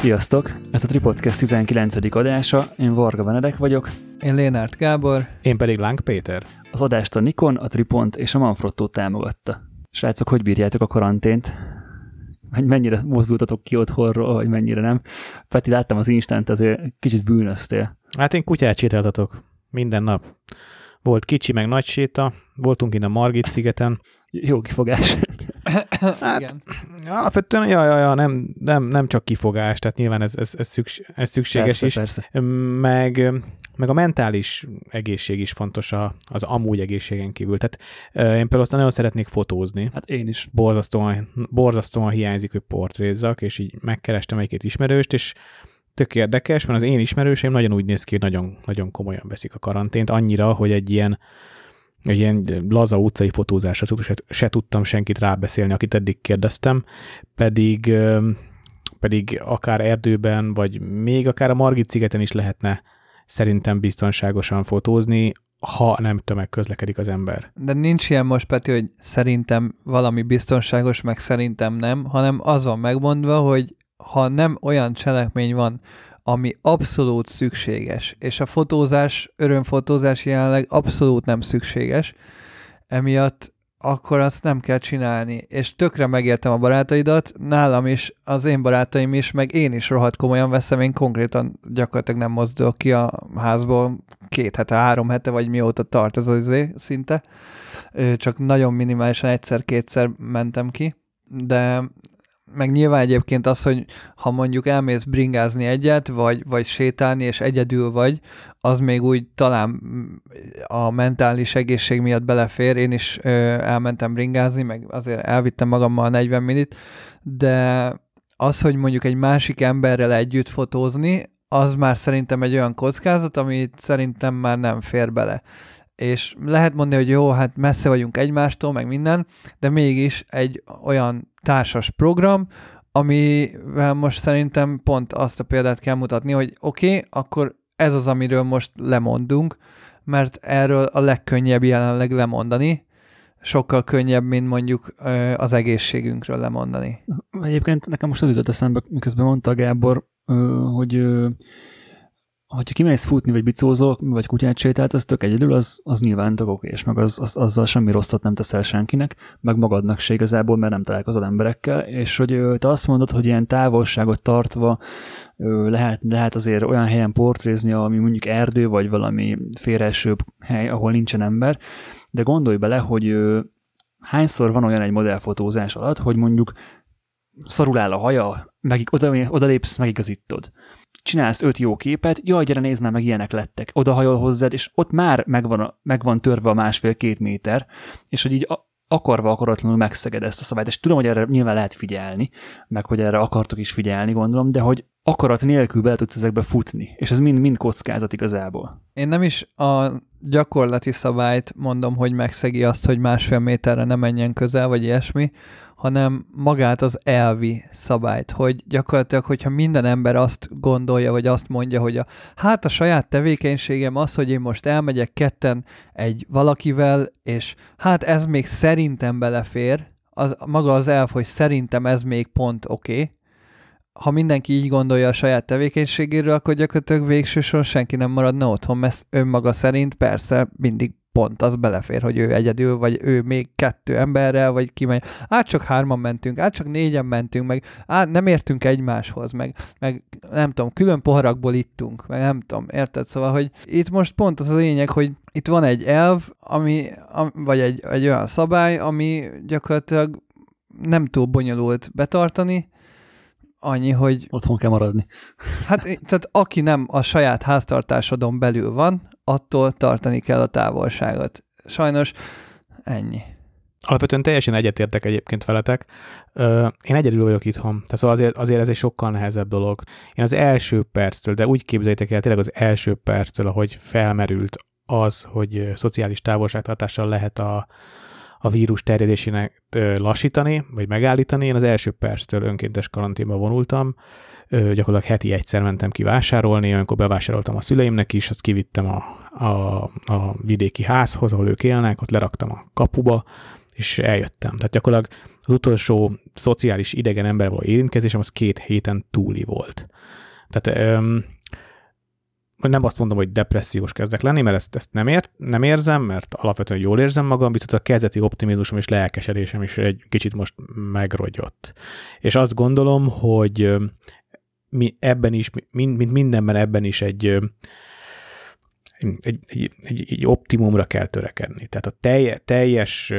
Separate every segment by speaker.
Speaker 1: Sziasztok! Ez a Tripodcast 19. adása, én Varga Benedek vagyok.
Speaker 2: Én Lénárt Gábor.
Speaker 3: Én pedig Láng Péter.
Speaker 1: Az adást a Nikon, a Tripont és a Manfrotto támogatta. Srácok, hogy bírjátok a karantént? Mennyire mozdultatok ki otthonról, vagy mennyire nem? Peti, láttam az instant, azért kicsit bűnöztél.
Speaker 3: Hát én kutyát sétáltatok minden nap. Volt kicsi, meg nagy séta, voltunk innen a Margit szigeten.
Speaker 1: Jó kifogás.
Speaker 3: hát, Igen. Alapvetően, ja, ja, ja, nem, nem, nem csak kifogás, tehát nyilván ez, ez, ez, szükség, ez szükséges
Speaker 1: persze,
Speaker 3: is.
Speaker 1: Persze.
Speaker 3: Meg, meg a mentális egészség is fontos a, az amúgy egészségen kívül. Tehát én például nagyon szeretnék fotózni.
Speaker 1: Hát én is.
Speaker 3: Borzasztóan, borzasztóan hiányzik, hogy portrézzak, és így megkerestem egy-két ismerőst, és tök érdekes, mert az én ismerőseim nagyon úgy néz ki, hogy nagyon, nagyon komolyan veszik a karantént, annyira, hogy egy ilyen egy ilyen laza utcai fotózásra se, se tudtam senkit rábeszélni, akit eddig kérdeztem, pedig, pedig akár erdőben, vagy még akár a Margit szigeten is lehetne szerintem biztonságosan fotózni, ha nem tömeg közlekedik az ember.
Speaker 2: De nincs ilyen most, Peti, hogy szerintem valami biztonságos, meg szerintem nem, hanem az van megmondva, hogy ha nem olyan cselekmény van, ami abszolút szükséges, és a fotózás, örömfotózás jelenleg abszolút nem szükséges, emiatt akkor azt nem kell csinálni. És tökre megértem a barátaidat, nálam is, az én barátaim is, meg én is rohadt komolyan veszem, én konkrétan gyakorlatilag nem mozdulok ki a házból két hete, három hete, vagy mióta tart ez az izé szinte. Csak nagyon minimálisan egyszer-kétszer mentem ki, de meg nyilván egyébként az, hogy ha mondjuk elmész bringázni egyet, vagy, vagy sétálni, és egyedül vagy, az még úgy talán a mentális egészség miatt belefér. Én is ö, elmentem bringázni, meg azért elvittem magammal 40 minit, de az, hogy mondjuk egy másik emberrel együtt fotózni, az már szerintem egy olyan kockázat, amit szerintem már nem fér bele és lehet mondani, hogy jó, hát messze vagyunk egymástól, meg minden, de mégis egy olyan társas program, amivel most szerintem pont azt a példát kell mutatni, hogy oké, okay, akkor ez az, amiről most lemondunk, mert erről a legkönnyebb jelenleg lemondani, sokkal könnyebb, mint mondjuk az egészségünkről lemondani.
Speaker 1: Egyébként nekem most az jutott eszembe, miközben mondta Gábor, hogy hogyha kimész futni, vagy bicózol, vagy kutyát sétált, az tök egyedül, az, az nyilván tök oké, és meg az, az, azzal semmi rosszat nem teszel senkinek, meg magadnak se igazából, mert nem találkozol emberekkel, és hogy te azt mondod, hogy ilyen távolságot tartva lehet, lehet azért olyan helyen portrézni, ami mondjuk erdő, vagy valami félreesőbb hely, ahol nincsen ember, de gondolj bele, hogy hányszor van olyan egy modellfotózás alatt, hogy mondjuk szarul áll a haja, meg oda, odalépsz, megigazítod csinálsz öt jó képet, jaj, gyere, nézd már, meg ilyenek lettek. Oda hajol hozzád, és ott már megvan, a, megvan törve a másfél-két méter, és hogy így a, akarva akaratlanul megszeged ezt a szabályt, és tudom, hogy erre nyilván lehet figyelni, meg hogy erre akartok is figyelni, gondolom, de hogy akarat nélkül bele tudsz ezekbe futni, és ez mind-mind kockázat igazából.
Speaker 2: Én nem is a gyakorlati szabályt mondom, hogy megszegi azt, hogy másfél méterre ne menjen közel, vagy ilyesmi, hanem magát az elvi szabályt, hogy gyakorlatilag, hogyha minden ember azt gondolja, vagy azt mondja, hogy a, hát a saját tevékenységem az, hogy én most elmegyek ketten egy valakivel, és hát ez még szerintem belefér, az, maga az elv, hogy szerintem ez még pont oké, okay. ha mindenki így gondolja a saját tevékenységéről, akkor gyakorlatilag végsősorban senki nem maradna otthon, mert önmaga szerint persze mindig pont az belefér, hogy ő egyedül, vagy ő még kettő emberrel, vagy kimegy. Át csak hárman mentünk, át csak négyen mentünk, meg át nem értünk egymáshoz, meg, meg nem tudom, külön poharakból ittunk, meg nem tudom, érted? Szóval, hogy itt most pont az a lényeg, hogy itt van egy elv, ami, vagy egy, egy olyan szabály, ami gyakorlatilag nem túl bonyolult betartani, annyi, hogy...
Speaker 1: Otthon kell maradni.
Speaker 2: Hát, tehát aki nem a saját háztartásodon belül van, attól tartani kell a távolságot. Sajnos ennyi.
Speaker 3: Alapvetően teljesen egyetértek egyébként veletek. Én egyedül vagyok itthon, tehát szóval azért, azért ez egy sokkal nehezebb dolog. Én az első perctől, de úgy képzeljétek el, tényleg az első perctől, ahogy felmerült az, hogy szociális távolságtartással lehet a, a vírus terjedésének lassítani, vagy megállítani. Én az első perctől önkéntes karanténba vonultam, gyakorlatilag heti egyszer mentem ki vásárolni, amikor bevásároltam a szüleimnek is, azt kivittem a, a, a vidéki házhoz, ahol ők élnek, ott leraktam a kapuba, és eljöttem. Tehát gyakorlatilag az utolsó szociális idegen ember való érintkezésem az két héten túli volt. Tehát öm, nem azt mondom, hogy depressziós kezdek lenni, mert ezt, ezt nem, ér, nem érzem, mert alapvetően jól érzem magam, viszont a kezdeti optimizmusom és lelkesedésem is egy kicsit most megrogyott. És azt gondolom, hogy mi ebben is, mint mindenben ebben is egy, egy, egy, egy, egy optimumra kell törekedni. Tehát a telje, teljes,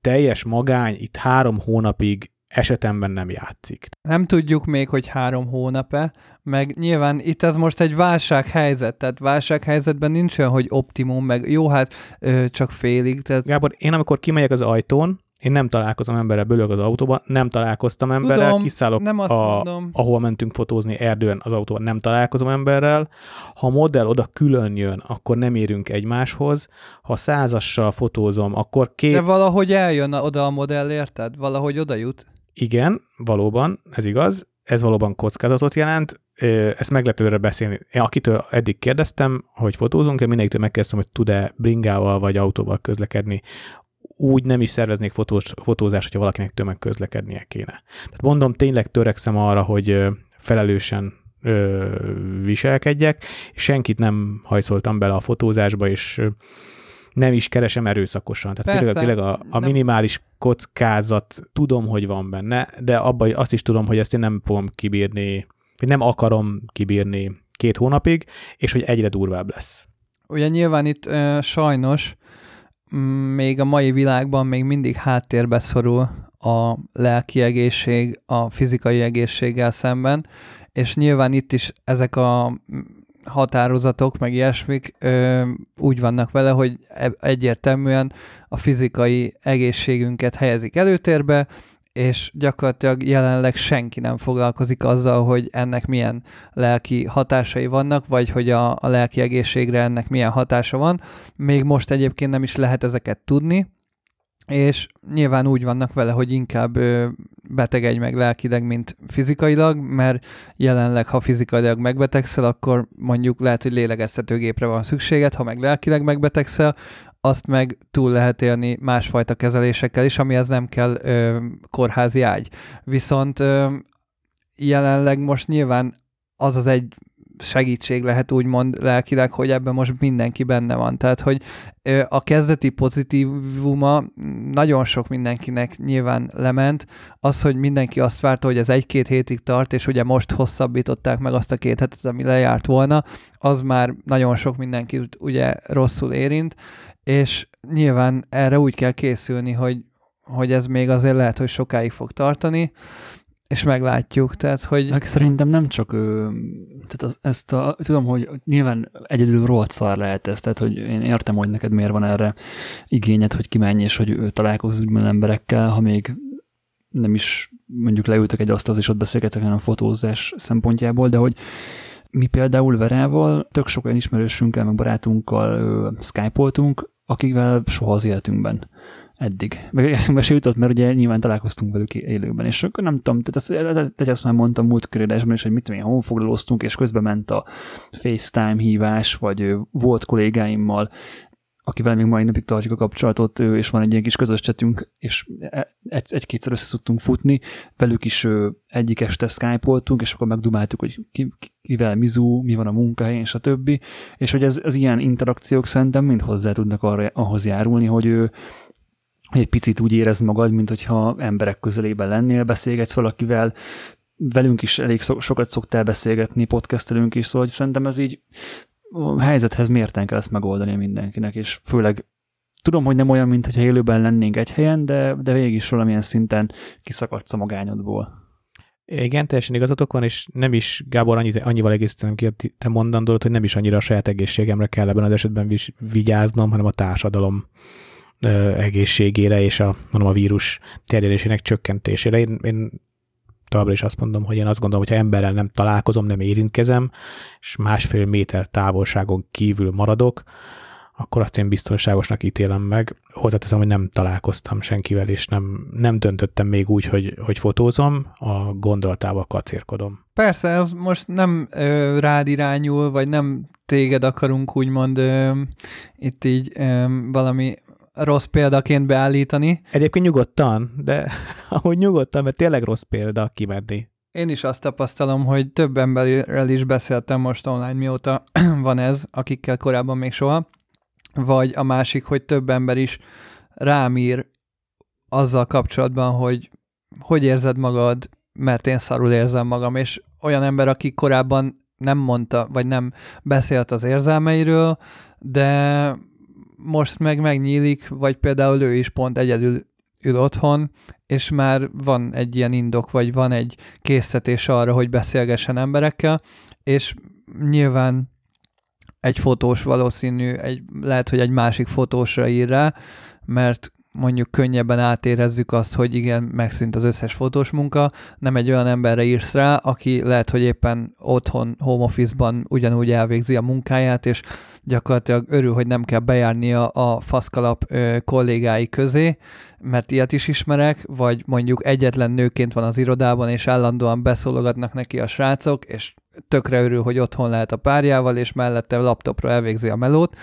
Speaker 3: teljes magány itt három hónapig esetemben nem játszik.
Speaker 2: Nem tudjuk még, hogy három hónap-e, meg nyilván itt ez most egy válsághelyzet, tehát válsághelyzetben nincs olyan, hogy optimum, meg jó, hát ö, csak félig. Tehát...
Speaker 3: Gábor, én amikor kimegyek az ajtón, én nem találkozom emberrel, bölög az autóba, nem találkoztam emberrel,
Speaker 2: Tudom,
Speaker 3: kiszállok,
Speaker 2: nem azt
Speaker 3: a,
Speaker 2: mondom.
Speaker 3: ahol mentünk fotózni erdően az autóban, nem találkozom emberrel. Ha a modell oda külön jön, akkor nem érünk egymáshoz. Ha százassal fotózom, akkor két...
Speaker 2: De valahogy eljön oda a modell, érted? Valahogy oda jut.
Speaker 3: Igen, valóban, ez igaz, ez valóban kockázatot jelent, ezt meglepőre beszélni. Én akitől eddig kérdeztem, hogy fotózunk, én mindenkitől megkérdeztem, hogy tud-e bringával vagy autóval közlekedni. Úgy nem is szerveznék fotós, fotózást, hogyha valakinek tömegközlekednie kéne. Tehát mondom, tényleg törekszem arra, hogy felelősen ö, viselkedjek, és senkit nem hajszoltam bele a fotózásba, és nem is keresem erőszakosan. Tehát
Speaker 2: Persze,
Speaker 3: tényleg, tényleg a, a minimális kockázat tudom, hogy van benne, de abban azt is tudom, hogy ezt én nem fogom kibírni, vagy nem akarom kibírni két hónapig, és hogy egyre durvább lesz.
Speaker 2: Ugye nyilván itt ö, sajnos még a mai világban még mindig háttérbe szorul a lelki egészség a fizikai egészséggel szemben, és nyilván itt is ezek a határozatok, meg ilyesmik ö, úgy vannak vele, hogy e- egyértelműen a fizikai egészségünket helyezik előtérbe, és gyakorlatilag jelenleg senki nem foglalkozik azzal, hogy ennek milyen lelki hatásai vannak, vagy hogy a, a lelki egészségre ennek milyen hatása van. Még most egyébként nem is lehet ezeket tudni, és nyilván úgy vannak vele, hogy inkább betegedj meg lelkileg, mint fizikailag, mert jelenleg, ha fizikailag megbetegszel, akkor mondjuk lehet, hogy lélegeztetőgépre van szükséged, ha meg lelkileg megbetegszel, azt meg túl lehet élni másfajta kezelésekkel is, amihez nem kell ö, kórházi ágy. Viszont ö, jelenleg most nyilván az az egy segítség lehet úgymond lelkileg, hogy ebben most mindenki benne van. Tehát, hogy a kezdeti pozitívuma nagyon sok mindenkinek nyilván lement. Az, hogy mindenki azt várta, hogy ez egy-két hétig tart, és ugye most hosszabbították meg azt a két hetet, ami lejárt volna, az már nagyon sok mindenkit ugye rosszul érint, és nyilván erre úgy kell készülni, hogy, hogy ez még azért lehet, hogy sokáig fog tartani, és meglátjuk, tehát, hogy
Speaker 1: Meg szerintem nem csak ő, tehát az, ezt a, tudom, hogy nyilván egyedül rohadt szar lehet ez, tehát hogy én értem, hogy neked miért van erre igényed, hogy kimenj és hogy ő találkozz úgymond emberekkel, ha még nem is mondjuk leültek egy asztalhoz és ott beszélgetek a fotózás szempontjából, de hogy mi például Verával tök sok olyan ismerősünkkel, meg barátunkkal ö, skype-oltunk, akikvel soha az életünkben eddig. Meg eszünkbe se jutott, mert ugye nyilván találkoztunk velük élőben, és akkor nem tudom, tehát ezt, ezt, már mondtam múlt körülésben is, hogy mit tudom én, honfoglalóztunk, és közben ment a FaceTime hívás, vagy volt kollégáimmal, akivel még mai napig tartjuk a kapcsolatot, és van egy ilyen kis közös csetünk, és e- egy- egy-kétszer össze szoktunk futni, velük is egyik este skype-oltunk, és akkor megdumáltuk, hogy ki, ki- kivel mizu, mi van a munkahelyen, és a többi, és hogy ez, az ilyen interakciók szerintem mind hozzá tudnak arra, ahhoz járulni, hogy ő hogy egy picit úgy érezd magad, mint hogyha emberek közelében lennél, beszélgetsz valakivel, velünk is elég so- sokat szoktál beszélgetni, podcastelünk is, szóval szerintem ez így a helyzethez mérten kell ezt megoldani mindenkinek, és főleg tudom, hogy nem olyan, mint hogyha élőben lennénk egy helyen, de, de végig is valamilyen szinten kiszakadsz a magányodból.
Speaker 3: Igen, teljesen igazatok van, és nem is, Gábor, annyit, annyival egészítenem ki a te mondandót, hogy nem is annyira a saját egészségemre kell ebben az esetben vigyáznom, hanem a társadalom egészségére és a, mondom, a vírus terjedésének csökkentésére. Én, én továbbra is azt mondom, hogy én azt gondolom, hogy ha emberrel nem találkozom, nem érintkezem, és másfél méter távolságon kívül maradok, akkor azt én biztonságosnak ítélem meg. Hozzáteszem, hogy nem találkoztam senkivel, és nem, nem döntöttem még úgy, hogy, hogy fotózom, a gondolatával kacérkodom.
Speaker 2: Persze, ez most nem ö, rád irányul, vagy nem téged akarunk úgymond ö, itt így ö, valami rossz példaként beállítani.
Speaker 3: Egyébként nyugodtan, de ahogy nyugodtan, mert tényleg rossz példa kimenni.
Speaker 2: Én is azt tapasztalom, hogy több emberrel is beszéltem most online, mióta van ez, akikkel korábban még soha, vagy a másik, hogy több ember is rám ír azzal kapcsolatban, hogy hogy érzed magad, mert én szarul érzem magam, és olyan ember, aki korábban nem mondta, vagy nem beszélt az érzelmeiről, de most meg megnyílik, vagy például ő is pont egyedül ül otthon, és már van egy ilyen indok, vagy van egy készítés arra, hogy beszélgessen emberekkel, és nyilván egy fotós valószínű, egy, lehet, hogy egy másik fotósra ír rá, mert mondjuk könnyebben átérezzük azt, hogy igen, megszűnt az összes fotós munka, nem egy olyan emberre írsz rá, aki lehet, hogy éppen otthon, home office-ban ugyanúgy elvégzi a munkáját, és gyakorlatilag örül, hogy nem kell bejárnia a faszkalap ö, kollégái közé, mert ilyet is ismerek, vagy mondjuk egyetlen nőként van az irodában, és állandóan beszólogatnak neki a srácok, és tökre örül, hogy otthon lehet a párjával, és mellette laptopra elvégzi a melót,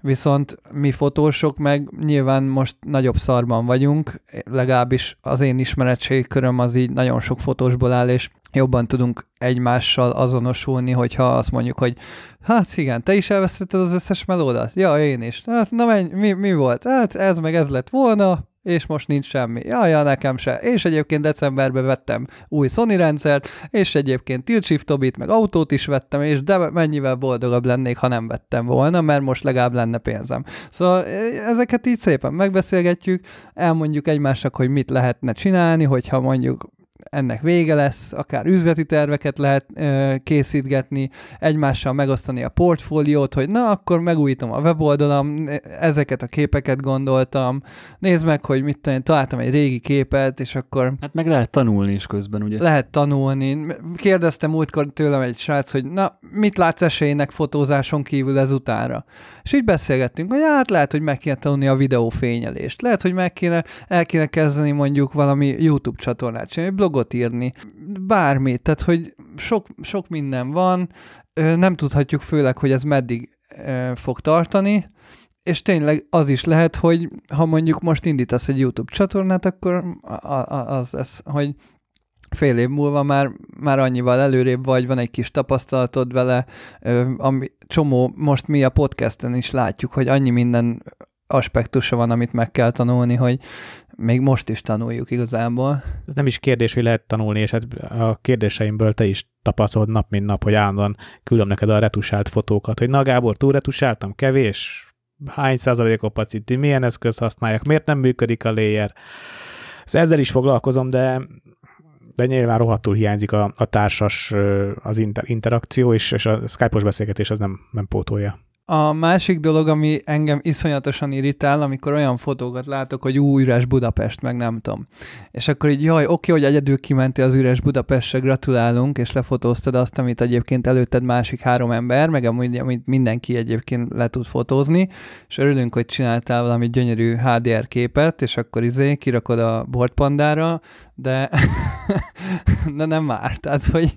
Speaker 2: viszont mi fotósok meg nyilván most nagyobb szarban vagyunk, legalábbis az én ismeretségköröm az így nagyon sok fotósból áll, és jobban tudunk egymással azonosulni, hogyha azt mondjuk, hogy hát igen, te is elvesztetted az összes melódat? Ja, én is. Hát, na menj, mi, mi volt? Hát ez meg ez lett volna, és most nincs semmi. Ja, ja, nekem se. És egyébként decemberben vettem új Sony rendszert, és egyébként Tilt Tobit, meg autót is vettem, és de mennyivel boldogabb lennék, ha nem vettem volna, mert most legalább lenne pénzem. Szóval e, ezeket így szépen megbeszélgetjük, elmondjuk egymásnak, hogy mit lehetne csinálni, hogyha mondjuk ennek vége lesz, akár üzleti terveket lehet ö, készítgetni, egymással megosztani a portfóliót, hogy na, akkor megújítom a weboldalam, ezeket a képeket gondoltam, nézd meg, hogy mit tudom, találtam egy régi képet, és akkor...
Speaker 1: Hát meg lehet tanulni is közben, ugye?
Speaker 2: Lehet tanulni. Kérdeztem múltkor tőlem egy srác, hogy na, mit látsz esélynek fotózáson kívül ezutánra? És így beszélgettünk, hogy hát lehet, hogy meg kéne tanulni a videófényelést, lehet, hogy meg kéne, el kéne kezdeni mondjuk valami YouTube csatornát csinálni, blogot írni, bármit, tehát hogy sok, sok minden van, nem tudhatjuk főleg, hogy ez meddig fog tartani, és tényleg az is lehet, hogy ha mondjuk most indítasz egy YouTube csatornát, akkor az lesz, hogy fél év múlva már, már annyival előrébb vagy, van egy kis tapasztalatod vele, ami csomó, most mi a podcasten is látjuk, hogy annyi minden aspektusa van, amit meg kell tanulni, hogy még most is tanuljuk igazából.
Speaker 3: Ez nem is kérdés, hogy lehet tanulni, és hát a kérdéseimből te is tapasztalod nap, mint nap, hogy állandóan küldöm neked a retusált fotókat, hogy na Gábor, túl retusáltam, kevés, hány százalék opacity, milyen eszköz használják, miért nem működik a layer. Ezzel is foglalkozom, de de nyilván rohadtul hiányzik a, a társas, az inter, interakció, és, és a Skype-os beszélgetés az nem, nem pótolja.
Speaker 2: A másik dolog, ami engem iszonyatosan irritál, amikor olyan fotókat látok, hogy új üres Budapest, meg nem tudom. És akkor így, jaj, oké, hogy egyedül kimentél az üres Budapestre, gratulálunk, és lefotóztad azt, amit egyébként előtted másik három ember, meg amúgy, amit mindenki egyébként le tud fotózni, és örülünk, hogy csináltál valami gyönyörű HDR képet, és akkor izé kirakod a bordpandára, de, de nem már. Tehát, hogy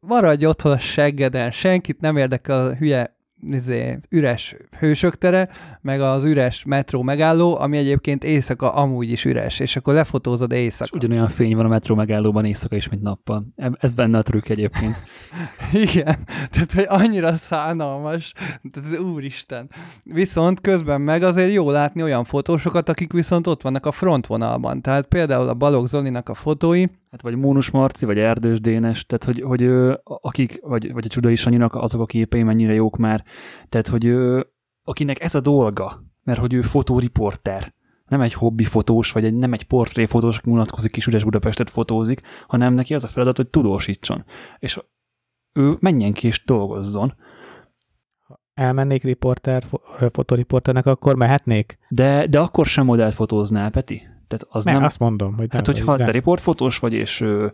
Speaker 2: maradj otthon a seggeden, senkit nem érdekel a hülye izé, üres hősök tere, meg az üres metró megálló, ami egyébként éjszaka amúgy is üres, és akkor lefotózod éjszaka.
Speaker 1: És ugyanolyan fény van a metró megállóban éjszaka is, mint nappal. Ez benne a trükk egyébként.
Speaker 2: Igen, tehát hogy annyira szánalmas, tehát úristen. Viszont közben meg azért jó látni olyan fotósokat, akik viszont ott vannak a frontvonalban. Tehát például a Balogh Zolinak a fotói,
Speaker 1: Hát vagy Mónus Marci, vagy Erdős Dénes, tehát hogy, hogy akik, vagy, vagy a Csudai Sanyinak azok a képei mennyire jók már, tehát hogy akinek ez a dolga, mert hogy ő fotóriporter, nem egy hobbi fotós, vagy egy, nem egy portréfotós, aki unatkozik kis üres Budapestet fotózik, hanem neki az a feladat, hogy tudósítson. És ő menjen ki és dolgozzon.
Speaker 3: Ha elmennék riporter, fotóriporternek, akkor mehetnék?
Speaker 1: De, de akkor sem modellt fotóznál, Peti?
Speaker 3: Tehát az nem, nem azt mondom, hogy
Speaker 1: Hát, hogyha te riportfotós vagy, és ö,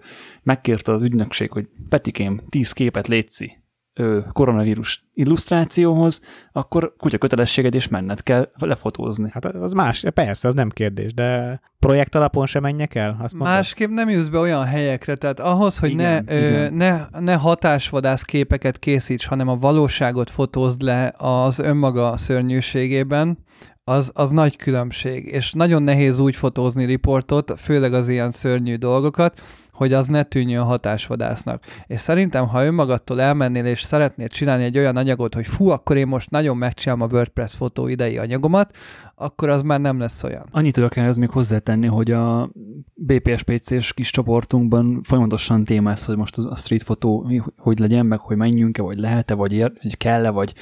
Speaker 1: megkérte az ügynökség, hogy Petikém, tíz képet létszi ö, koronavírus illusztrációhoz, akkor kutya kötelességed és menned kell lefotózni.
Speaker 3: Hát az más, persze, az nem kérdés, de projekt alapon sem menjek el? Azt
Speaker 2: Másképp nem jussz be olyan helyekre, tehát ahhoz, hogy igen, ne, igen. Ö, ne, ne hatásvadász képeket készíts, hanem a valóságot fotózd le az önmaga szörnyűségében, az, az nagy különbség, és nagyon nehéz úgy fotózni riportot, főleg az ilyen szörnyű dolgokat, hogy az ne tűnjön hatásvadásznak. És szerintem, ha önmagadtól elmennél és szeretnél csinálni egy olyan anyagot, hogy fú, akkor én most nagyon megcsinálom a WordPress fotó idei anyagomat, akkor az már nem lesz olyan.
Speaker 1: Annyit tudok ehhez még hozzátenni, hogy a BPSPC-s kis csoportunkban folyamatosan témáz, hogy most a street fotó hogy legyen, meg hogy menjünk-e, vagy lehet-e, vagy, ér, vagy kell-e, vagy,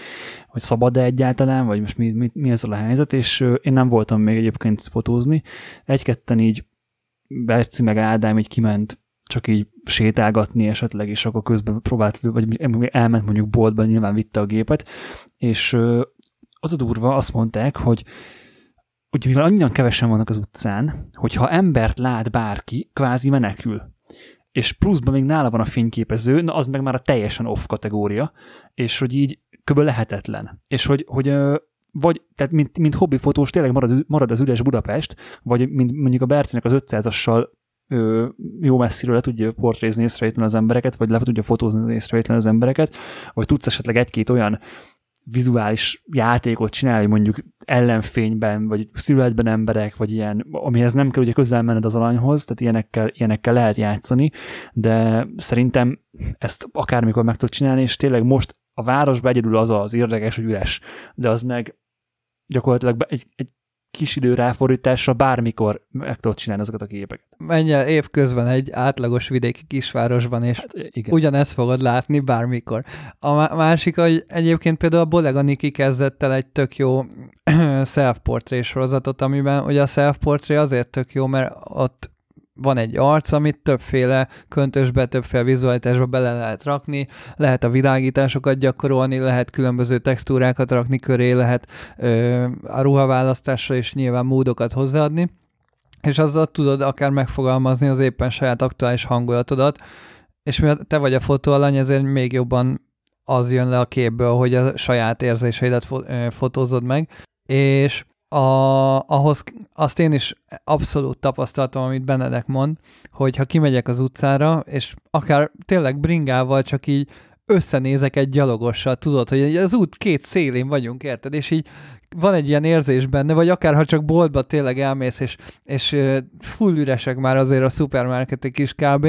Speaker 1: vagy szabad-e egyáltalán, vagy most mi, mi, mi ez a helyzet, és én nem voltam még egyébként fotózni. Egy-ketten így Berci meg Ádám így kiment csak így sétálgatni esetleg, és akkor közben próbált, vagy elment mondjuk boltba, nyilván vitte a gépet, és az a durva, azt mondták, hogy hogy mivel annyian kevesen vannak az utcán, hogyha embert lát bárki, kvázi menekül. És pluszban még nála van a fényképező, na az meg már a teljesen off kategória, és hogy így kb. lehetetlen. És hogy, hogy vagy, tehát mint, mint hobbifotós tényleg marad, marad az üres Budapest, vagy mint mondjuk a Bercinek az 500-assal jó messziről le tudja portrézni észrevétlen az embereket, vagy le tudja fotózni észrevétlen az embereket, vagy tudsz esetleg egy-két olyan vizuális játékot csinálni, mondjuk ellenfényben, vagy születben emberek, vagy ilyen, amihez nem kell ugye közel menned az alanyhoz, tehát ilyenekkel, ilyenekkel lehet játszani, de szerintem ezt akármikor meg tudod csinálni, és tényleg most a városban egyedül az az érdekes, hogy üres, de az meg gyakorlatilag egy, egy kis idő ráfordításra bármikor meg tudod csinálni azokat a képeket.
Speaker 2: Menj el évközben egy átlagos vidéki kisvárosban, és hát, igen. ugyanezt fogod látni bármikor. A másik, hogy egyébként például a Bolega Niki kezdett el egy tök jó self-portrait sorozatot, amiben ugye a self-portrait azért tök jó, mert ott van egy arc, amit többféle köntösbe, többféle vizualitásba bele lehet rakni, lehet a világításokat gyakorolni, lehet különböző textúrákat rakni köré, lehet ö, a ruhaválasztásra is nyilván módokat hozzáadni, és azzal tudod akár megfogalmazni az éppen saját aktuális hangulatodat, és mivel te vagy a fotóalany, ezért még jobban az jön le a képből, hogy a saját érzéseidet fotózod meg, és a, ahhoz azt én is abszolút tapasztaltam, amit Benedek mond, hogy ha kimegyek az utcára, és akár tényleg bringával csak így összenézek egy gyalogossal, tudod, hogy az út két szélén vagyunk, érted? És így van egy ilyen érzés benne, vagy akár ha csak boltba tényleg elmész, és, és full üresek már azért a szupermarketek is kb.,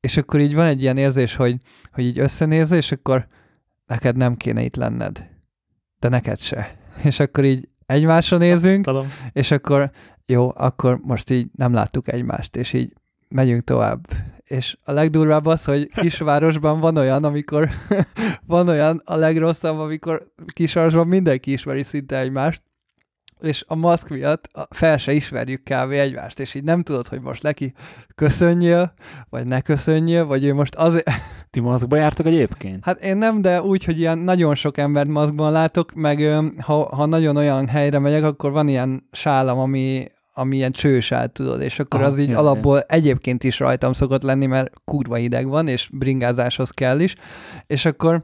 Speaker 2: és akkor így van egy ilyen érzés, hogy, hogy így összenézel, és akkor neked nem kéne itt lenned. De neked se. És akkor így egymásra nézünk, Tudom. és akkor jó, akkor most így nem láttuk egymást, és így megyünk tovább. És a legdurvább az, hogy kisvárosban van olyan, amikor van olyan a legrosszabb, amikor kisvárosban mindenki ismeri szinte egymást, és a maszk miatt fel se ismerjük kb. egymást, és így nem tudod, hogy most neki köszönjél, vagy ne köszönjél, vagy ő most azért...
Speaker 1: Ti maszkba jártok egyébként?
Speaker 2: Hát én nem, de úgy, hogy ilyen nagyon sok embert maszkban látok, meg ha, ha nagyon olyan helyre megyek, akkor van ilyen sálam, ami, ami ilyen csősál, tudod, és akkor Aha, az így jaj, alapból jaj. egyébként is rajtam szokott lenni, mert kurva ideg van, és bringázáshoz kell is, és akkor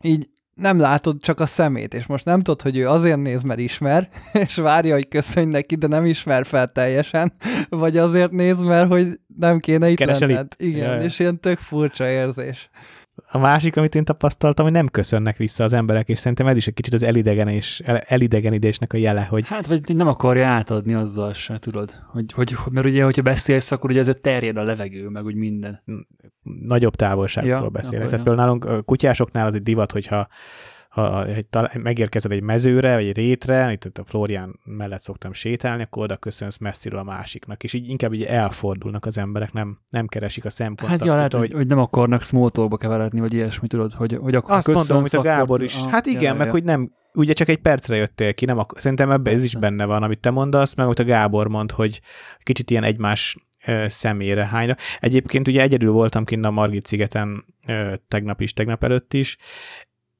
Speaker 2: így nem látod csak a szemét, és most nem tudod, hogy ő azért néz, mert ismer, és várja, hogy köszönj neki, de nem ismer fel teljesen, vagy azért néz, mert hogy nem kéne itt Keresel lenned. Itt. Igen, Jaj. és ilyen tök furcsa érzés.
Speaker 3: A másik, amit én tapasztaltam, hogy nem köszönnek vissza az emberek, és szerintem ez is egy kicsit az elidegenés, elidegenidésnek a jele, hogy...
Speaker 1: Hát, vagy nem akarja átadni azzal se, tudod. Hogy, hogy, mert ugye, hogyha beszélsz, akkor ugye ez terjed a levegő, meg úgy minden.
Speaker 3: Nagyobb távolságról ja, beszélek. Tehát például nálunk kutyásoknál az egy divat, hogyha ha egy, megérkezel egy mezőre, vagy egy rétre, itt a Florián mellett szoktam sétálni, akkor oda köszönsz messziről a másiknak, és így inkább így elfordulnak az emberek, nem, nem keresik a szempontot.
Speaker 1: Hát ja, lehet, hogy, hogy nem akarnak small keveredni, vagy ilyesmi, tudod, hogy, hogy akkor
Speaker 3: Azt mondom, hogy a Gábor is. Ah, hát igen, ja, meg ja. hogy nem, ugye csak egy percre jöttél ki, nem ak- szerintem ebben ez is benne van, amit te mondasz, meg ott a Gábor mond, hogy kicsit ilyen egymás személyre hányra. Egyébként ugye egyedül voltam kint a Margit szigeten tegnap is, tegnap előtt is,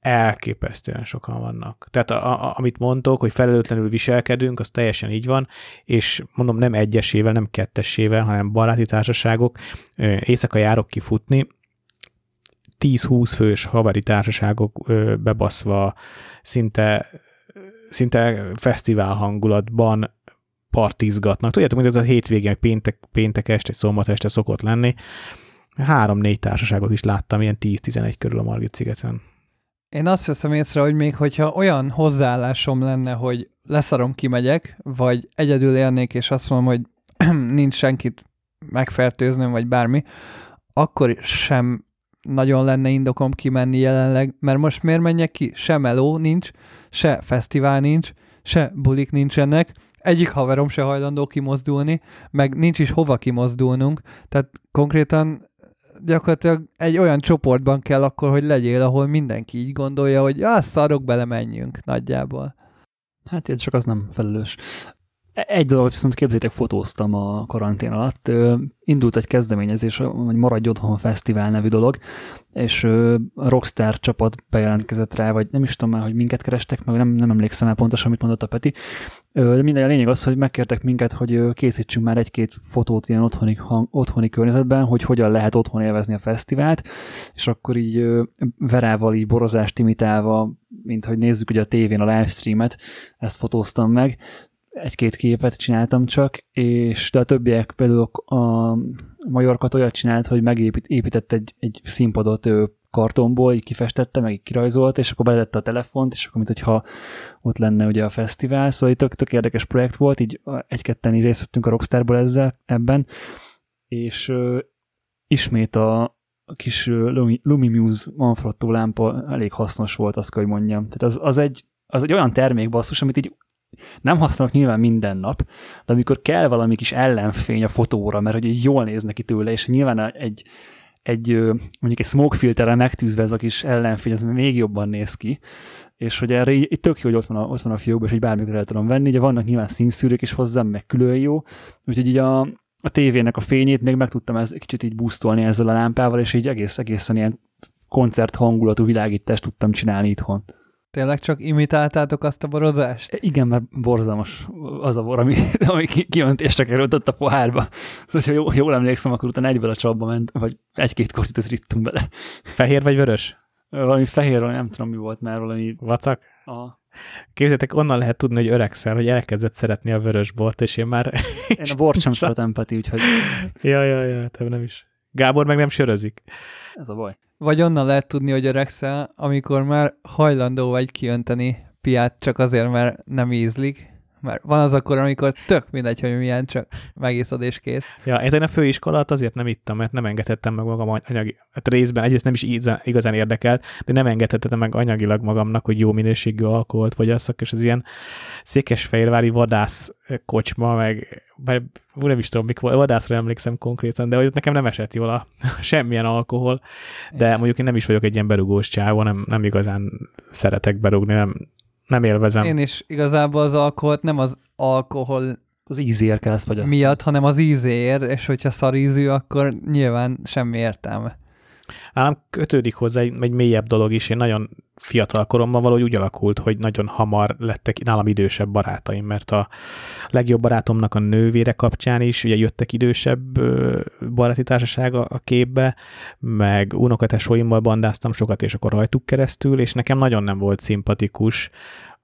Speaker 3: elképesztően sokan vannak. Tehát a, a, amit mondtok, hogy felelőtlenül viselkedünk, az teljesen így van, és mondom nem egyesével, nem kettessével, hanem baráti társaságok, éjszaka járok kifutni, 10-20 fős haveri társaságok bebaszva szinte, szinte fesztivál hangulatban partizgatnak. Tudjátok, hogy ez a hétvégén, péntek, péntek este, szombat este szokott lenni. Három-négy társaságot is láttam, ilyen 10-11 körül a Margit szigeten.
Speaker 2: Én azt veszem észre, hogy még hogyha olyan hozzáállásom lenne, hogy leszarom, kimegyek, vagy egyedül élnék, és azt mondom, hogy nincs senkit megfertőznöm, vagy bármi, akkor sem nagyon lenne indokom kimenni jelenleg, mert most miért menjek ki? Se meló nincs, se fesztivál nincs, se bulik nincsenek, egyik haverom se hajlandó kimozdulni, meg nincs is hova kimozdulnunk, tehát konkrétan gyakorlatilag egy olyan csoportban kell akkor, hogy legyél, ahol mindenki így gondolja, hogy ah, szarok bele, menjünk nagyjából.
Speaker 1: Hát ez csak az nem felelős. Egy dolgot viszont képzétek, fotóztam a karantén alatt. Indult egy kezdeményezés, hogy Maradj Otthon Fesztivál nevű dolog, és a Rockstar csapat bejelentkezett rá, vagy nem is tudom már, hogy minket kerestek, meg nem, nem emlékszem el pontosan, mit mondott a Peti. De minden a lényeg az, hogy megkértek minket, hogy készítsünk már egy-két fotót ilyen otthoni, hang, otthoni környezetben, hogy hogyan lehet otthon élvezni a fesztivált, és akkor így Verával így borozást imitálva, mint hogy nézzük ugye a tévén a livestreamet, ezt fotóztam meg, egy-két képet csináltam csak, és de a többiek például a Majorkat olyat csinált, hogy megépített egy, egy színpadot ő kartonból, így kifestette, meg így kirajzolt, és akkor beledette a telefont, és akkor, mint hogyha ott lenne ugye a fesztivál, szóval tök, tök érdekes projekt volt, így egy-ketten így részt vettünk a Rockstarból ezzel, ebben, és ö, ismét a, a kis Lumi, Lumimuse Manfrotto lámpa elég hasznos volt, azt kell, hogy mondjam. Tehát az, az, egy, az egy olyan termék basszus, amit így nem használok nyilván minden nap, de amikor kell valami kis ellenfény a fotóra, mert hogy jól néz neki tőle, és nyilván egy, egy mondjuk egy smoke filterre megtűzve ez a kis ellenfény, ez még jobban néz ki, és hogy erre itt tök jó, hogy ott van a, ott van a fiókban, és hogy bármikor el tudom venni, ugye vannak nyilván színszűrők is hozzá, meg külön jó, úgyhogy így a, a tévének a fényét még meg tudtam ez, kicsit így boostolni ezzel a lámpával, és így egész, egészen ilyen koncert hangulatú világítást tudtam csinálni itthon.
Speaker 2: Tényleg csak imitáltátok azt a borozást?
Speaker 1: Igen, mert borzalmas az a bor, ami, ami kiöntésre került ott a pohárba. Szóval, ha jól, jól emlékszem, akkor utána egyből a csapba ment, vagy egy-két kortit ez rittunk bele.
Speaker 3: Fehér vagy vörös?
Speaker 1: Valami fehér, nem tudom mi volt már, valami...
Speaker 3: Vacak? Aha. Képzeljétek, onnan lehet tudni, hogy öregszel, hogy elkezdett szeretni a vörös bort, és én már...
Speaker 1: Én a bort sem szeretem, Peti, úgyhogy...
Speaker 3: ja, ja, ja, te nem is. Gábor meg nem sörözik.
Speaker 1: Ez a baj.
Speaker 2: Vagy onnan lehet tudni, hogy öregszel, amikor már hajlandó vagy kiönteni piát csak azért, mert nem ízlik. Mert van az akkor, amikor tök mindegy, hogy milyen, csak megiszod és kész.
Speaker 3: Ja, ezen a főiskolát azért nem ittam, mert nem engedhettem meg magam anyagi, hát részben egyrészt nem is igazán érdekel, de nem engedhettem meg anyagilag magamnak, hogy jó minőségű alkoholt fogyasszak, és az ilyen székesfehérvári vadász kocsma, meg bár nem is tudom, mikor, vadászra emlékszem konkrétan, de hogy nekem nem esett jól a semmilyen alkohol, de mondjuk én nem is vagyok egy ilyen berugós csávó, nem, nem igazán szeretek berugni, nem, nem élvezem.
Speaker 2: Én is igazából az alkoholt nem az alkohol
Speaker 1: az ízér kell ezt fogyasztani.
Speaker 2: Miatt, hanem az ízér, és hogyha szarízű, akkor nyilván semmi értelme.
Speaker 3: Ám kötődik hozzá egy, egy mélyebb dolog is. Én nagyon fiatal koromban valahogy úgy alakult, hogy nagyon hamar lettek nálam idősebb barátaim, mert a legjobb barátomnak a nővére kapcsán is ugye jöttek idősebb baráti társaság a képbe, meg unokatesóimmal bandáztam sokat, és akkor rajtuk keresztül, és nekem nagyon nem volt szimpatikus,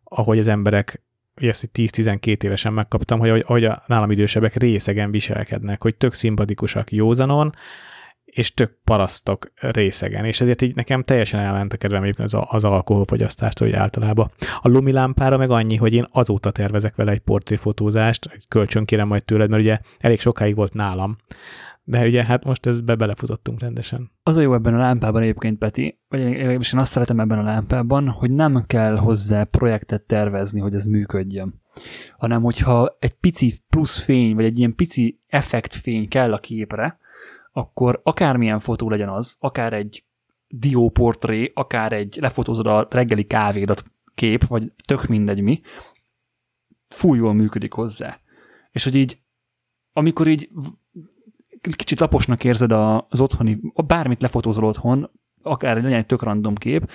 Speaker 3: ahogy az emberek ugye ezt 10-12 évesen megkaptam, hogy ahogy a nálam idősebbek részegen viselkednek, hogy tök szimpatikusak józanon, és tök parasztok részegen, és ezért így nekem teljesen elment a kedvem az, az alkoholfogyasztást, hogy általában. A Lumi lámpára meg annyi, hogy én azóta tervezek vele egy portréfotózást, kölcsön kérem majd tőled, mert ugye elég sokáig volt nálam, de ugye hát most ez be belefutottunk rendesen.
Speaker 1: Az a jó ebben a lámpában egyébként, Peti, vagy én azt szeretem ebben a lámpában, hogy nem kell hozzá projektet tervezni, hogy ez működjön. Hanem hogyha egy pici plusz fény, vagy egy ilyen pici effektfény kell a képre, akkor akármilyen fotó legyen az, akár egy dióportré, akár egy lefotózod a reggeli kávédat kép, vagy tök mindegy mi, jól működik hozzá. És hogy így, amikor így kicsit laposnak érzed az otthoni, bármit lefotózol otthon, akár legyen egy tök random kép,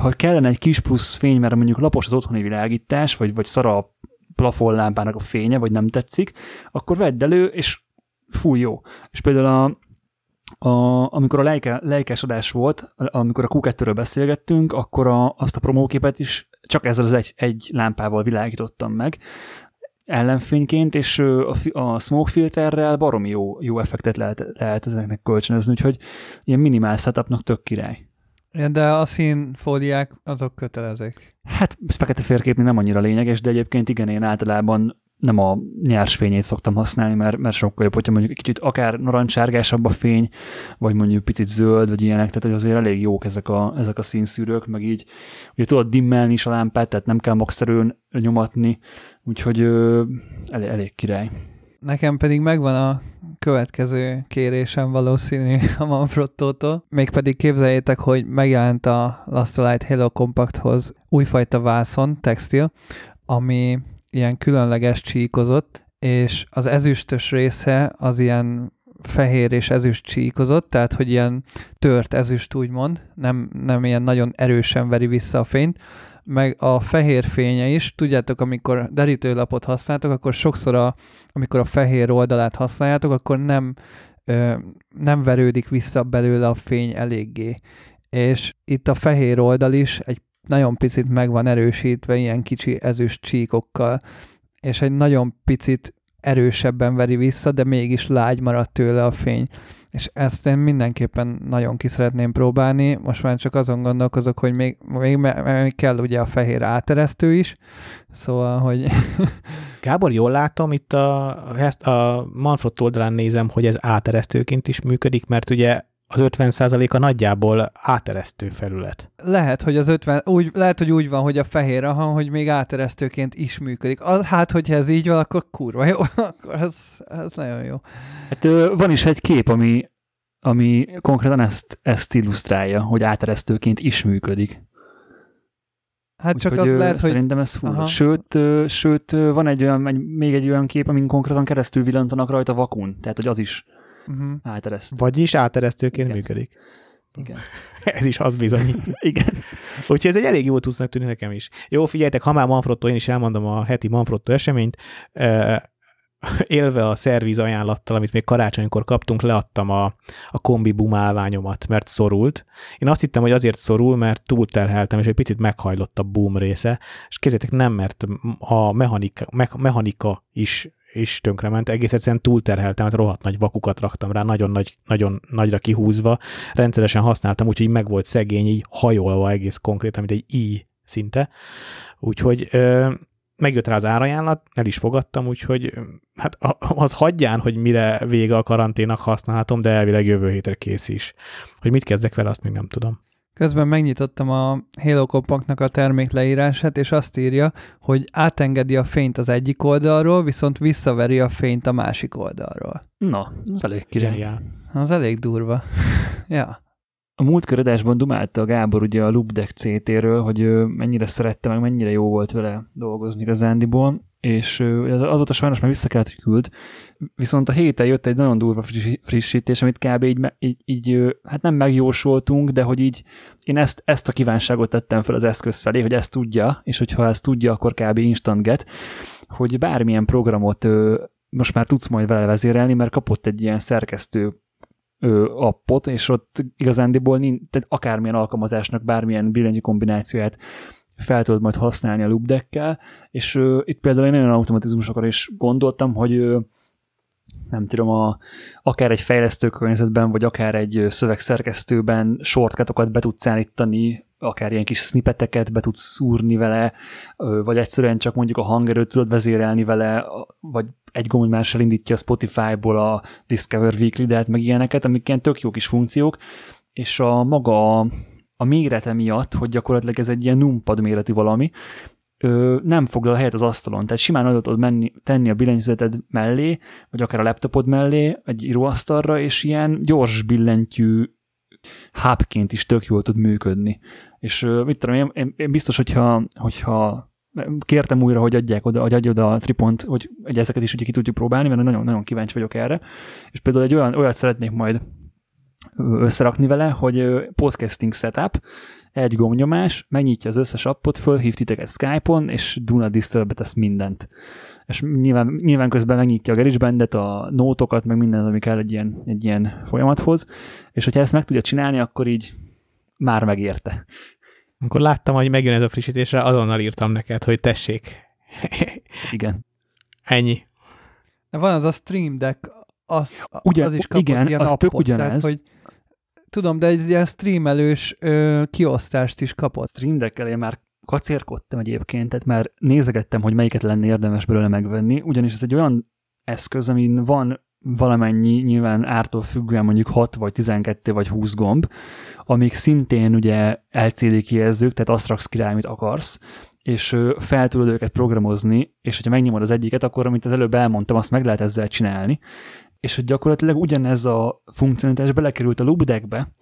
Speaker 1: ha kellene egy kis plusz fény, mert mondjuk lapos az otthoni világítás, vagy, vagy szara a plafonlámpának a fénye, vagy nem tetszik, akkor vedd elő, és fúj jó. És például a, a, amikor a lejke, lejkes adás volt, amikor a q beszélgettünk, akkor a, azt a promóképet is csak ezzel az egy, egy lámpával világítottam meg ellenfényként, és a, a smoke filterrel baromi jó, jó effektet lehet, lehet ezeknek kölcsönözni, úgyhogy ilyen minimál setupnak tök király.
Speaker 2: De a színfóliák azok kötelezők.
Speaker 1: Hát fekete férképni nem annyira lényeges, de egyébként igen, én általában nem a nyers fényét szoktam használni, mert, mert sokkal jobb, hogyha mondjuk egy kicsit akár narancsárgásabb a fény, vagy mondjuk picit zöld, vagy ilyenek, tehát hogy azért elég jók ezek a, ezek a színszűrők, meg így ugye tudod dimmelni is a lámpát, tehát nem kell maxerőn nyomatni, úgyhogy ö, elég, elég király.
Speaker 2: Nekem pedig megvan a következő kérésem valószínű a Manfrottótól. Mégpedig képzeljétek, hogy megjelent a Last Halo Compacthoz újfajta vászon, textil, ami ilyen különleges csíkozott, és az ezüstös része az ilyen fehér és ezüst csíkozott, tehát hogy ilyen tört ezüst úgymond, nem, nem ilyen nagyon erősen veri vissza a fényt, meg a fehér fénye is, tudjátok, amikor derítőlapot használtok, akkor sokszor, a, amikor a fehér oldalát használjátok, akkor nem, ö, nem verődik vissza belőle a fény eléggé. És itt a fehér oldal is egy nagyon picit meg van erősítve ilyen kicsi ezüst csíkokkal, és egy nagyon picit erősebben veri vissza, de mégis lágy maradt tőle a fény. És ezt én mindenképpen nagyon ki szeretném próbálni. Most már csak azon gondolkozok, hogy még, még, még kell ugye a fehér áteresztő is, szóval, hogy...
Speaker 3: Gábor, jól látom, itt a, a Manfrott oldalán nézem, hogy ez áteresztőként is működik, mert ugye az 50%-a nagyjából áteresztő felület.
Speaker 2: Lehet, hogy az 50, úgy, lehet, hogy úgy van, hogy a fehér, aha, hogy még áteresztőként is működik. Hát, hogyha ez így van, akkor kurva jó, akkor ez, ez nagyon jó.
Speaker 1: Hát van is egy kép, ami, ami konkrétan ezt, ezt illusztrálja, hogy áteresztőként is működik.
Speaker 2: Hát csak az lehet,
Speaker 1: hogy... Szerintem ez fura. Sőt, sőt, van egy olyan, egy, még egy olyan kép, amin konkrétan keresztül villantanak rajta vakun. Tehát, hogy az is uh-huh. átereszt.
Speaker 3: Vagyis áteresztőként Igen. működik.
Speaker 1: Igen.
Speaker 3: ez is az bizonyít.
Speaker 1: Igen.
Speaker 3: Úgyhogy ez egy elég jó tusznak tűnik nekem is. Jó, figyeljetek, ha már Manfrotto, én is elmondom a heti Manfrotto eseményt. élve a szerviz ajánlattal, amit még karácsonykor kaptunk, leadtam a, a kombi bumálványomat, mert szorult. Én azt hittem, hogy azért szorul, mert túlterheltem, és egy picit meghajlott a boom része, és képzeljétek, nem, mert a mechanika, me, mechanika is is tönkrement, egész egyszerűen túlterheltem, mert rohadt nagy vakukat raktam rá, nagyon, nagy, nagyon nagyra kihúzva, rendszeresen használtam, úgyhogy meg volt szegény, így hajolva egész konkrétan, mint egy i szinte. Úgyhogy ö, megjött rá az árajánlat, el is fogadtam, úgyhogy hát az hagyján, hogy mire vége a karanténak használhatom, de elvileg jövő hétre kész is. Hogy mit kezdek vele, azt még nem tudom.
Speaker 2: Közben megnyitottam a Halo Compactnak a termék leírását, és azt írja, hogy átengedi a fényt az egyik oldalról, viszont visszaveri a fényt a másik oldalról.
Speaker 1: Na, az elég király.
Speaker 2: Az elég durva. ja.
Speaker 1: A múlt adásban dumálta a Gábor ugye a Loopdeck CT-ről, hogy mennyire szerette, meg mennyire jó volt vele dolgozni az Andyból, és azóta sajnos már vissza kellett, hogy küld, viszont a héten jött egy nagyon durva frissítés, amit kb. így, így, így hát nem megjósoltunk, de hogy így én ezt, ezt a kívánságot tettem fel az eszköz felé, hogy ezt tudja, és hogyha ezt tudja, akkor kb. instant get, hogy bármilyen programot most már tudsz majd vele vezérelni, mert kapott egy ilyen szerkesztő appot, és ott igazándiból nincs, tehát akármilyen alkalmazásnak bármilyen billentyű kombinációját fel tudod majd használni a loopdeckkel, és uh, itt például én olyan automatizmusokra is gondoltam, hogy uh, nem tudom, a, akár egy fejlesztő környezetben, vagy akár egy szövegszerkesztőben shortcutokat be tudsz állítani, akár ilyen kis snippeteket be tudsz szúrni vele, vagy egyszerűen csak mondjuk a hangerőt tudod vezérelni vele, vagy egy gombmással indítja a Spotify-ból a Discover Weekly, de hát meg ilyeneket, amik ilyen tök jó kis funkciók, és a maga a mérete miatt, hogy gyakorlatilag ez egy ilyen numpad méretű valami, nem foglal helyet az asztalon. Tehát simán oda tudod menni, tenni a billentyűzeted mellé, vagy akár a laptopod mellé, egy íróasztalra, és ilyen gyors billentyű hubként is tök jól tud működni. És mit tudom, én, én, én biztos, hogyha, hogyha kértem újra, hogy adják oda, hogy adj oda a tripont, hogy, hogy ezeket is ugye ki tudjuk próbálni, mert nagyon-nagyon kíváncsi vagyok erre. És például egy olyan, olyat szeretnék majd összerakni vele, hogy podcasting setup, egy gomnyomás, megnyitja az összes appot, fölhív titeket Skype-on, és Duna Disturbe tesz mindent. És nyilván, nyilván közben megnyitja a GarageBand-et, a nótokat, meg minden, ami kell egy ilyen, egy ilyen folyamathoz, és hogyha ezt meg tudja csinálni, akkor így már megérte.
Speaker 3: Amikor láttam, hogy megjön ez a frissítésre, azonnal írtam neked, hogy tessék.
Speaker 1: Igen.
Speaker 3: Ennyi.
Speaker 2: Van az a Stream Deck, az,
Speaker 1: Ugye, az is kapott igen, ilyen az appot, tök ugyanez. Tehát, hogy
Speaker 2: Tudom, de egy ilyen streamelős ö, kiosztást is kapott.
Speaker 1: Stream Deck-el én már kacérkodtam egyébként, tehát már nézegettem, hogy melyiket lenne érdemes belőle megvenni, ugyanis ez egy olyan eszköz, amin van valamennyi, nyilván ártól függően mondjuk 6 vagy 12 vagy 20 gomb, amik szintén ugye LCD kijelzők, tehát azt raksz ki amit akarsz, és fel tudod őket programozni, és hogyha megnyomod az egyiket, akkor, amit az előbb elmondtam, azt meg lehet ezzel csinálni, és hogy gyakorlatilag ugyanez a funkcionalitás belekerült a loopdeckbe,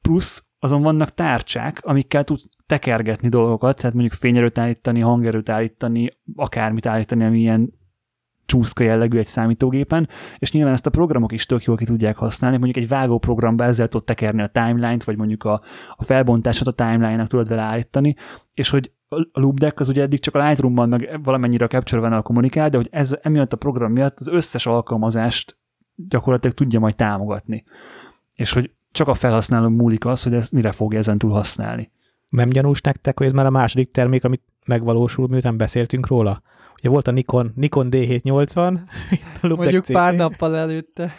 Speaker 1: plusz azon vannak tárcsák, amikkel tudsz tekergetni dolgokat, tehát mondjuk fényerőt állítani, hangerőt állítani, akármit állítani, ami ilyen csúszka jellegű egy számítógépen, és nyilván ezt a programok is tök jól ki tudják használni, mondjuk egy vágó programba ezzel tudod tekerni a timeline-t, vagy mondjuk a, a felbontásot a timeline-nak tudod vele állítani, és hogy a loop deck az ugye eddig csak a Lightroom-ban meg valamennyire a capture kommunikál, de hogy ez emiatt a program miatt az összes alkalmazást gyakorlatilag tudja majd támogatni. És hogy csak a felhasználó múlik az, hogy ez mire fogja ezen túl használni.
Speaker 3: Nem gyanús nektek, hogy ez már a második termék, amit megvalósul, miután beszéltünk róla? Ugye volt a Nikon, Nikon D780.
Speaker 2: Mondjuk pár nappal előtte.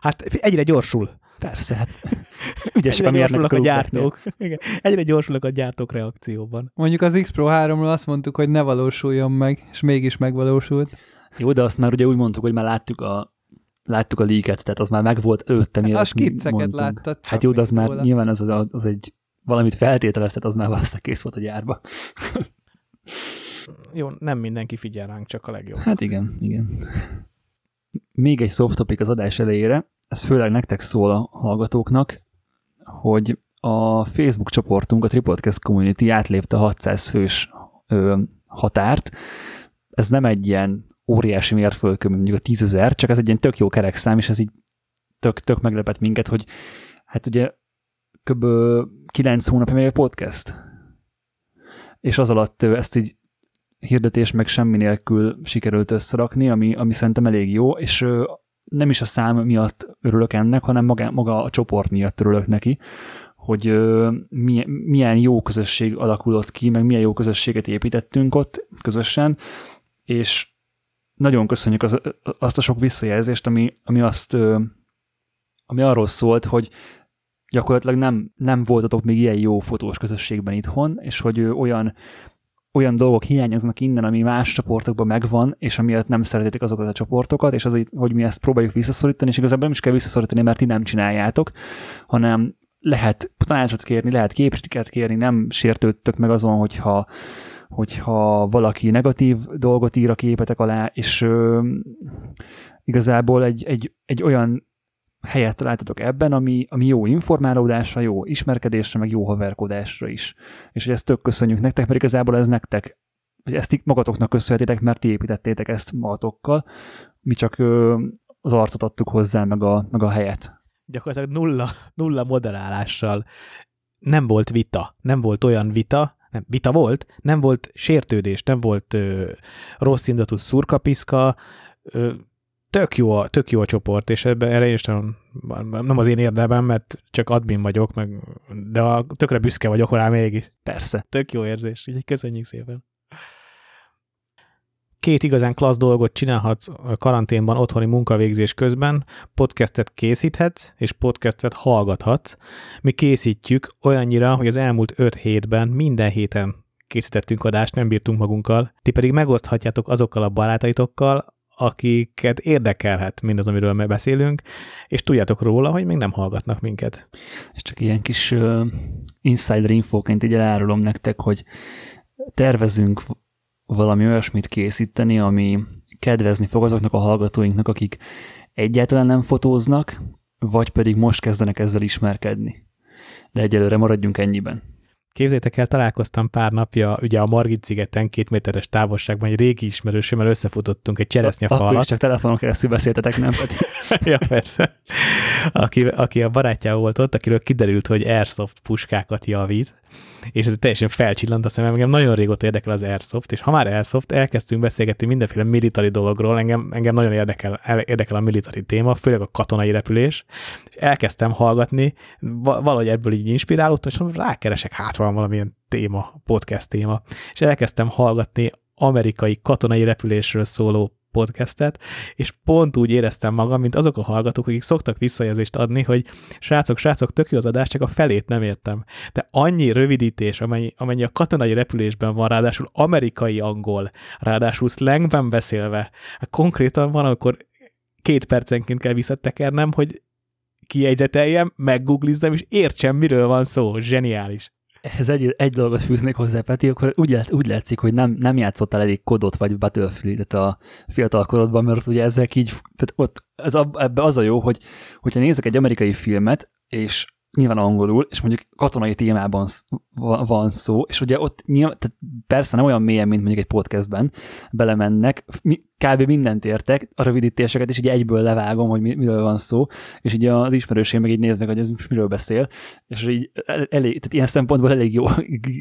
Speaker 3: Hát egyre gyorsul.
Speaker 1: Persze, hát ügyesek
Speaker 3: egyre gyorsulnak a gyártók. Igen. Egyre gyorsulnak a gyártók reakcióban.
Speaker 2: Mondjuk az X Pro 3-ról azt mondtuk, hogy ne valósuljon meg, és mégis megvalósult.
Speaker 1: Jó, de azt már ugye úgy mondtuk, hogy már láttuk a láttuk a líket, tehát az már megvolt előtte,
Speaker 2: mi A skicceket láttad.
Speaker 1: Hát jó, de az már róla. nyilván az, az, az egy valamit feltételeztet, az már valószínűleg kész volt a gyárba.
Speaker 3: jó, nem mindenki figyel ránk, csak a legjobb.
Speaker 1: Hát igen, igen. Még egy soft topic az adás elejére, ez főleg nektek szól a hallgatóknak, hogy a Facebook csoportunk, a Tripodcast Community átlépte a 600 fős ö, határt. Ez nem egy ilyen óriási mérföldkő, mondjuk a tízezer, csak ez egy ilyen tök jó kerekszám, és ez így tök, tök meglepett minket, hogy hát ugye kb. 9 hónapja még a podcast. És az alatt ezt így hirdetés meg semmi nélkül sikerült összerakni, ami, ami szerintem elég jó, és nem is a szám miatt örülök ennek, hanem maga, maga a csoport miatt örülök neki, hogy milyen, milyen jó közösség alakulott ki, meg milyen jó közösséget építettünk ott közösen, és nagyon köszönjük az, azt a sok visszajelzést, ami, ami azt ami arról szólt, hogy gyakorlatilag nem, nem voltatok még ilyen jó fotós közösségben itthon, és hogy olyan, olyan dolgok hiányoznak innen, ami más csoportokban megvan, és amiatt nem szeretitek azokat a csoportokat, és az, hogy mi ezt próbáljuk visszaszorítani, és igazából nem is kell visszaszorítani, mert ti nem csináljátok, hanem lehet tanácsot kérni, lehet képeket kérni, nem sértődtök meg azon, hogyha hogyha valaki negatív dolgot ír a képetek alá, és ö, igazából egy, egy, egy olyan helyet találtatok ebben, ami, ami jó informálódásra, jó ismerkedésre, meg jó haverkodásra is. És hogy ezt tök köszönjük nektek, mert igazából ez nektek, hogy ezt magatoknak köszönhetitek, mert ti építettétek ezt magatokkal, mi csak az arcot adtuk hozzá, meg a, meg a helyet.
Speaker 3: Gyakorlatilag nulla, nulla moderálással nem volt vita, nem volt olyan vita, nem, vita volt, nem volt sértődés, nem volt ö, rossz indatú szurkapiszka, ö, tök jó, a, tök jó a csoport, és ebben erre is nem, nem az én érdemem, mert csak admin vagyok, meg, de a, tökre büszke vagyok rá mégis.
Speaker 1: Persze.
Speaker 3: Tök jó érzés, úgyhogy köszönjük szépen két igazán klassz dolgot csinálhatsz a karanténban otthoni munkavégzés közben, podcastet készíthetsz, és podcastet hallgathatsz. Mi készítjük olyannyira, hogy az elmúlt öt hétben minden héten készítettünk adást, nem bírtunk magunkkal. Ti pedig megoszthatjátok azokkal a barátaitokkal, akiket érdekelhet mindaz, amiről mi beszélünk, és tudjátok róla, hogy még nem hallgatnak minket.
Speaker 1: És csak ilyen kis uh, insider infóként így elárulom nektek, hogy tervezünk valami olyasmit készíteni, ami kedvezni fog azoknak a hallgatóinknak, akik egyáltalán nem fotóznak, vagy pedig most kezdenek ezzel ismerkedni. De egyelőre maradjunk ennyiben.
Speaker 3: Képzétek el, találkoztam pár napja ugye a Margit szigeten két méteres távolságban egy régi ismerősömmel összefutottunk egy cseresznyefalat.
Speaker 1: Akkor is csak telefonon keresztül beszéltetek, nem
Speaker 3: ja, persze. Aki, aki a barátja volt ott, akiről kiderült, hogy airsoft puskákat javít, és ez teljesen felcsillant a szemem, engem nagyon régóta érdekel az Airsoft, és ha már Airsoft, elkezdtünk beszélgetni mindenféle militari dologról, engem, engem nagyon érdekel, érdekel a militari téma, főleg a katonai repülés, és elkezdtem hallgatni, valahogy ebből így inspirálódtam, és rákeresek, hát van valamilyen téma, podcast téma, és elkezdtem hallgatni amerikai katonai repülésről szóló podcastet, és pont úgy éreztem magam, mint azok a hallgatók, akik szoktak visszajelzést adni, hogy srácok, srácok, tök jó az adás, csak a felét nem értem. De annyi rövidítés, amennyi, amennyi a katonai repülésben van, ráadásul amerikai angol, ráadásul slangben beszélve, konkrétan van, akkor két percenként kell visszatekernem, hogy kijegyzeteljem, meggooglizzem, és értsem, miről van szó. Zseniális
Speaker 1: ehhez egy, egy dolgot fűznék hozzá, Peti, akkor úgy, lát, úgy látszik, hogy nem, nem játszottál elég kodot vagy Battlefield-et a fiatal korodban, mert ugye ezek így, tehát ott ez a, ebbe az a jó, hogy hogyha nézek egy amerikai filmet, és nyilván angolul, és mondjuk katonai témában van szó, és ugye ott nyilván, tehát persze nem olyan mélyen, mint mondjuk egy podcastben belemennek, mi, kb. mindent értek, a rövidítéseket is így egyből levágom, hogy miről van szó, és így az ismerőség meg így néznek, hogy ez miről beszél, és így elég, tehát ilyen szempontból elég jó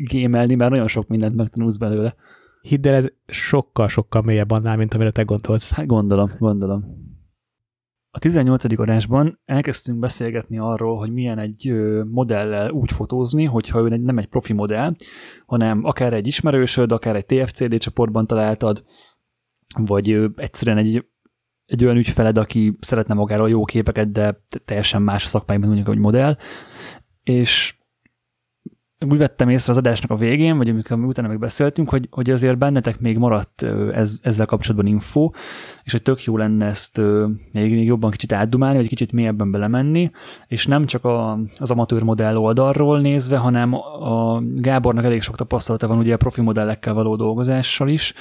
Speaker 1: gémelni, mert nagyon sok mindent megtanulsz belőle.
Speaker 3: Hidd el, ez sokkal-sokkal mélyebb annál, mint amire te gondolsz.
Speaker 1: Hát gondolom, gondolom. A 18. adásban elkezdtünk beszélgetni arról, hogy milyen egy modellel úgy fotózni, hogyha ő nem egy profi modell, hanem akár egy ismerősöd, akár egy TFCD csoportban találtad, vagy egyszerűen egy, egy olyan ügyfeled, aki szeretne magáról jó képeket, de teljesen más a szakmájában mondjuk, hogy modell, és úgy vettem észre az adásnak a végén, vagy amikor utána megbeszéltünk, hogy, hogy azért bennetek még maradt ez, ezzel kapcsolatban info, és hogy tök jó lenne ezt még, még jobban kicsit átdumálni, vagy kicsit mélyebben belemenni, és nem csak a, az amatőr modell oldalról nézve, hanem a Gábornak elég sok tapasztalata van ugye a profi modellekkel való dolgozással is,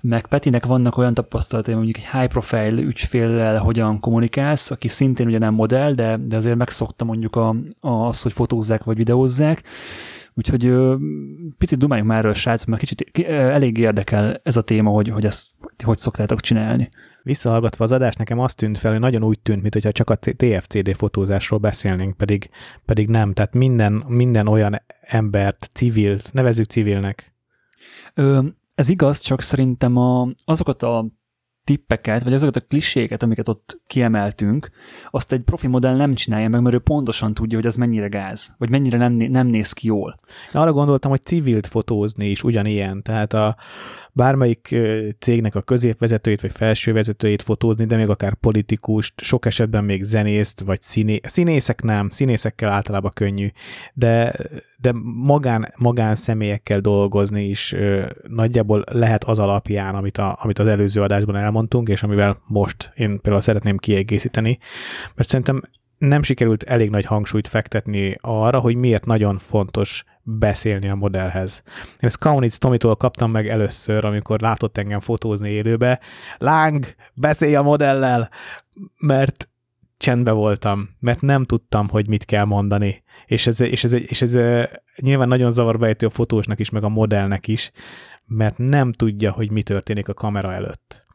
Speaker 1: meg Petinek vannak olyan tapasztalatai, mondjuk egy high profile ügyféllel hogyan kommunikálsz, aki szintén ugye nem modell, de, de azért megszokta mondjuk a, a, az, hogy fotózzák vagy videózzák, Úgyhogy ö, picit dumáljunk már erről, srácok, mert kicsit elég érdekel ez a téma, hogy, hogy ezt hogy szoktátok csinálni.
Speaker 3: Visszahallgatva az adást, nekem azt tűnt fel, hogy nagyon úgy tűnt, mintha csak a TFCD fotózásról beszélnénk, pedig, pedig nem. Tehát minden, minden olyan embert, civil, nevezük civilnek.
Speaker 1: Ö, ez igaz, csak szerintem a, azokat a tippeket, vagy azokat a kliséket, amiket ott kiemeltünk, azt egy profi modell nem csinálja meg, mert ő pontosan tudja, hogy az mennyire gáz, vagy mennyire nem, nem néz ki jól.
Speaker 3: Én arra gondoltam, hogy civilt fotózni is ugyanilyen, tehát a, bármelyik cégnek a középvezetőjét vagy felsővezetőjét fotózni, de még akár politikust, sok esetben még zenészt, vagy színé, színészek nem, színészekkel általában könnyű, de, de magán, magán személyekkel dolgozni is nagyjából lehet az alapján, amit, a, amit az előző adásban elmondtunk, és amivel most én például szeretném kiegészíteni, mert szerintem nem sikerült elég nagy hangsúlyt fektetni arra, hogy miért nagyon fontos beszélni a modellhez. Én ezt Kaunitz Tomitól kaptam meg először, amikor látott engem fotózni élőbe. Láng, beszélj a modellel! Mert csendbe voltam, mert nem tudtam, hogy mit kell mondani. És ez, és ez, és ez, ez nyilván nagyon zavarba ejtő a fotósnak is, meg a modellnek is, mert nem tudja, hogy mi történik a kamera előtt.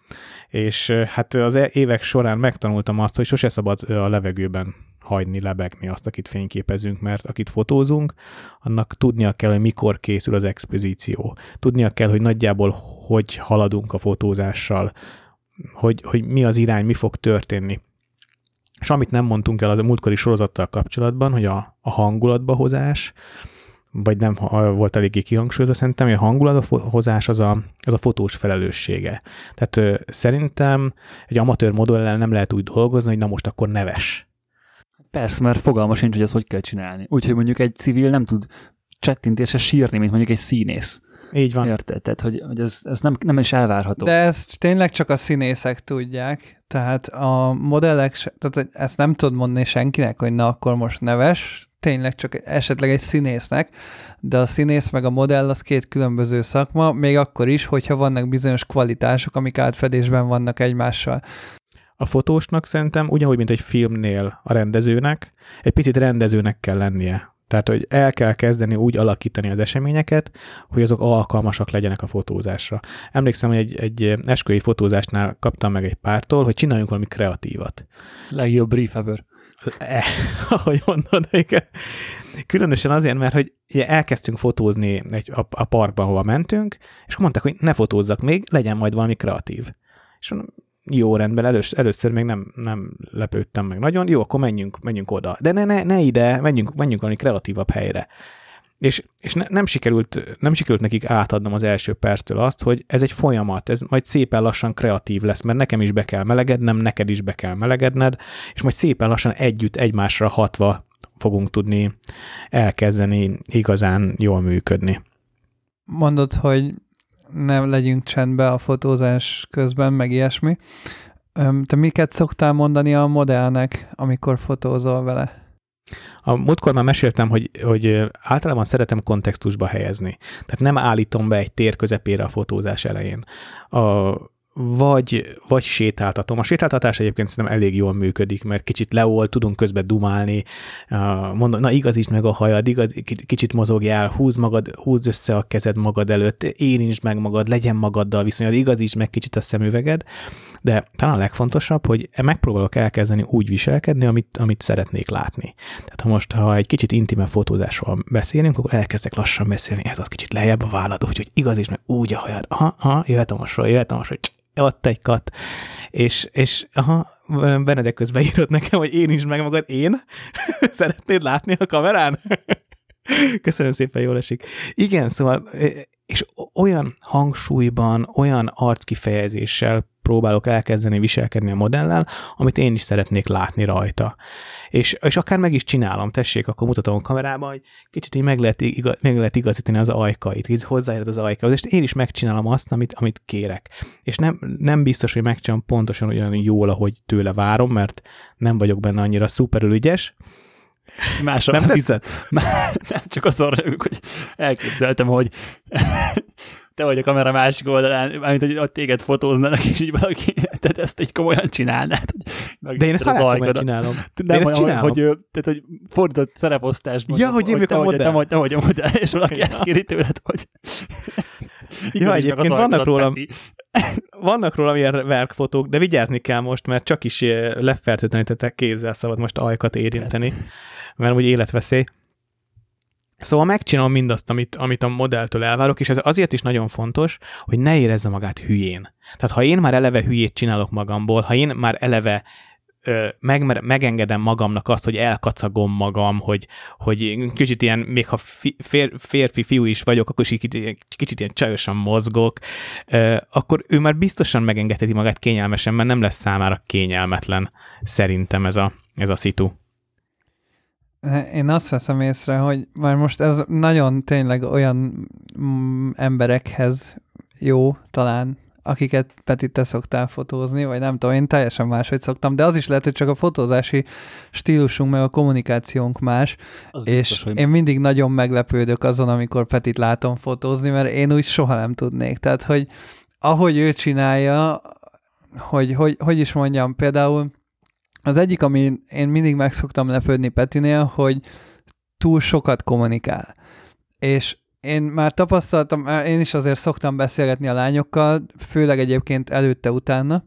Speaker 3: És hát az évek során megtanultam azt, hogy sose szabad a levegőben hagyni lebegni azt, akit fényképezünk, mert akit fotózunk, annak tudnia kell, hogy mikor készül az expozíció. Tudnia kell, hogy nagyjából hogy haladunk a fotózással, hogy, hogy mi az irány, mi fog történni. És amit nem mondtunk el az a múltkori sorozattal kapcsolatban, hogy a, a hangulatba hozás, vagy nem volt eléggé kihangsúlyozva, szerintem, hogy a hangulatba-hozás az a, az a fotós felelőssége. Tehát ö, szerintem egy amatőr modellel nem lehet úgy dolgozni, hogy na most akkor neves
Speaker 1: Persze, mert fogalma sincs, hogy ezt hogy kell csinálni. Úgyhogy mondjuk egy civil nem tud csettintésre sírni, mint mondjuk egy színész.
Speaker 3: Így van.
Speaker 1: Érted? Tehát, hogy, hogy ez, ez nem, nem is elvárható.
Speaker 2: De ezt tényleg csak a színészek tudják, tehát a modellek, tehát ezt nem tud mondani senkinek, hogy na akkor most neves, tényleg csak esetleg egy színésznek, de a színész meg a modell az két különböző szakma, még akkor is, hogyha vannak bizonyos kvalitások, amik átfedésben vannak egymással
Speaker 3: a fotósnak szerintem, ugyanúgy, mint egy filmnél a rendezőnek, egy picit rendezőnek kell lennie. Tehát, hogy el kell kezdeni úgy alakítani az eseményeket, hogy azok alkalmasak legyenek a fotózásra. Emlékszem, hogy egy, egy esküvői fotózásnál kaptam meg egy pártól, hogy csináljunk valami kreatívat.
Speaker 1: Legjobb brief ever.
Speaker 3: Eh, ahogy mondod, igen. Különösen azért, mert hogy ugye elkezdtünk fotózni egy, a, a parkban, hova mentünk, és mondták, hogy ne fotózzak még, legyen majd valami kreatív. És mondom, jó rendben, elős, először még nem, nem lepődtem meg nagyon, jó, akkor menjünk, menjünk oda. De ne, ne, ne ide, menjünk, menjünk valami kreatívabb helyre. És, és ne, nem, sikerült, nem sikerült nekik átadnom az első perctől azt, hogy ez egy folyamat, ez majd szépen lassan kreatív lesz, mert nekem is be kell melegednem, neked is be kell melegedned, és majd szépen lassan együtt egymásra hatva fogunk tudni elkezdeni igazán jól működni.
Speaker 2: Mondod, hogy nem legyünk csendbe a fotózás közben, meg ilyesmi. Te miket szoktál mondani a modellnek, amikor fotózol vele?
Speaker 3: A múltkor már meséltem, hogy, hogy általában szeretem kontextusba helyezni. Tehát nem állítom be egy tér közepére a fotózás elején. A, vagy, vagy sétáltatom. A sétáltatás egyébként szerintem elég jól működik, mert kicsit leol, tudunk közben dumálni, mondom, na igazítsd meg a hajad, igaz, kicsit mozogjál, húz magad, húzd össze a kezed magad előtt, érintsd meg magad, legyen magaddal viszonylag, igazítsd meg kicsit a szemüveged, de talán a legfontosabb, hogy megpróbálok elkezdeni úgy viselkedni, amit, amit szeretnék látni. Tehát ha most, ha egy kicsit intime fotózásról beszélünk, akkor elkezdek lassan beszélni, ez az kicsit lejjebb a vállad, úgyhogy igazítsd meg úgy a hajad, aha, aha jöhet a mosoly, jöhet a mosoly, ott egy kat, és, és aha, Benedek közben írott nekem, hogy én is meg magad, én? Szeretnéd látni a kamerán? Köszönöm szépen, jól esik. Igen, szóval, és olyan hangsúlyban, olyan arckifejezéssel próbálok elkezdeni viselkedni a modellel, amit én is szeretnék látni rajta. És, és akár meg is csinálom, tessék, akkor mutatom a kamerába, hogy kicsit így meg lehet, igaz, meg lehet igazítani az ajkait, így hozzáérhet az ajkához, és én is megcsinálom azt, amit, amit kérek. És nem, nem biztos, hogy megcsinálom pontosan olyan jól, ahogy tőle várom, mert nem vagyok benne annyira szuperül ügyes,
Speaker 1: Másra nem fizet. Nem csak az arra hogy elképzeltem, hogy te vagy a kamera másik oldalán, mint hogy ott téged fotóznának, és így valaki, tehát ezt egy komolyan csinálnád.
Speaker 3: De én ezt komolyan csinálom.
Speaker 1: Nem, én ezt csinálom. Hogy, tehát, hogy fordított szereposztás.
Speaker 3: Ja, hogy én
Speaker 1: a modell. Te vagy, te vagy a modell, és valaki ezt kéri tőled, hogy
Speaker 3: Ja, egyébként vannak rólam, vannak rólam ilyen verkfotók, de vigyázni kell most, mert csak is eh, lefertőtlenítettek kézzel szabad most ajkat érinteni, Persze. mert úgy életveszély. Szóval megcsinálom mindazt, amit, amit a modelltől elvárok, és ez azért is nagyon fontos, hogy ne érezze magát hülyén. Tehát ha én már eleve hülyét csinálok magamból, ha én már eleve meg, megengedem magamnak azt, hogy elkacagom magam, hogy, hogy kicsit ilyen, még ha fi, fér, férfi fiú is vagyok, akkor is kicsit, kicsit ilyen csajosan mozgok, akkor ő már biztosan megengedheti magát kényelmesen, mert nem lesz számára kényelmetlen szerintem ez a, ez a szitu.
Speaker 2: Én azt veszem észre, hogy már most ez nagyon tényleg olyan mm, emberekhez jó talán, akiket Peti te szoktál fotózni, vagy nem tudom, én teljesen máshogy szoktam, de az is lehet, hogy csak a fotózási stílusunk, meg a kommunikációnk más, az és biztos, hogy... én mindig nagyon meglepődök azon, amikor Petit látom fotózni, mert én úgy soha nem tudnék. Tehát, hogy ahogy ő csinálja, hogy, hogy, hogy is mondjam, például az egyik, ami én mindig meg szoktam lepődni Petinél, hogy túl sokat kommunikál. És én már tapasztaltam, én is azért szoktam beszélgetni a lányokkal, főleg egyébként előtte-utána,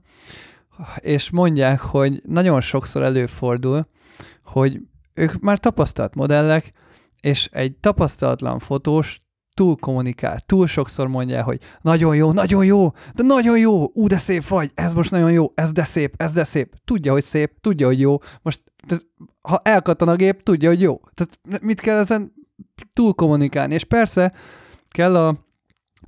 Speaker 2: és mondják, hogy nagyon sokszor előfordul, hogy ők már tapasztalt modellek, és egy tapasztalatlan fotós túl kommunikál, túl sokszor mondja, hogy nagyon jó, nagyon jó, de nagyon jó, ú, de szép vagy, ez most nagyon jó, ez de szép, ez de szép. Tudja, hogy szép, tudja, hogy jó. Most ha elkattan a gép, tudja, hogy jó. Tehát mit kell ezen túl kommunikálni? És persze kell a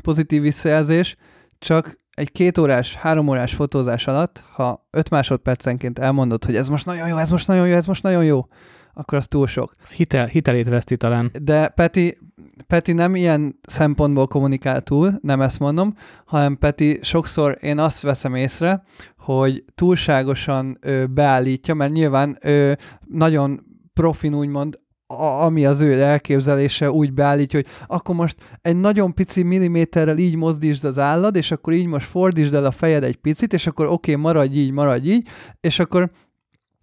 Speaker 2: pozitív visszajelzés, csak egy két órás, három órás fotózás alatt, ha öt másodpercenként elmondod, hogy ez most nagyon jó, ez most nagyon jó, ez most nagyon jó, akkor az túl sok.
Speaker 3: Az hitel, hitelét veszti talán.
Speaker 2: De Peti, Peti nem ilyen szempontból kommunikál túl, nem ezt mondom, hanem Peti sokszor én azt veszem észre, hogy túlságosan ö, beállítja, mert nyilván ö, nagyon profin úgymond a, ami az ő elképzelése úgy beállítja, hogy akkor most egy nagyon pici milliméterrel így mozdítsd az állad, és akkor így most fordítsd el a fejed egy picit, és akkor oké, okay, maradj így, maradj így, és akkor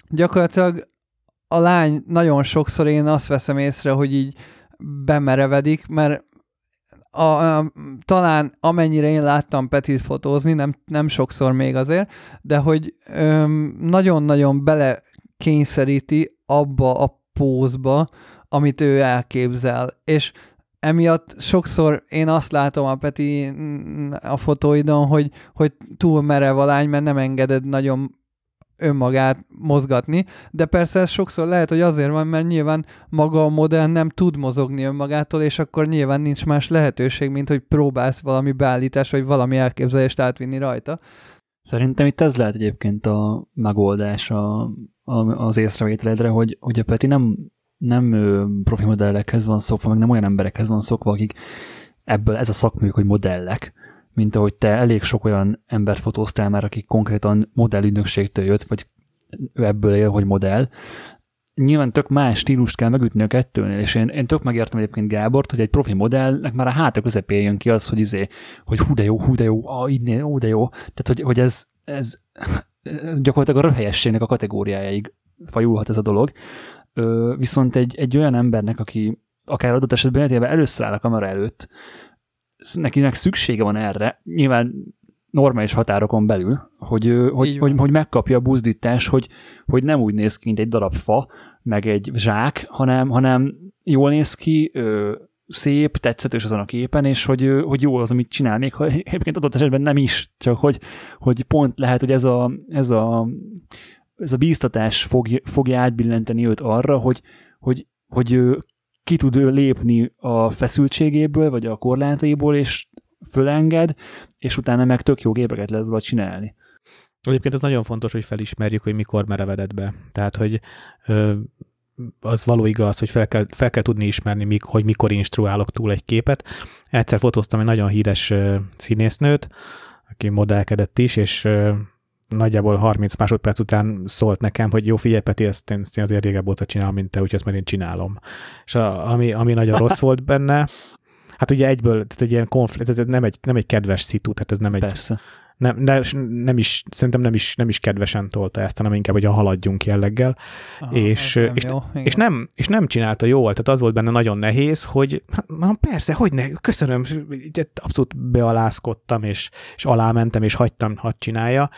Speaker 2: gyakorlatilag a lány nagyon sokszor én azt veszem észre, hogy így bemerevedik, mert a, a, talán amennyire én láttam Petit fotózni, nem, nem sokszor még azért, de hogy öm, nagyon-nagyon bele kényszeríti abba a pózba, amit ő elképzel. És emiatt sokszor én azt látom a Peti a fotóidon, hogy, hogy túl merev a lány, mert nem engeded nagyon önmagát mozgatni, de persze ez sokszor lehet, hogy azért van, mert nyilván maga a modell nem tud mozogni önmagától, és akkor nyilván nincs más lehetőség, mint hogy próbálsz valami beállítás, vagy valami elképzelést átvinni rajta.
Speaker 1: Szerintem itt ez lehet egyébként a megoldás a, az észrevételedre, hogy, hogy a Peti nem, nem profi modellekhez van szokva, meg nem olyan emberekhez van szokva, akik ebből ez a szakműk, hogy modellek, mint ahogy te elég sok olyan embert fotóztál már, aki konkrétan modellügynökségtől jött, vagy ő ebből él, hogy modell. Nyilván tök más stílust kell megütni a kettőnél, és én, én tök megértem egyébként Gábort, hogy egy profi modellnek már a háta közepén jön ki az, hogy izé, hogy hú de jó, hú de jó, ah, így hú de jó. Tehát, hogy, hogy ez, ez gyakorlatilag a röhelyességnek a kategóriájáig fajulhat ez a dolog. Ö, viszont egy, egy olyan embernek, aki akár adott esetben először áll a kamera előtt, nekinek szüksége van erre, nyilván normális határokon belül, hogy, hogy, hogy, hogy megkapja a buzdítás, hogy, hogy nem úgy néz ki, mint egy darab fa, meg egy zsák, hanem, hanem jól néz ki, ö, szép, tetszetős azon a képen, és hogy, hogy jó az, amit csinál, még ha egyébként adott esetben nem is, csak hogy, hogy pont lehet, hogy ez a, ez a, ez a bíztatás fog, fogja átbillenteni őt arra, hogy, hogy, hogy ki tud ő lépni a feszültségéből, vagy a korlátaiból, és fölenged, és utána meg tök jó gépeket lehet róla csinálni.
Speaker 3: Egyébként az nagyon fontos, hogy felismerjük, hogy mikor merevedett be. Tehát, hogy ö, az való igaz, hogy fel kell, fel kell tudni ismerni, mik, hogy mikor instruálok túl egy képet. Egyszer fotóztam egy nagyon híres színésznőt, aki modellkedett is, és nagyjából 30 másodperc után szólt nekem, hogy jó, figyelj Peti, ezt én, ezt én azért régebb óta csinálom, mint te, úgyhogy ezt már én csinálom. És a, ami, ami nagyon rossz volt benne, hát ugye egyből, tehát egy ilyen konflikt, ez nem egy, nem egy kedves szitu, tehát ez nem egy,
Speaker 1: Persze
Speaker 3: nem, de nem is, szerintem nem is, nem is kedvesen tolta ezt, hanem inkább, hogy a haladjunk jelleggel. Aha, és, nem és, jó, és, nem, és nem csinálta jól, tehát az volt benne nagyon nehéz, hogy hát, na persze, hogy ne, köszönöm, abszolút bealázkodtam, és, és alámentem, és hagytam, hadd csinálja,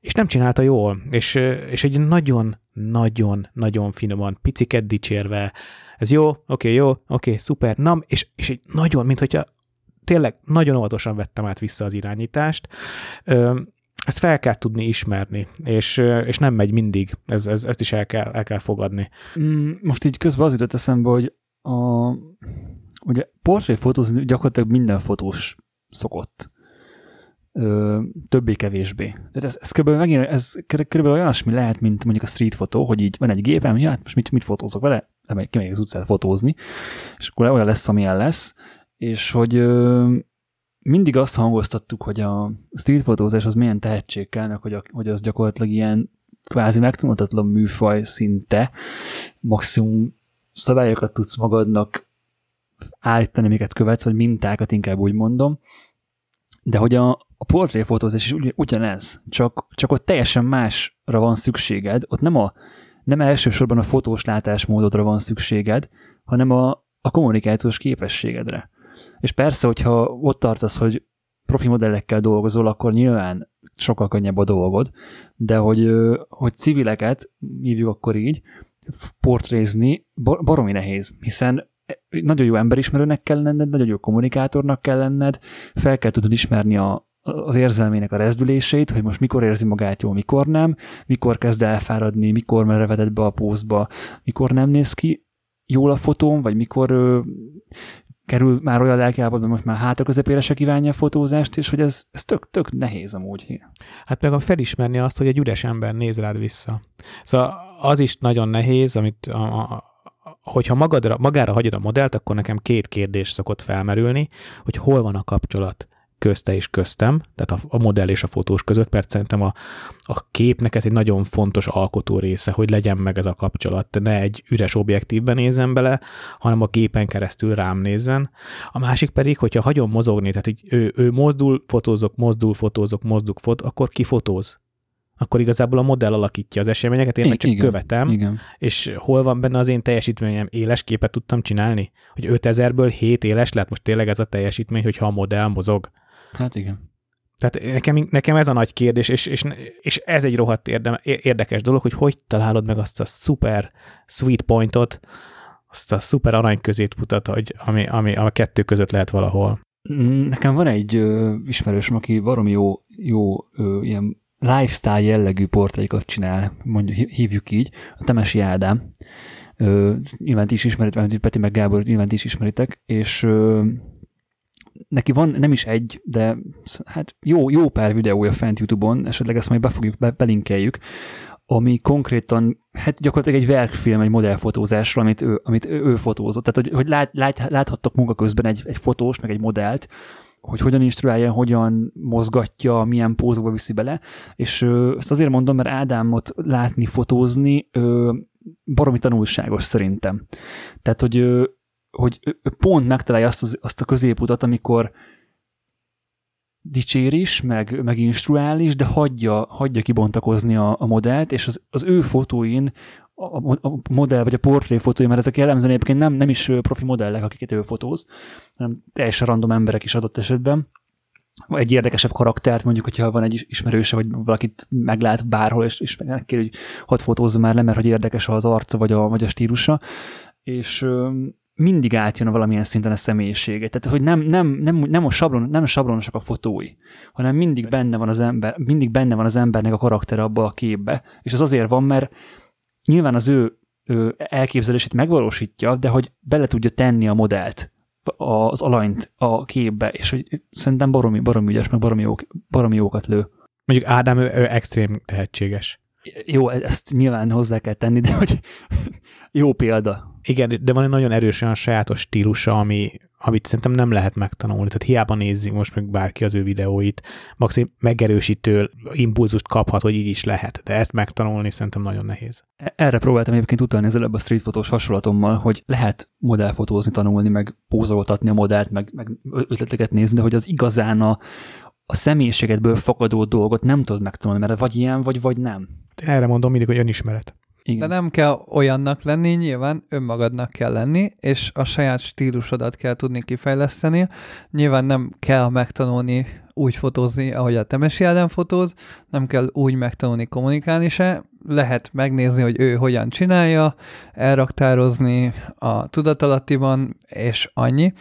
Speaker 3: és nem csinálta jól, és, és egy nagyon-nagyon-nagyon finoman, piciket dicsérve, ez jó, oké, okay, jó, oké, okay, szuper, nam, és, és egy nagyon, mint hogyha tényleg nagyon óvatosan vettem át vissza az irányítást. Ezt fel kell tudni ismerni, és, és nem megy mindig, ez, ez, ezt is el kell, el kell fogadni.
Speaker 1: Mm, most így közben az jutott eszembe, hogy a, ugye portréfotózni gyakorlatilag minden fotós szokott. többé-kevésbé. Tehát ez, ez kb. megint, ez kb. olyasmi lehet, mint mondjuk a street fotó, hogy így van egy gépem, ja, hát most mit, mit fotózok vele? Kimegyek az utcát fotózni, és akkor olyan lesz, amilyen lesz, és hogy mindig azt hangoztattuk, hogy a street az milyen tehetség kell, hogy, a, hogy az gyakorlatilag ilyen kvázi megtanultatlan műfaj szinte, maximum szabályokat tudsz magadnak állítani, amiket követsz, vagy mintákat inkább úgy mondom, de hogy a, a portréfotózás is ugy, ugyanez, csak, csak ott teljesen másra van szükséged, ott nem, a, nem elsősorban a fotós látásmódodra van szükséged, hanem a, a kommunikációs képességedre. És persze, hogyha ott tartasz, hogy profi modellekkel dolgozol, akkor nyilván sokkal könnyebb a dolgod, de hogy, hogy civileket, hívjuk akkor így, portrézni baromi nehéz, hiszen nagyon jó emberismerőnek kell lenned, nagyon jó kommunikátornak kell lenned, fel kell tudod ismerni a, az érzelmének a rezdülését, hogy most mikor érzi magát jól, mikor nem, mikor kezd elfáradni, mikor merevedett be a pózba, mikor nem néz ki jól a fotón, vagy mikor kerül már olyan hogy most már hátra közepére se kívánja a fotózást, és hogy ez, ez tök, tök nehéz amúgy.
Speaker 3: Hát meg a felismerni azt, hogy egy üres ember néz rád vissza. Szóval az is nagyon nehéz, amit a, a, hogyha magadra, magára hagyod a modellt, akkor nekem két kérdés szokott felmerülni, hogy hol van a kapcsolat közte és köztem, tehát a, a modell és a fotós között, mert szerintem a, a képnek ez egy nagyon fontos alkotó része, hogy legyen meg ez a kapcsolat, ne egy üres objektívben nézzen bele, hanem a gépen keresztül rám nézzen. A másik pedig, hogyha hagyom mozogni, tehát hogy ő, ő mozdul, fotózok, mozdul, fotózok, mozdul, fot, akkor ki fotóz? akkor igazából a modell alakítja az eseményeket, én meg csak igen, követem, igen. és hol van benne az én teljesítményem? Éles képet tudtam csinálni? Hogy 5000-ből 7 éles lett most tényleg ez a teljesítmény, hogyha a modell mozog?
Speaker 1: Hát igen.
Speaker 3: Tehát nekem, nekem ez a nagy kérdés, és, és, és ez egy rohadt érdem, érdekes dolog, hogy hogy találod meg azt a szuper sweet pointot, azt a szuper arany mutat, hogy ami, ami a kettő között lehet valahol.
Speaker 1: Mm, nekem van egy ö, ismerősöm, aki valami jó, jó ö, ilyen lifestyle jellegű portrékat csinál, mondjuk hívjuk így, a Temesi Ádám. Ö, nyilván ti is ismeritek, Peti meg Gábor nyilván ti is ismeritek, és ö, neki van nem is egy, de hát jó, jó pár videója fent YouTube-on, esetleg ezt majd befogjuk, be, belinkeljük, ami konkrétan, hát gyakorlatilag egy verkfilm, egy modellfotózásról, amit ő, amit ő, ő fotózott. Tehát, hogy, hogy lát, lát, láthattok munka közben egy, egy fotós, meg egy modellt, hogy hogyan instruálja, hogyan mozgatja, milyen pózokba viszi bele, és ö, ezt azért mondom, mert Ádámot látni, fotózni ö, baromi tanulságos szerintem. Tehát, hogy, ö, hogy pont megtalálja azt, az, azt a középutat, amikor dicsér is, meg, meg instruál is, de hagyja, hagyja kibontakozni a, a modellt, és az, az ő fotóin a, a modell vagy a portré fotói, mert ezek jellemzően egyébként nem, nem is profi modellek, akiket ő fotóz, hanem teljesen random emberek is adott esetben. Egy érdekesebb karaktert, mondjuk, hogyha van egy ismerőse, vagy valakit meglát bárhol, és, és megkér, hogy hadd fotózza már le, mert hogy érdekes az arca, vagy a, vagy a stílusa. És mindig átjön valamilyen szinten a személyisége. Tehát, hogy nem, nem, nem, nem, a sablon, nem a sablonosak a fotói, hanem mindig benne van az ember, mindig benne van az embernek a karaktere abba a képbe. És az azért van, mert nyilván az ő, ő elképzelését megvalósítja, de hogy bele tudja tenni a modellt, az alanyt a képbe, és hogy szerintem baromi, baromi ügyes, meg baromi, jók, baromi jókat lő.
Speaker 3: Mondjuk Ádám, ő, ő extrém tehetséges.
Speaker 1: Jó, ezt nyilván hozzá kell tenni, de hogy jó példa.
Speaker 3: Igen, de van egy nagyon erős olyan sajátos stílusa, ami, amit szerintem nem lehet megtanulni. Tehát hiába nézi most meg bárki az ő videóit, maximum megerősítő impulzust kaphat, hogy így is lehet, de ezt megtanulni szerintem nagyon nehéz.
Speaker 1: Erre próbáltam egyébként utalni az előbb a streetfotós hasonlatommal, hogy lehet modellfotózni, tanulni, meg pózoltatni a modellt, meg, meg ötleteket nézni, de hogy az igazán a, a személyiségedből fakadó dolgot nem tudod megtanulni, mert vagy ilyen, vagy vagy nem.
Speaker 3: Erre mondom mindig, hogy önismeret.
Speaker 2: Igen. De nem kell olyannak lenni, nyilván önmagadnak kell lenni, és a saját stílusodat kell tudni kifejleszteni. Nyilván nem kell megtanulni úgy fotózni, ahogy a Temesi Ádám fotóz, nem kell úgy megtanulni kommunikálni se, lehet megnézni, hogy ő hogyan csinálja, elraktározni a tudatalattiban, és annyi.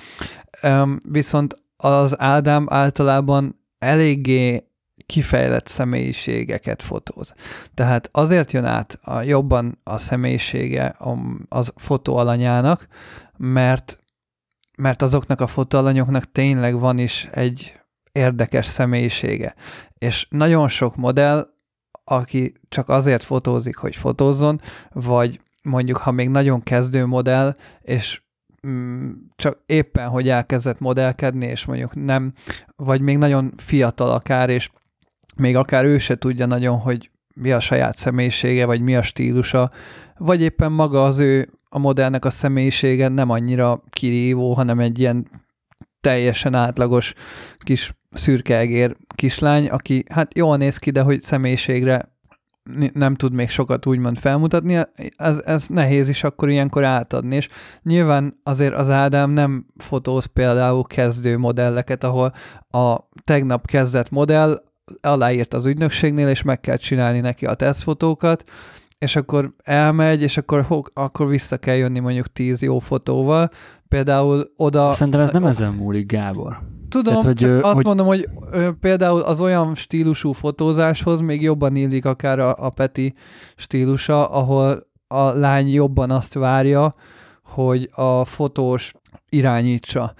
Speaker 2: Viszont az Ádám általában eléggé kifejlett személyiségeket fotóz. Tehát azért jön át a, jobban a személyisége az fotóalanyának, mert, mert azoknak a fotóalanyoknak tényleg van is egy érdekes személyisége. És nagyon sok modell, aki csak azért fotózik, hogy fotózzon, vagy mondjuk, ha még nagyon kezdő modell, és csak éppen, hogy elkezdett modellkedni, és mondjuk nem, vagy még nagyon fiatal akár, és még akár ő se tudja nagyon, hogy mi a saját személyisége, vagy mi a stílusa, vagy éppen maga az ő, a modellnek a személyisége nem annyira kirívó, hanem egy ilyen teljesen átlagos kis szürkeegér kislány, aki hát jól néz ki, de hogy személyiségre nem tud még sokat úgymond felmutatni, ez, ez nehéz is akkor ilyenkor átadni, és nyilván azért az Ádám nem fotóz például kezdő modelleket, ahol a tegnap kezdett modell aláírt az ügynökségnél, és meg kell csinálni neki a tesztfotókat, és akkor elmegy, és akkor, akkor vissza kell jönni mondjuk tíz jó fotóval. Például oda...
Speaker 1: Szerintem ez nem ezen múlik, Gábor.
Speaker 2: Tudom, Tehát, hogy, azt hogy... mondom, hogy például az olyan stílusú fotózáshoz még jobban illik akár a, a Peti stílusa, ahol a lány jobban azt várja, hogy a fotós irányítsa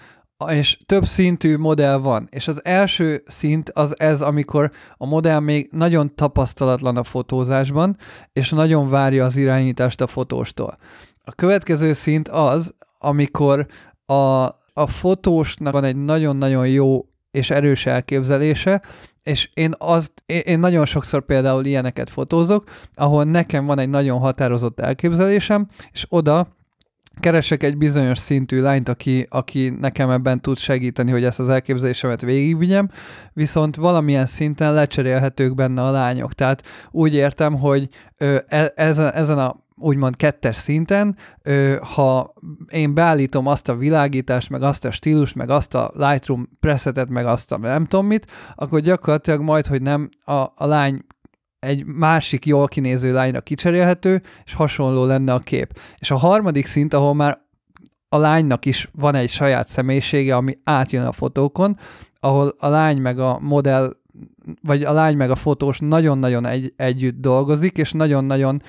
Speaker 2: és több szintű modell van, és az első szint az ez, amikor a modell még nagyon tapasztalatlan a fotózásban, és nagyon várja az irányítást a fotóstól. A következő szint az, amikor a, a fotósnak van egy nagyon-nagyon jó és erős elképzelése, és én, azt, én nagyon sokszor például ilyeneket fotózok, ahol nekem van egy nagyon határozott elképzelésem, és oda keresek egy bizonyos szintű lányt, aki, aki nekem ebben tud segíteni, hogy ezt az elképzelésemet végigvigyem, viszont valamilyen szinten lecserélhetők benne a lányok. Tehát úgy értem, hogy ö, e, ezen, ezen a úgymond kettes szinten, ha én beállítom azt a világítást, meg azt a stílust, meg azt a Lightroom presetet, meg azt a nem tudom mit, akkor gyakorlatilag majd, hogy nem a, a lány egy másik jól kinéző lányra kicserélhető, és hasonló lenne a kép. És a harmadik szint, ahol már a lánynak is van egy saját személyisége, ami átjön a fotókon, ahol a lány meg a modell vagy a lány meg a fotós nagyon-nagyon egy, együtt dolgozik, és nagyon-nagyon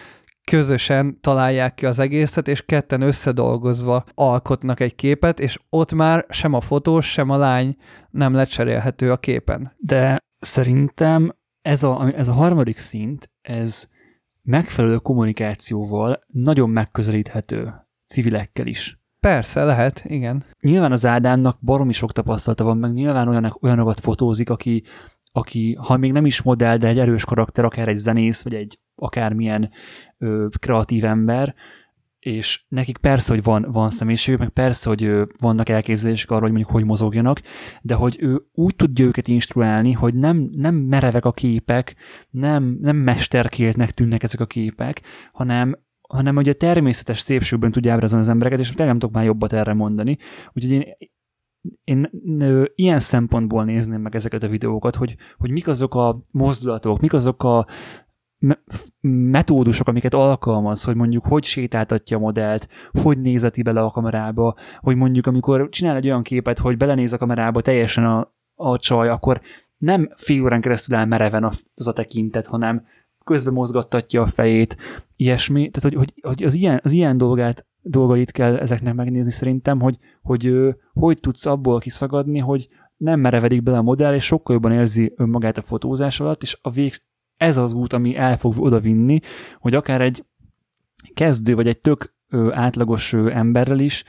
Speaker 2: közösen találják ki az egészet, és ketten összedolgozva alkotnak egy képet, és ott már sem a fotós, sem a lány nem lecserélhető a képen.
Speaker 1: De szerintem ez a, ez a harmadik szint, ez megfelelő kommunikációval nagyon megközelíthető civilekkel is.
Speaker 2: Persze, lehet, igen.
Speaker 1: Nyilván az Ádámnak baromi sok tapasztalata van, meg nyilván olyanak, olyanokat fotózik, aki, aki, ha még nem is modell, de egy erős karakter, akár egy zenész, vagy egy akármilyen ö, kreatív ember, és nekik persze, hogy van, van személyiségük, meg persze, hogy ö, vannak elképzelések arról, hogy mondjuk hogy mozogjanak, de hogy ő úgy tudja őket instruálni, hogy nem, nem merevek a képek, nem, nem mesterkéltnek tűnnek ezek a képek, hanem hanem hogy a természetes szépségben tudja ábrázolni az embereket, és nem tudok már jobbat erre mondani. Úgyhogy én, én ilyen szempontból nézném meg ezeket a videókat, hogy, hogy mik azok a mozdulatok, mik azok a metódusok, amiket alkalmaz, hogy mondjuk hogy sétáltatja a modellt, hogy nézeti bele a kamerába, hogy mondjuk amikor csinál egy olyan képet, hogy belenéz a kamerába teljesen a, a csaj, akkor nem fél órán keresztül áll mereven az a tekintet, hanem közben mozgattatja a fejét, ilyesmi. Tehát, hogy, hogy, hogy az, ilyen, az ilyen dolgát, dolgait kell ezeknek megnézni szerintem, hogy hogy, hogy tudsz abból kiszagadni, hogy nem merevedik bele a modell, és sokkal jobban érzi önmagát a fotózás alatt, és a vég, ez az út, ami el fog oda vinni, hogy akár egy kezdő, vagy egy tök átlagos emberrel is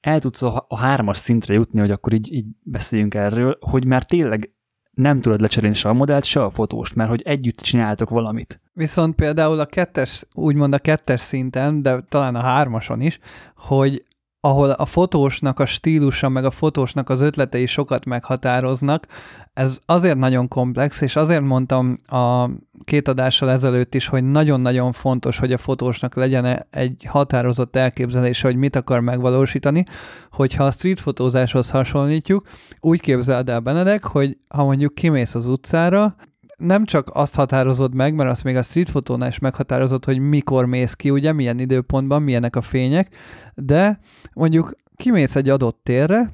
Speaker 1: el tudsz a hármas szintre jutni, hogy akkor így, így beszéljünk erről, hogy már tényleg nem tudod lecserélni se a modellt, se a fotóst, mert hogy együtt csináltok valamit.
Speaker 2: Viszont például a kettes, úgymond a kettes szinten, de talán a hármason is, hogy ahol a fotósnak a stílusa, meg a fotósnak az ötletei sokat meghatároznak, ez azért nagyon komplex, és azért mondtam a két adással ezelőtt is, hogy nagyon-nagyon fontos, hogy a fotósnak legyen egy határozott elképzelése, hogy mit akar megvalósítani, hogyha a street fotózáshoz hasonlítjuk, úgy képzeld el Benedek, hogy ha mondjuk kimész az utcára, nem csak azt határozod meg, mert azt még a street fotónál is meghatározod, hogy mikor mész ki, ugye, milyen időpontban, milyenek a fények, de mondjuk kimész egy adott térre,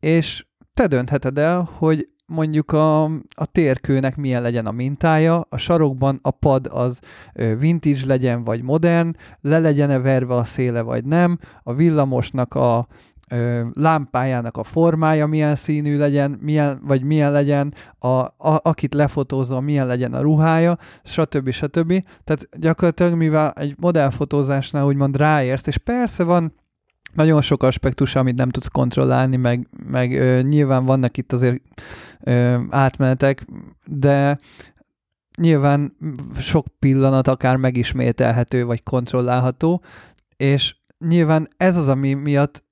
Speaker 2: és te döntheted el, hogy mondjuk a, a térkőnek milyen legyen a mintája, a sarokban a pad az vintage legyen, vagy modern, le legyen-e verve a széle, vagy nem, a villamosnak a ö, lámpájának a formája milyen színű legyen, milyen, vagy milyen legyen, a, a, akit lefotózom, milyen legyen a ruhája, stb. stb. Tehát gyakorlatilag, mivel egy modellfotózásnál úgymond ráérsz, és persze van nagyon sok aspektus, amit nem tudsz kontrollálni, meg, meg ö, nyilván vannak itt azért ö, átmenetek, de nyilván sok pillanat akár megismételhető, vagy kontrollálható, és nyilván ez az, ami miatt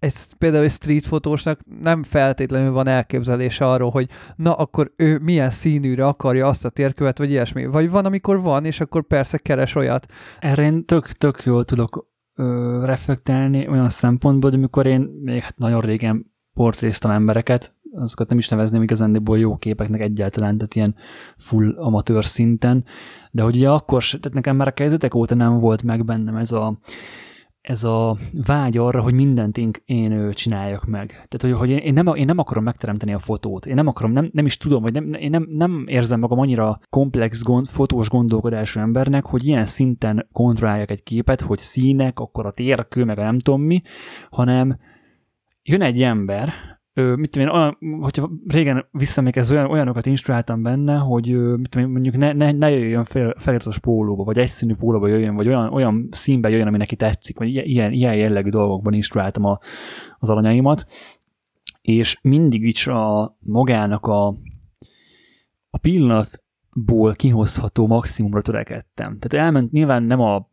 Speaker 2: egy, például egy street fotósnak nem feltétlenül van elképzelése arról, hogy na akkor ő milyen színűre akarja azt a térkövet, vagy ilyesmi. Vagy van, amikor van, és akkor persze keres olyat.
Speaker 1: Erre én tök, tök jól tudok ö, reflektálni olyan szempontból, hogy amikor én még hát nagyon régen portréztam embereket, azokat nem is nevezném igazándiból jó képeknek egyáltalán, tehát ilyen full amatőr szinten, de hogy ugye akkor, tehát nekem már a kezdetek óta nem volt meg bennem ez a ez a vágy arra, hogy mindent én, csináljak meg. Tehát, hogy, hogy én, nem, én nem akarom megteremteni a fotót. Én nem akarom, nem, nem is tudom, vagy nem, én nem, nem érzem magam annyira komplex gond, fotós gondolkodású embernek, hogy ilyen szinten kontrolláljak egy képet, hogy színek, akkor a térkő, meg a nem tudom mi, hanem jön egy ember, ö, mit tudom én, olyan, hogyha régen visszaemlékezz, olyan, olyanokat instruáltam benne, hogy mit tudom én, mondjuk ne, ne, ne jöjjön fel, feliratos pólóba, vagy egyszínű pólóba jöjjön, vagy olyan, olyan színbe jöjjön, ami neki tetszik, vagy ilyen, ilyen jellegű dolgokban instruáltam a, az alanyaimat, és mindig is a magának a, a pillanatból kihozható maximumra törekedtem. Tehát elment, nyilván nem a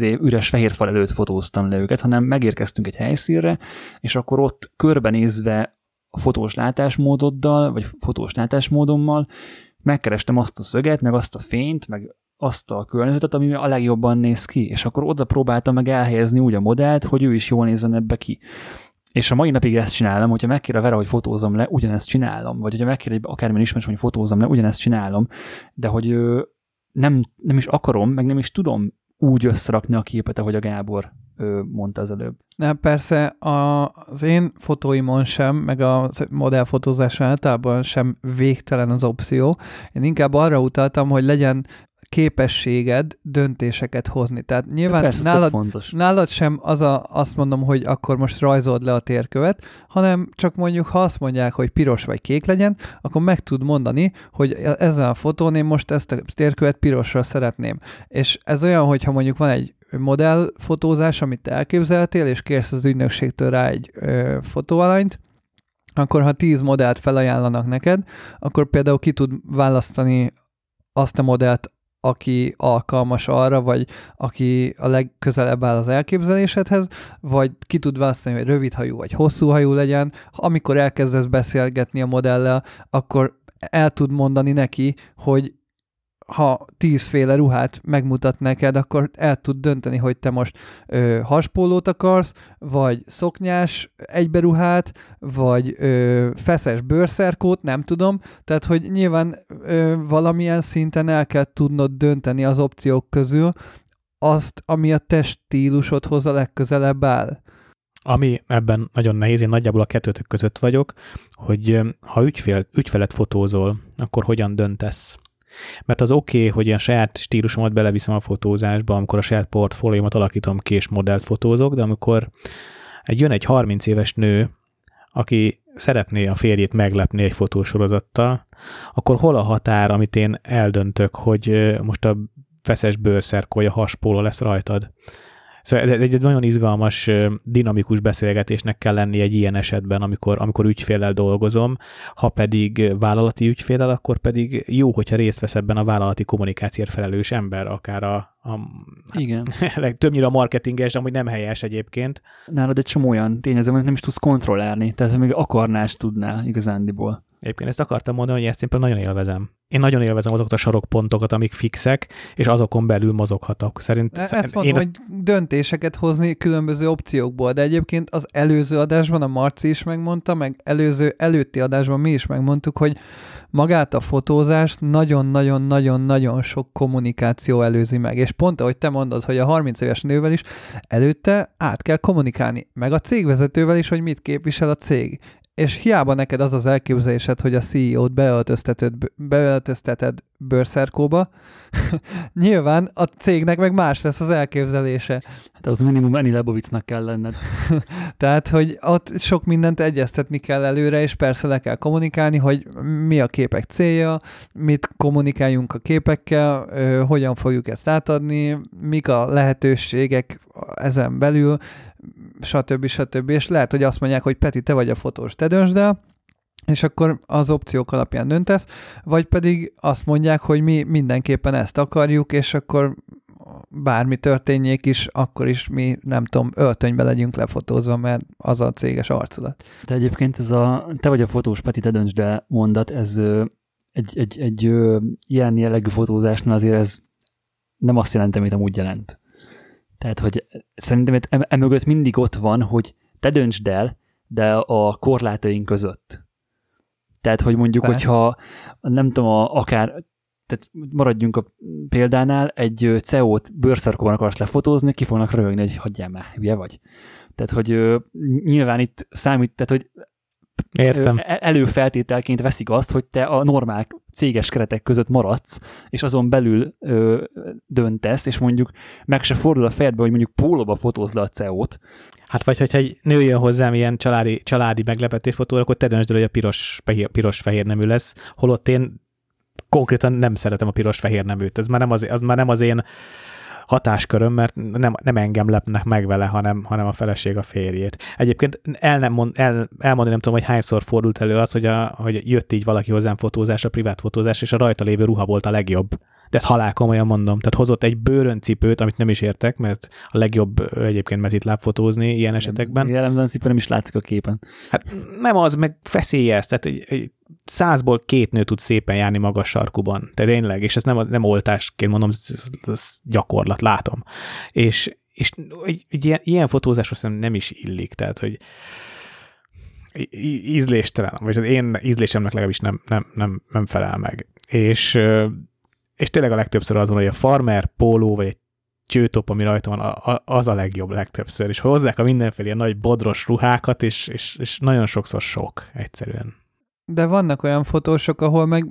Speaker 1: üres fehér fal előtt fotóztam le őket, hanem megérkeztünk egy helyszínre, és akkor ott körbenézve a fotós látásmódoddal, vagy fotós látásmódommal megkerestem azt a szöget, meg azt a fényt, meg azt a környezetet, ami a legjobban néz ki, és akkor oda próbáltam meg elhelyezni úgy a modellt, hogy ő is jól nézzen ebbe ki. És a mai napig ezt csinálom, hogyha megkér a Vera, hogy fotózom le, ugyanezt csinálom. Vagy hogyha megkér egy akármilyen ismerős, hogy fotózom le, ugyanezt csinálom. De hogy nem, nem is akarom, meg nem is tudom úgy összerakni a képet, ahogy a Gábor mondta az előbb.
Speaker 2: Nem, persze a, az én fotóimon sem, meg a modellfotózás általában sem végtelen az opció. Én inkább arra utaltam, hogy legyen képességed döntéseket hozni. Tehát nyilván
Speaker 1: Persze,
Speaker 2: nálad,
Speaker 1: fontos.
Speaker 2: nálad sem az a, azt mondom, hogy akkor most rajzold le a térkövet, hanem csak mondjuk, ha azt mondják, hogy piros vagy kék legyen, akkor meg tud mondani, hogy ezen a fotón én most ezt a térkövet pirosra szeretném. És ez olyan, hogyha mondjuk van egy modellfotózás, amit te elképzeltél, és kérsz az ügynökségtől rá egy ö, fotóalanyt, akkor ha tíz modellt felajánlanak neked, akkor például ki tud választani azt a modellt, aki alkalmas arra, vagy aki a legközelebb áll az elképzelésedhez, vagy ki tud választani, hogy rövid hajú vagy hosszú hajú legyen. Amikor elkezdesz beszélgetni a modellel, akkor el tud mondani neki, hogy ha tízféle ruhát megmutat neked, akkor el tud dönteni, hogy te most ö, haspólót akarsz, vagy szoknyás egyberuhát, vagy ö, feszes bőrszerkót, nem tudom. Tehát, hogy nyilván ö, valamilyen szinten el kell tudnod dönteni az opciók közül azt, ami a te stílusodhoz a legközelebb áll.
Speaker 3: Ami ebben nagyon nehéz, én nagyjából a kettőtök között vagyok, hogy ha ügyfél, ügyfelet fotózol, akkor hogyan döntesz? Mert az oké, okay, hogy ilyen saját stílusomat beleviszem a fotózásba, amikor a saját portfóliómat alakítom ki és modellt fotózok, de amikor egy jön egy 30 éves nő, aki szeretné a férjét meglepni egy fotósorozattal, akkor hol a határ, amit én eldöntök, hogy most a feszes bőrszerk vagy a haspóló lesz rajtad? Szóval egy, egy nagyon izgalmas, dinamikus beszélgetésnek kell lenni egy ilyen esetben, amikor, amikor ügyféllel dolgozom, ha pedig vállalati ügyféllel, akkor pedig jó, hogyha részt vesz ebben a vállalati kommunikációért felelős ember, akár a, a
Speaker 1: Igen.
Speaker 3: többnyire a marketinges, amúgy nem helyes egyébként.
Speaker 1: Nálad egy csomó olyan tényező, amit nem is tudsz kontrollálni, tehát még akarnás tudnál igazándiból.
Speaker 3: Egyébként ezt akartam mondani, hogy ezt én például nagyon élvezem. Én nagyon élvezem azokat a sarokpontokat, amik fixek, és azokon belül mozoghatok. Szerint,
Speaker 2: ezt mondom, én hogy döntéseket hozni különböző opciókból, de egyébként az előző adásban a Marci is megmondta, meg előző előtti adásban mi is megmondtuk, hogy magát a fotózást nagyon-nagyon-nagyon-nagyon sok kommunikáció előzi meg. És pont ahogy te mondod, hogy a 30 éves nővel is előtte át kell kommunikálni, meg a cégvezetővel is, hogy mit képvisel a cég és hiába neked az az elképzelésed, hogy a CEO-t beöltözteted, beöltözteted bőrszerkóba, nyilván a cégnek meg más lesz az elképzelése.
Speaker 1: Hát az minimum Eni Lebovicnak kell lenned.
Speaker 2: Tehát, hogy ott sok mindent egyeztetni kell előre, és persze le kell kommunikálni, hogy mi a képek célja, mit kommunikáljunk a képekkel, hogyan fogjuk ezt átadni, mik a lehetőségek ezen belül, stb. stb. És lehet, hogy azt mondják, hogy Peti, te vagy a fotós, te döntsd el, és akkor az opciók alapján döntesz, vagy pedig azt mondják, hogy mi mindenképpen ezt akarjuk, és akkor bármi történjék is, akkor is mi, nem tudom, öltönybe legyünk lefotózva, mert az a céges arculat.
Speaker 1: De egyébként ez a te vagy a fotós, Peti, te döntsd el mondat, ez egy, egy, egy, ilyen jellegű fotózásnál azért ez nem azt jelenti, amit amúgy jelent. Tehát, hogy szerintem emögött mindig ott van, hogy te döntsd el, de a korlátaink között. Tehát, hogy mondjuk, Be. hogyha nem tudom, a, akár tehát maradjunk a példánál, egy CEO-t bőrszarkóban akarsz lefotózni, ki fognak röhögni, hogy hagyjál már, ugye vagy? Tehát, hogy nyilván itt számít, tehát, hogy
Speaker 3: Értem.
Speaker 1: előfeltételként veszik azt, hogy te a normál céges keretek között maradsz, és azon belül ö, döntesz, és mondjuk meg se fordul a fejedbe, hogy mondjuk pólóba fotózd le a CEO-t.
Speaker 3: Hát vagy hogyha egy nő jön hozzám ilyen családi, családi meglepetésfotóra, akkor te döntsd el, hogy a piros, piros fehér nemű lesz, holott én konkrétan nem szeretem a piros-fehér neműt. Ez már nem az, az már nem az én hatásköröm, mert nem, nem engem lepnek meg vele, hanem, hanem a feleség a férjét. Egyébként el nem mond, el, elmondani nem tudom, hogy hányszor fordult elő az, hogy, a, hogy jött így valaki hozzám fotózásra, privát fotózás, és a rajta lévő ruha volt a legjobb. De ezt halál komolyan mondom. Tehát hozott egy bőröncipőt, amit nem is értek, mert a legjobb egyébként mezitláb fotózni ilyen esetekben.
Speaker 1: Jellemzően szépen nem is látszik a képen.
Speaker 3: Hát nem az, meg feszélyez. Tehát egy, egy százból két nő tud szépen járni magas sarkuban. Tehát tényleg, és ez nem, nem oltásként mondom, ez, ez gyakorlat, látom. És, és egy, egy ilyen, ilyen fotózás nem is illik, tehát, hogy ízléstelen, vagy az én ízlésemnek legalábbis nem, nem, nem, nem felel meg. És, és tényleg a legtöbbször az van, hogy a farmer, póló, vagy egy csőtop, ami rajta van, az a legjobb legtöbbször, és hozzák a mindenféle nagy bodros ruhákat, és, és, és nagyon sokszor sok egyszerűen.
Speaker 2: De vannak olyan fotósok, ahol meg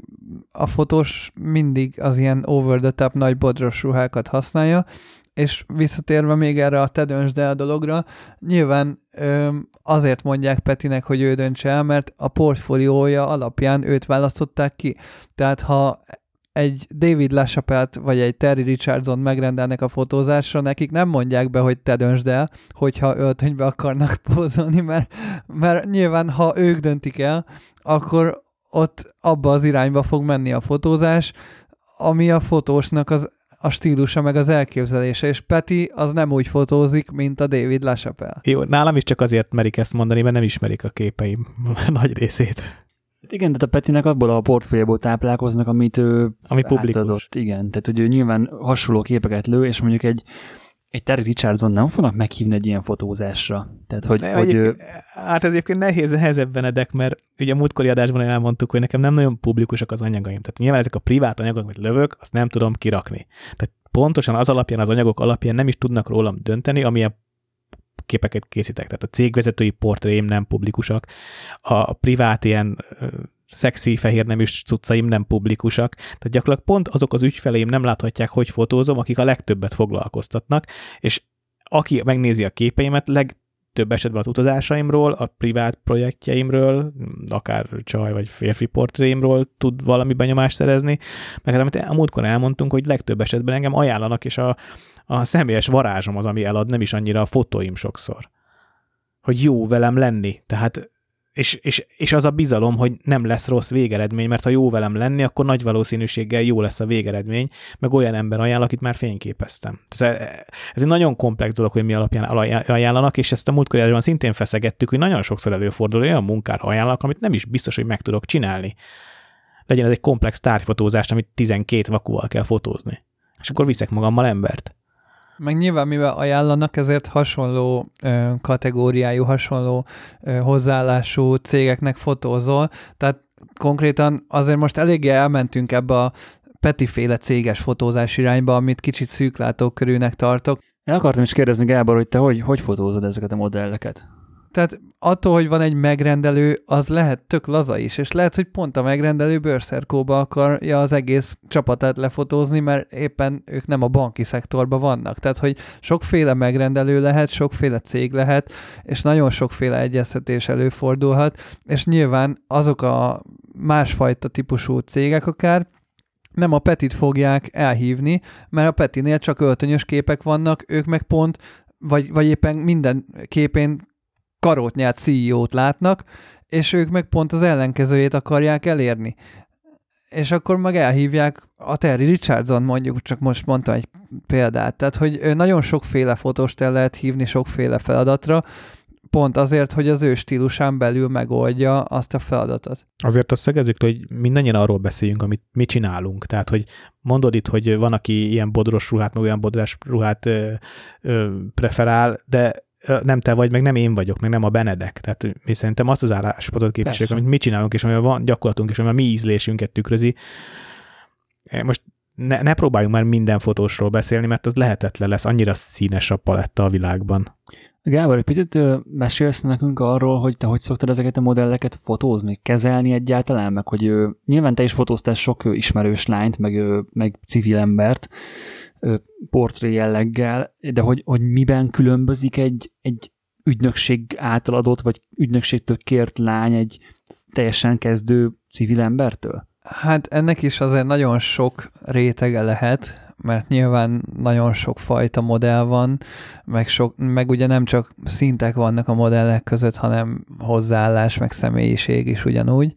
Speaker 2: a fotós mindig az ilyen over the top nagy bodros ruhákat használja, és visszatérve még erre a te döntsd el dologra, nyilván ö, azért mondják Petinek, hogy ő döntse el, mert a portfóliója alapján őt választották ki. Tehát ha egy David LaChapelle-t vagy egy Terry Richardson megrendelnek a fotózásra, nekik nem mondják be, hogy te döntsd el, hogyha öltönybe akarnak pózolni, mert, mert nyilván ha ők döntik el, akkor ott abba az irányba fog menni a fotózás, ami a fotósnak az a stílusa, meg az elképzelése, és Peti az nem úgy fotózik, mint a David LaChapelle.
Speaker 3: Jó, nálam is csak azért merik ezt mondani, mert nem ismerik a képeim nagy részét.
Speaker 1: Hát igen, de a Petinek abból a portfólióból táplálkoznak, amit ő
Speaker 3: Ami publikus.
Speaker 1: átadott. Igen, tehát hogy ő nyilván hasonló képeket lő, és mondjuk egy egy Terry Richardson nem fognak meghívni egy ilyen fotózásra. Tehát, hogy,
Speaker 3: Ne,
Speaker 1: hogy ő,
Speaker 3: Hát ez egyébként nehéz, nehezebb Benedek, mert ugye a múltkori adásban elmondtuk, hogy nekem nem nagyon publikusak az anyagaim. Tehát nyilván ezek a privát anyagok, amit lövök, azt nem tudom kirakni. Tehát pontosan az alapján, az anyagok alapján nem is tudnak rólam dönteni, amilyen képeket készítek. Tehát a cégvezetői portréim nem publikusak, a privát ilyen szexi fehér neműs cuccaim nem publikusak. Tehát gyakorlatilag pont azok az ügyfeleim nem láthatják, hogy fotózom, akik a legtöbbet foglalkoztatnak, és aki megnézi a képeimet, legtöbb esetben az utazásaimról, a privát projektjeimről, akár csaj vagy férfi portréimról tud valami benyomást szerezni, meg hát amit a múltkor elmondtunk, hogy legtöbb esetben engem ajánlanak, és a, a személyes varázsom az, ami elad, nem is annyira a fotóim sokszor. Hogy jó velem lenni. Tehát és, és, és az a bizalom, hogy nem lesz rossz végeredmény, mert ha jó velem lenni, akkor nagy valószínűséggel jó lesz a végeredmény, meg olyan ember ajánl, akit már fényképeztem. Ez, ez egy nagyon komplex dolog, hogy mi alapján ajánlanak, és ezt a múltkor szintén feszegettük, hogy nagyon sokszor előfordul olyan munkára ajánlanak, amit nem is biztos, hogy meg tudok csinálni. Legyen ez egy komplex tárgyfotózást, amit 12 vakúval kell fotózni. És akkor viszek magammal embert.
Speaker 2: Meg nyilván, mivel ajánlanak, ezért hasonló ö, kategóriájú, hasonló ö, hozzáállású cégeknek fotózol, tehát konkrétan azért most eléggé elmentünk ebbe a Peti-féle céges fotózás irányba, amit kicsit szűklátókörűnek tartok.
Speaker 1: Én akartam is kérdezni, Gábor, hogy te hogy, hogy fotózod ezeket a modelleket?
Speaker 2: Tehát attól, hogy van egy megrendelő, az lehet tök laza is, és lehet, hogy pont a megrendelő bőrszerkóba akarja az egész csapatát lefotózni, mert éppen ők nem a banki szektorban vannak. Tehát, hogy sokféle megrendelő lehet, sokféle cég lehet, és nagyon sokféle egyeztetés előfordulhat, és nyilván azok a másfajta típusú cégek akár, nem a Petit fogják elhívni, mert a Petinél csak öltönyös képek vannak, ők meg pont, vagy, vagy éppen minden képén karótnyát CEO-t látnak, és ők meg pont az ellenkezőjét akarják elérni. És akkor meg elhívják a Terry Richardson mondjuk, csak most mondtam egy példát. Tehát, hogy nagyon sokféle fotóst el lehet hívni sokféle feladatra, pont azért, hogy az ő stílusán belül megoldja azt a feladatot.
Speaker 3: Azért azt szögezzük, hogy mindannyian arról beszéljünk, amit mi csinálunk. Tehát, hogy mondod itt, hogy van, aki ilyen bodros ruhát, meg olyan bodros ruhát ö, ö, preferál, de nem te vagy, meg nem én vagyok, meg nem a Benedek. Tehát mi szerintem azt az álláspontot képviseljük, amit mi csinálunk, és amivel van gyakorlatunk, és amivel mi ízlésünket tükrözi. Most ne, ne próbáljunk már minden fotósról beszélni, mert az lehetetlen lesz, annyira színes a paletta a világban.
Speaker 1: Gábor, egy picit mesélsz nekünk arról, hogy te hogy szoktad ezeket a modelleket fotózni, kezelni egyáltalán, meg hogy ö, nyilván te is fotóztál sok ismerős lányt, meg, meg civil embert, portré jelleggel, de hogy, hogy miben különbözik egy, egy ügynökség által adott, vagy ügynökségtől kért lány egy teljesen kezdő civil embertől?
Speaker 2: Hát ennek is azért nagyon sok rétege lehet, mert nyilván nagyon sok fajta modell van, meg, sok, meg ugye nem csak szintek vannak a modellek között, hanem hozzáállás, meg személyiség is ugyanúgy,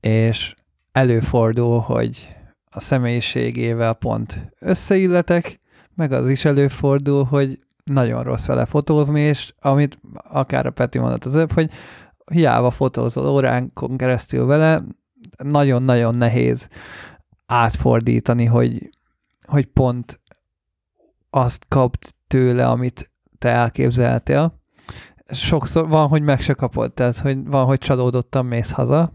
Speaker 2: és előfordul, hogy a személyiségével pont összeilletek, meg az is előfordul, hogy nagyon rossz vele fotózni, és amit akár a Peti mondott az előbb, hogy hiába fotózol óránkon keresztül vele, nagyon-nagyon nehéz átfordítani, hogy, hogy pont azt kapt tőle, amit te elképzeltél. Sokszor van, hogy meg se kapod, tehát hogy van, hogy csalódottan mész haza,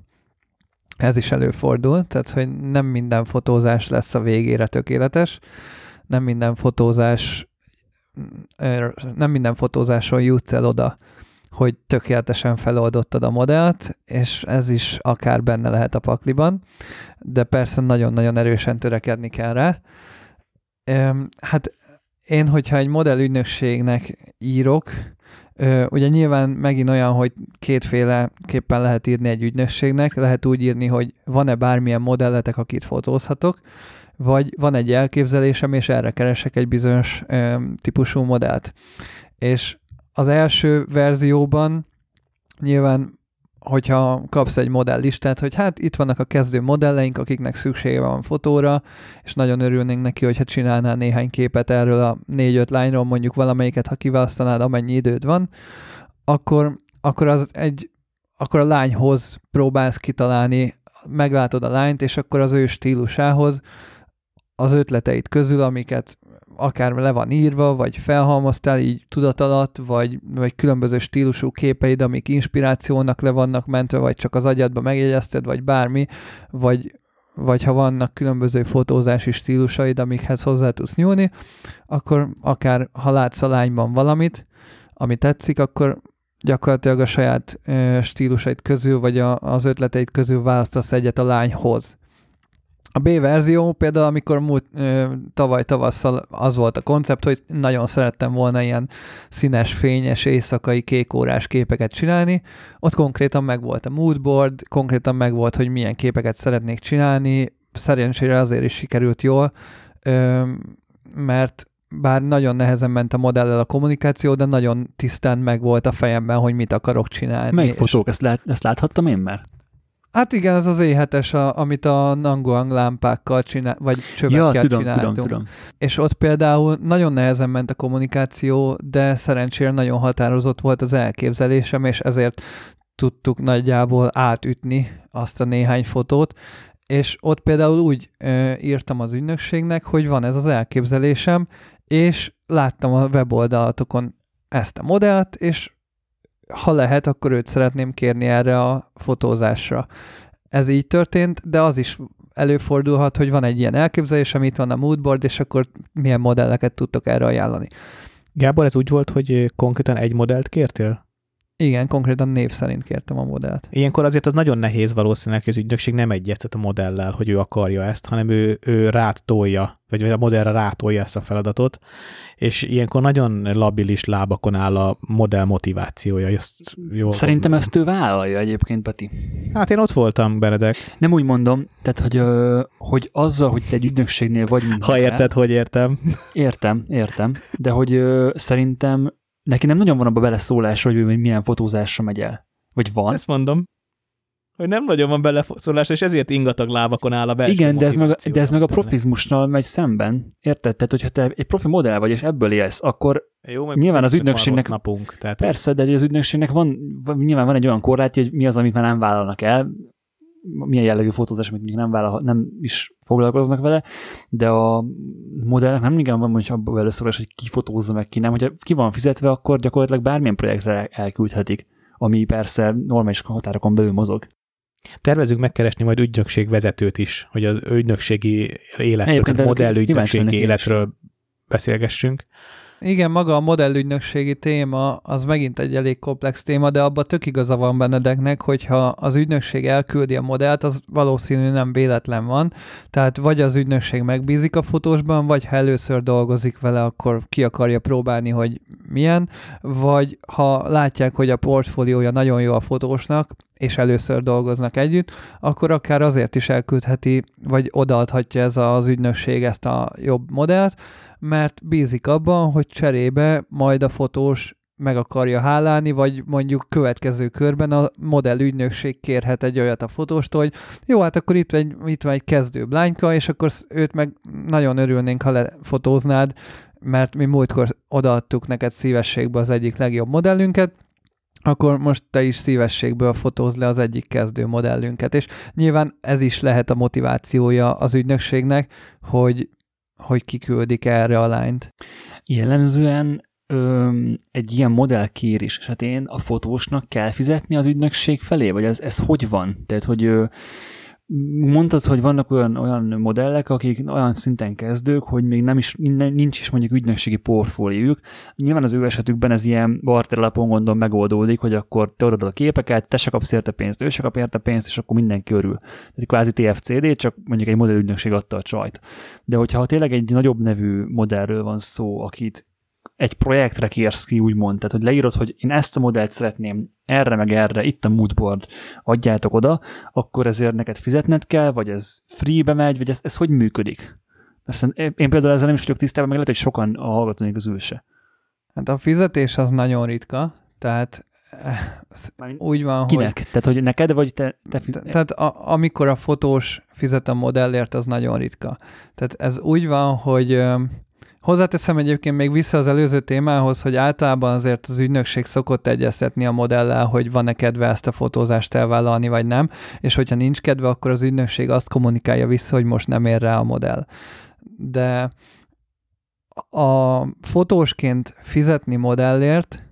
Speaker 2: ez is előfordul, tehát hogy nem minden fotózás lesz a végére tökéletes, nem minden fotózás nem minden fotózáson jutsz el oda, hogy tökéletesen feloldottad a modellt, és ez is akár benne lehet a pakliban, de persze nagyon-nagyon erősen törekedni kell rá. Hát én, hogyha egy modellügynökségnek írok, ugye nyilván megint olyan, hogy kétféleképpen lehet írni egy ügynökségnek, lehet úgy írni, hogy van-e bármilyen modelletek, akit fotózhatok, vagy van egy elképzelésem, és erre keresek egy bizonyos típusú modellt. És az első verzióban nyilván hogyha kapsz egy modellistát, hogy hát itt vannak a kezdő modelleink, akiknek szüksége van fotóra, és nagyon örülnénk neki, hogyha csinálnál néhány képet erről a négy-öt lányról, mondjuk valamelyiket, ha kiválasztanád, amennyi időd van, akkor, akkor az egy, akkor a lányhoz próbálsz kitalálni, meglátod a lányt, és akkor az ő stílusához az ötleteit közül, amiket akár le van írva, vagy felhalmoztál így tudat alatt, vagy, vagy különböző stílusú képeid, amik inspirációnak le vannak mentve, vagy csak az agyadba megjegyezted, vagy bármi, vagy, vagy ha vannak különböző fotózási stílusaid, amikhez hozzá tudsz nyúlni, akkor akár ha látsz a lányban valamit, ami tetszik, akkor gyakorlatilag a saját ö, stílusaid közül, vagy a, az ötleteid közül választasz egyet a lányhoz. A B verzió például, amikor múlt ö, tavaly tavasszal az volt a koncept, hogy nagyon szerettem volna ilyen színes, fényes, éjszakai, kékórás képeket csinálni. Ott konkrétan meg volt a moodboard, konkrétan meg volt, hogy milyen képeket szeretnék csinálni. Szerencsére azért is sikerült jól, ö, mert bár nagyon nehezen ment a modellel a kommunikáció, de nagyon tisztán meg volt a fejemben, hogy mit akarok csinálni.
Speaker 1: Melyik fotók? Ezt, lát, ezt láthattam én már?
Speaker 2: Hát igen, ez az E7-es, a, amit a Nanguang lámpákkal csinál, vagy csövekkel
Speaker 1: ja, tudom,
Speaker 2: csináltunk.
Speaker 1: tudom, tudom.
Speaker 2: És ott például nagyon nehezen ment a kommunikáció, de szerencsére nagyon határozott volt az elképzelésem, és ezért tudtuk nagyjából átütni azt a néhány fotót, és ott például úgy ö, írtam az ügynökségnek, hogy van ez az elképzelésem, és láttam a weboldalatokon ezt a modellt, és ha lehet, akkor őt szeretném kérni erre a fotózásra. Ez így történt, de az is előfordulhat, hogy van egy ilyen elképzelésem, itt van a moodboard, és akkor milyen modelleket tudtok erre ajánlani.
Speaker 3: Gábor, ez úgy volt, hogy konkrétan egy modellt kértél?
Speaker 2: Igen, konkrétan név szerint kértem a modellt.
Speaker 3: Ilyenkor azért az nagyon nehéz valószínűleg, hogy az ügynökség nem egyeztet a modellel, hogy ő akarja ezt, hanem ő, ő rátolja, vagy a modellre rátolja ezt a feladatot, és ilyenkor nagyon labilis lábakon áll a modell motivációja. Ezt
Speaker 1: jól Szerintem ezt ő vállalja egyébként, Peti.
Speaker 3: Hát én ott voltam, Benedek.
Speaker 1: Nem úgy mondom, tehát, hogy, hogy azzal, hogy te egy ügynökségnél vagy
Speaker 3: Ha érted, hogy értem.
Speaker 1: Értem, értem, de hogy szerintem neki nem nagyon van abba beleszólás, hogy ő milyen fotózásra megy el. Vagy van?
Speaker 3: Ezt mondom. Hogy nem nagyon van beleszólás, és ezért ingatag lábakon áll a belső
Speaker 1: Igen, de ez, meg, de ez meg a profizmusnal megy szemben. Érted? Tehát, hogyha te egy profi modell vagy, és ebből élsz, akkor Jó, nyilván az ügynökségnek...
Speaker 3: Napunk, tehát
Speaker 1: persze, de az ügynökségnek van, nyilván van egy olyan korlátja, hogy mi az, amit már nem vállalnak el, milyen jellegű fotózás, amit még nem, vállal, nem is foglalkoznak vele, de a modellek nem igen van mondjuk abban beleszólás, hogy ki fotózza meg ki nem, hogyha ki van fizetve, akkor gyakorlatilag bármilyen projektre elküldhetik, ami persze normális határokon belül mozog.
Speaker 3: Tervezünk megkeresni majd ügynökség vezetőt is, hogy az ügynökségi életről, modellügynökségi életről beszélgessünk.
Speaker 2: Igen, maga a modellügynökségi téma az megint egy elég komplex téma, de abban tök igaza van Benedeknek, hogyha az ügynökség elküldi a modellt, az valószínű nem véletlen van. Tehát vagy az ügynökség megbízik a fotósban, vagy ha először dolgozik vele, akkor ki akarja próbálni, hogy milyen, vagy ha látják, hogy a portfóliója nagyon jó a fotósnak, és először dolgoznak együtt, akkor akár azért is elküldheti, vagy odaadhatja ez az ügynökség ezt a jobb modellt, mert bízik abban, hogy cserébe majd a fotós meg akarja hálálni, vagy mondjuk következő körben a modell ügynökség kérhet egy olyat a fotóstól, hogy jó, hát akkor itt, egy, itt van egy kezdő blányka, és akkor őt meg nagyon örülnénk, ha lefotóznád, mert mi múltkor odaadtuk neked szívességbe az egyik legjobb modellünket, akkor most te is szívességből fotóz le az egyik kezdő modellünket. És nyilván ez is lehet a motivációja az ügynökségnek, hogy hogy kiküldik erre a lányt.
Speaker 1: Jellemzően ö, egy ilyen modellkérés esetén a fotósnak kell fizetni az ügynökség felé, vagy ez, ez hogy van? Tehát, hogy ö, mondtad, hogy vannak olyan, olyan modellek, akik olyan szinten kezdők, hogy még nem is, nincs is mondjuk ügynökségi portfóliójuk. Nyilván az ő esetükben ez ilyen barter alapon gondol megoldódik, hogy akkor te adod a képeket, te se kapsz érte pénzt, ő se kap érte pénzt, és akkor mindenki örül. Tehát kvázi TFCD, csak mondjuk egy modellügynökség adta a csajt. De hogyha tényleg egy nagyobb nevű modellről van szó, akit egy projektre kérsz ki, úgymond, tehát hogy leírod, hogy én ezt a modellt szeretném erre meg erre, itt a moodboard, adjátok oda, akkor ezért neked fizetned kell, vagy ez free-be megy, vagy ez, ez hogy működik? Persze én például ezzel nem is vagyok tisztában, meg lehet, hogy sokan a hallgatóink közül se.
Speaker 2: Hát a fizetés az nagyon ritka, tehát eh, úgy van,
Speaker 1: Kinek?
Speaker 2: hogy...
Speaker 1: Tehát, hogy neked, vagy te, te.
Speaker 2: Tehát a, amikor a fotós fizet a modellért, az nagyon ritka. Tehát ez úgy van, hogy Hozzáteszem egyébként még vissza az előző témához, hogy általában azért az ügynökség szokott egyeztetni a modellel, hogy van-e kedve ezt a fotózást elvállalni, vagy nem, és hogyha nincs kedve, akkor az ügynökség azt kommunikálja vissza, hogy most nem ér rá a modell. De a fotósként fizetni modellért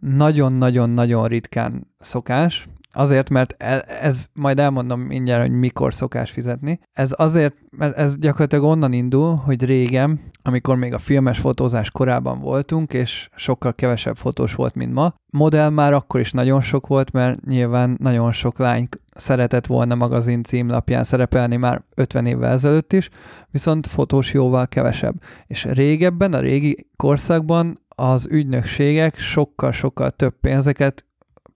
Speaker 2: nagyon-nagyon-nagyon ritkán szokás, Azért, mert e, ez, majd elmondom mindjárt, hogy mikor szokás fizetni. Ez azért, mert ez gyakorlatilag onnan indul, hogy régen, amikor még a filmes fotózás korában voltunk, és sokkal kevesebb fotós volt, mint ma, modell már akkor is nagyon sok volt, mert nyilván nagyon sok lány szeretett volna magazin címlapján szerepelni már 50 évvel ezelőtt is, viszont fotós jóval kevesebb. És régebben, a régi korszakban az ügynökségek sokkal-sokkal több pénzeket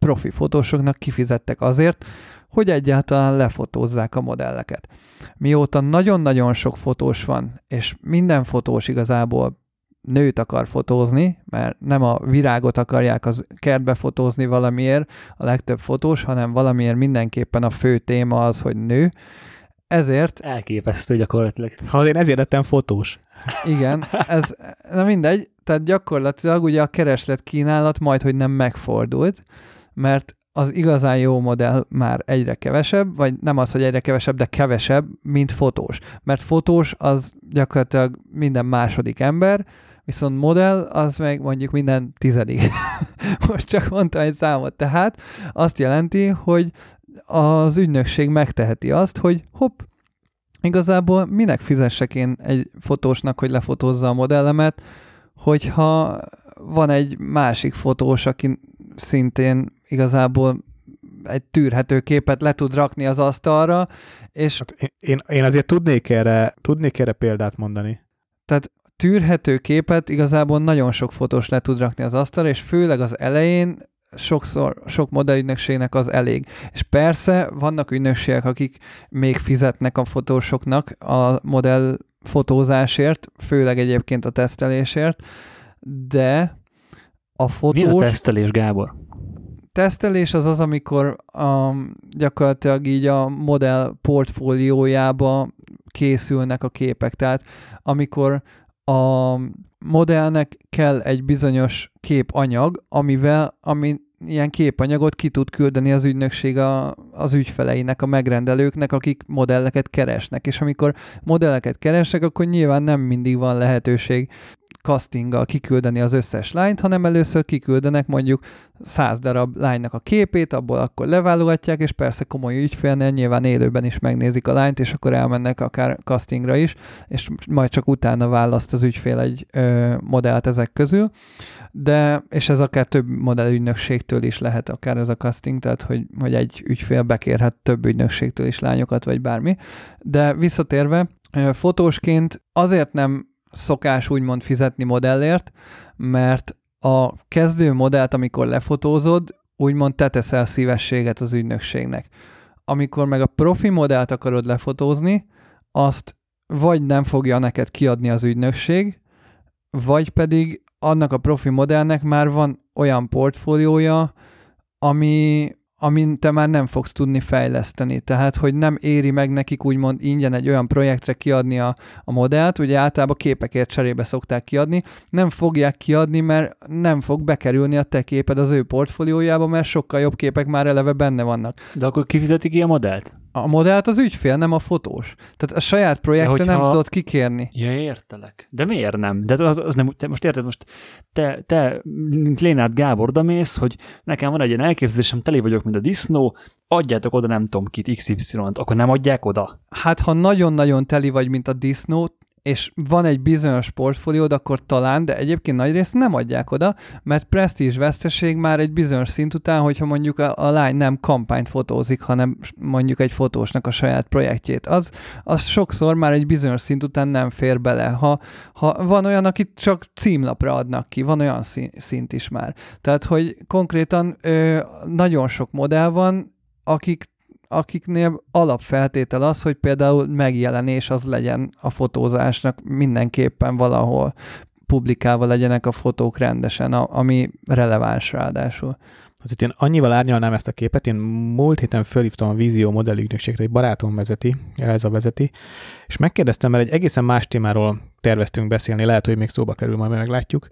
Speaker 2: profi fotósoknak kifizettek azért, hogy egyáltalán lefotózzák a modelleket. Mióta nagyon-nagyon sok fotós van, és minden fotós igazából nőt akar fotózni, mert nem a virágot akarják az kertbe fotózni valamiért a legtöbb fotós, hanem valamiért mindenképpen a fő téma az, hogy nő. Ezért...
Speaker 1: Elképesztő gyakorlatilag.
Speaker 3: Ha én ezért lettem fotós.
Speaker 2: Igen, ez, na mindegy, tehát gyakorlatilag ugye a kereslet kínálat majd, hogy nem megfordult, mert az igazán jó modell már egyre kevesebb, vagy nem az, hogy egyre kevesebb, de kevesebb, mint fotós. Mert fotós az gyakorlatilag minden második ember, viszont modell az meg mondjuk minden tizedik. Most csak mondtam egy számot. Tehát azt jelenti, hogy az ügynökség megteheti azt, hogy hopp, igazából minek fizessek én egy fotósnak, hogy lefotózza a modellemet, hogyha van egy másik fotós, aki szintén igazából egy tűrhető képet le tud rakni az asztalra, és...
Speaker 3: Hát én, én azért tudnék erre, tudnék erre példát mondani.
Speaker 2: Tehát tűrhető képet igazából nagyon sok fotós le tud rakni az asztalra, és főleg az elején sokszor, sok modellügynökségnek az elég. És persze vannak ügynökségek, akik még fizetnek a fotósoknak a modell fotózásért, főleg egyébként a tesztelésért, de a fotós... Mi
Speaker 1: a tesztelés, Gábor?
Speaker 2: Tesztelés az az, amikor um, gyakorlatilag így a modell portfóliójába készülnek a képek. Tehát amikor a modellnek kell egy bizonyos képanyag, amivel, ami ilyen képanyagot ki tud küldeni az ügynökség a, az ügyfeleinek, a megrendelőknek, akik modelleket keresnek. És amikor modelleket keresnek, akkor nyilván nem mindig van lehetőség castinggal kiküldeni az összes lányt, hanem először kiküldenek mondjuk száz darab lánynak a képét, abból akkor leválogatják, és persze komoly ügyfélnél nyilván élőben is megnézik a lányt, és akkor elmennek akár castingra is, és majd csak utána választ az ügyfél egy ö, modellt ezek közül, de, és ez akár több modellügynökségtől is lehet akár ez a casting, tehát hogy, hogy egy ügyfél bekérhet több ügynökségtől is lányokat, vagy bármi, de visszatérve, fotósként azért nem szokás úgymond fizetni modellért, mert a kezdő modellt, amikor lefotózod, úgymond te teszel szívességet az ügynökségnek. Amikor meg a profi modellt akarod lefotózni, azt vagy nem fogja neked kiadni az ügynökség, vagy pedig annak a profi modellnek már van olyan portfóliója, ami amin te már nem fogsz tudni fejleszteni. Tehát, hogy nem éri meg nekik úgymond ingyen egy olyan projektre kiadni a, a modellt, ugye általában képekért cserébe szokták kiadni, nem fogják kiadni, mert nem fog bekerülni a te képed az ő portfóliójába, mert sokkal jobb képek már eleve benne vannak.
Speaker 1: De akkor kifizeti ki a modellt?
Speaker 2: A modellt az ügyfél, nem a fotós. Tehát a saját projektre
Speaker 1: hogyha-
Speaker 2: nem tudod kikérni.
Speaker 1: Ja, értelek. De miért nem? De az, az nem, te most érted, most te, te mint Lénárd Gábor odamész, hogy nekem van egy ilyen elképzelésem, teli vagyok, mint a disznó, adjátok oda nem tudom kit, XY-t, akkor nem adják oda?
Speaker 2: Hát, ha nagyon-nagyon teli vagy, mint a disznó, és van egy bizonyos portfóliód, akkor talán, de egyébként nagyrészt nem adják oda, mert presztízs veszteség már egy bizonyos szint után, hogyha mondjuk a, a lány nem kampányt fotózik, hanem mondjuk egy fotósnak a saját projektjét. Az, az sokszor már egy bizonyos szint után nem fér bele. Ha, ha van olyan, akit csak címlapra adnak ki, van olyan szint is már. Tehát, hogy konkrétan ö, nagyon sok modell van, akik akiknél alapfeltétel az, hogy például megjelenés az legyen a fotózásnak mindenképpen valahol publikálva legyenek a fotók rendesen, ami releváns ráadásul.
Speaker 3: Azért én annyival árnyalnám ezt a képet, én múlt héten fölhívtam a Vízió modellügynökségre, egy barátom vezeti, Elza vezeti, és megkérdeztem, mert egy egészen más témáról terveztünk beszélni, lehet, hogy még szóba kerül, majd meglátjuk.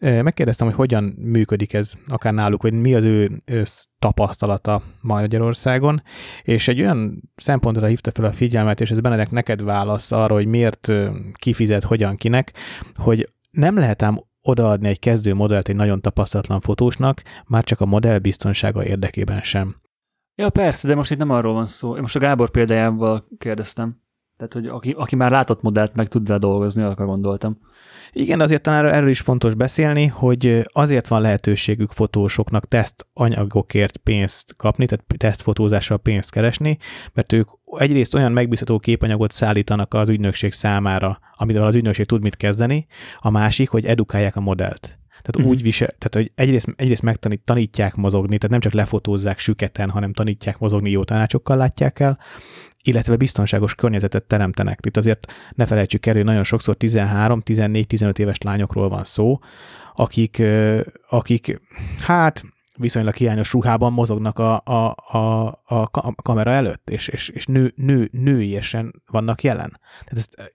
Speaker 3: Megkérdeztem, hogy hogyan működik ez akár náluk, vagy mi az ő, tapasztalata Magyarországon, és egy olyan szempontra hívta fel a figyelmet, és ez Benedek neked válasz arra, hogy miért kifizet, hogyan, kinek, hogy nem lehet ám odaadni egy kezdő modellt egy nagyon tapasztalatlan fotósnak, már csak a modell biztonsága érdekében sem.
Speaker 1: Ja, persze, de most itt nem arról van szó. Én most a Gábor példájával kérdeztem. Tehát, hogy aki, aki már látott modellt, meg tud vele dolgozni, arra gondoltam.
Speaker 3: Igen, azért talán erről is fontos beszélni, hogy azért van lehetőségük fotósoknak teszt anyagokért pénzt kapni, tehát tesztfotózással pénzt keresni, mert ők egyrészt olyan megbízható képanyagot szállítanak az ügynökség számára, amivel az ügynökség tud mit kezdeni, a másik, hogy edukálják a modellt. Tehát uh-huh. úgy visel, tehát hogy egyrészt, egyrészt megtanít, tanítják mozogni, tehát nem csak lefotózzák süketen, hanem tanítják mozogni, jó tanácsokkal látják el, illetve biztonságos környezetet teremtenek. Itt azért ne felejtsük el, hogy nagyon sokszor 13, 14, 15 éves lányokról van szó, akik, akik hát viszonylag hiányos ruhában mozognak a, a, a, a ka- kamera előtt, és, és, és nő, nő, nőiesen vannak jelen. Tehát ezt,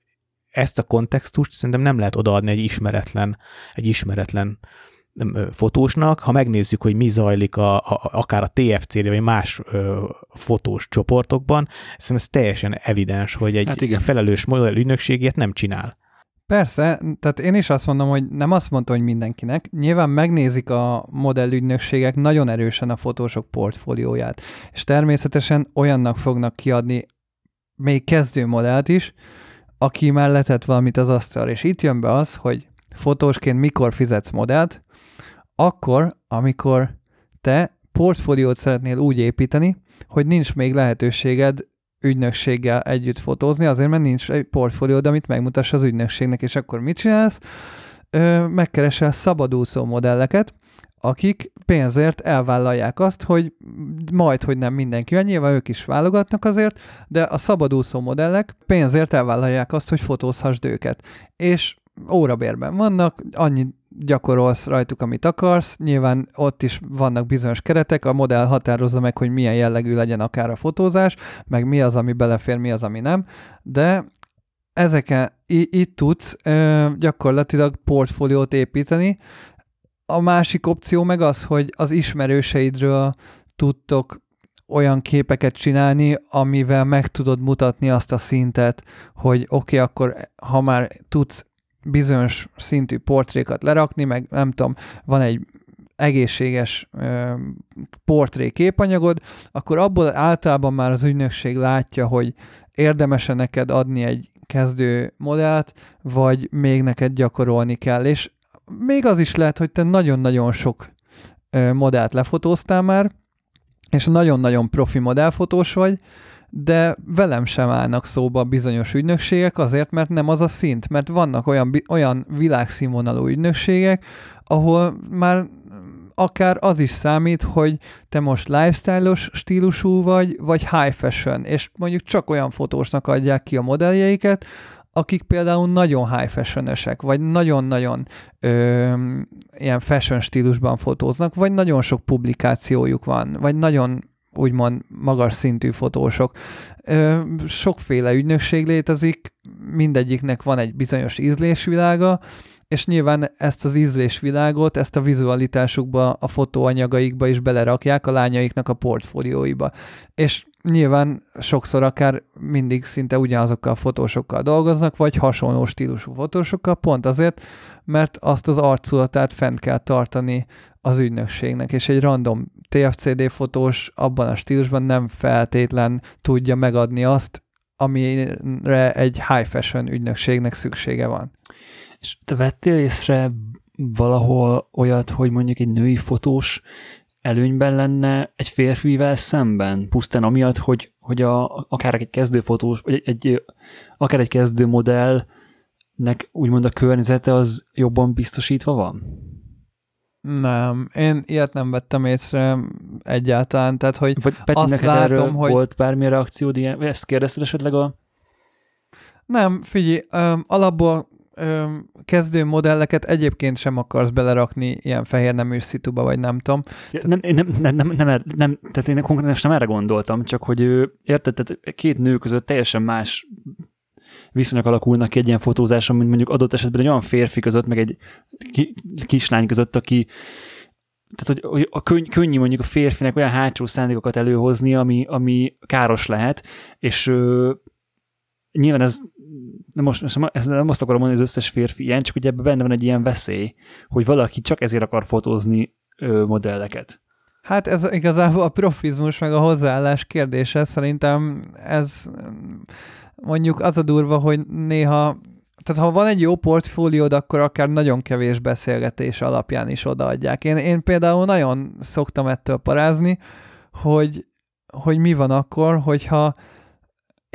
Speaker 3: ezt a kontextust szerintem nem lehet odaadni egy ismeretlen, egy ismeretlen fotósnak, ha megnézzük, hogy mi zajlik a, a, akár a TFC-nél, vagy más ö, fotós csoportokban, szerintem ez teljesen evidens, hogy egy
Speaker 1: Hát igen.
Speaker 3: felelős modell ügynökség ilyet nem csinál.
Speaker 2: Persze, tehát én is azt mondom, hogy nem azt mondta, hogy mindenkinek. Nyilván megnézik a modellügynökségek nagyon erősen a fotósok portfólióját, és természetesen olyannak fognak kiadni még kezdő modellt is, aki már letett valamit az asztalra, és itt jön be az, hogy fotósként mikor fizetsz modellt, akkor, amikor te portfóliót szeretnél úgy építeni, hogy nincs még lehetőséged ügynökséggel együtt fotózni, azért mert nincs egy portfóliód, amit megmutass az ügynökségnek, és akkor mit csinálsz? Ö, megkeresel szabadúszó modelleket, akik pénzért elvállalják azt, hogy majd, hogy nem mindenki, nyilván ők is válogatnak azért, de a szabadúszó modellek pénzért elvállalják azt, hogy fotózhassd őket. És órabérben vannak, annyi gyakorolsz rajtuk, amit akarsz, nyilván ott is vannak bizonyos keretek, a modell határozza meg, hogy milyen jellegű legyen akár a fotózás, meg mi az, ami belefér, mi az, ami nem, de ezeken itt tudsz ö, gyakorlatilag portfóliót építeni. A másik opció meg az, hogy az ismerőseidről tudtok olyan képeket csinálni, amivel meg tudod mutatni azt a szintet, hogy oké, okay, akkor ha már tudsz bizonyos szintű portrékat lerakni, meg nem tudom, van egy egészséges ö, portré képanyagod, akkor abból általában már az ügynökség látja, hogy érdemes neked adni egy kezdő modellt, vagy még neked gyakorolni kell, és még az is lehet, hogy te nagyon-nagyon sok modellt lefotóztál már, és nagyon-nagyon profi modellfotós vagy, de velem sem állnak szóba bizonyos ügynökségek azért, mert nem az a szint, mert vannak olyan, olyan világszínvonalú ügynökségek, ahol már akár az is számít, hogy te most lifestyle-os stílusú vagy, vagy high fashion, és mondjuk csak olyan fotósnak adják ki a modelljeiket, akik például nagyon high fashion vagy nagyon-nagyon ö, ilyen fashion stílusban fotóznak, vagy nagyon sok publikációjuk van, vagy nagyon úgymond magas szintű fotósok. Ö, sokféle ügynökség létezik, mindegyiknek van egy bizonyos ízlésvilága, és nyilván ezt az ízlésvilágot, ezt a vizualitásukba, a fotóanyagaikba is belerakják a lányaiknak a portfólióiba. És nyilván sokszor akár mindig szinte ugyanazokkal a fotósokkal dolgoznak, vagy hasonló stílusú fotósokkal, pont azért, mert azt az arculatát fent kell tartani az ügynökségnek, és egy random TFCD fotós abban a stílusban nem feltétlen tudja megadni azt, amire egy high fashion ügynökségnek szüksége van.
Speaker 1: És te vettél észre valahol olyat, hogy mondjuk egy női fotós előnyben lenne egy férfivel szemben, pusztán amiatt, hogy, hogy a, akár egy kezdőfotós, vagy egy, egy, akár egy kezdő modellnek úgymond a környezete az jobban biztosítva van?
Speaker 2: Nem, én ilyet nem vettem észre egyáltalán, tehát hogy
Speaker 1: Vagy Peti,
Speaker 2: azt
Speaker 1: neked
Speaker 2: látom,
Speaker 1: erről
Speaker 2: hogy...
Speaker 1: volt bármilyen reakciód ilyen? Ezt kérdezted esetleg a...
Speaker 2: Nem, figyelj, alapból kezdő modelleket egyébként sem akarsz belerakni ilyen fehér nemű szituba, vagy nem tudom.
Speaker 1: Nem, nem, nem, nem, nem, nem, tehát én konkrétan nem erre gondoltam, csak hogy érted, tehát két nő között teljesen más viszonyok alakulnak ki egy ilyen fotózáson, mint mondjuk adott esetben egy olyan férfi között, meg egy ki, kislány között, aki tehát, hogy, hogy a könny, könnyű mondjuk a férfinek olyan hátsó szándékokat előhozni, ami, ami káros lehet, és nyilván ez nem, most, ez nem azt akarom mondani, hogy az összes férfi ilyen, csak hogy ebben benne van egy ilyen veszély, hogy valaki csak ezért akar fotózni ö, modelleket.
Speaker 2: Hát ez igazából a profizmus meg a hozzáállás kérdése. Szerintem ez mondjuk az a durva, hogy néha tehát ha van egy jó portfóliód, akkor akár nagyon kevés beszélgetés alapján is odaadják. Én, én például nagyon szoktam ettől parázni, hogy, hogy mi van akkor, hogyha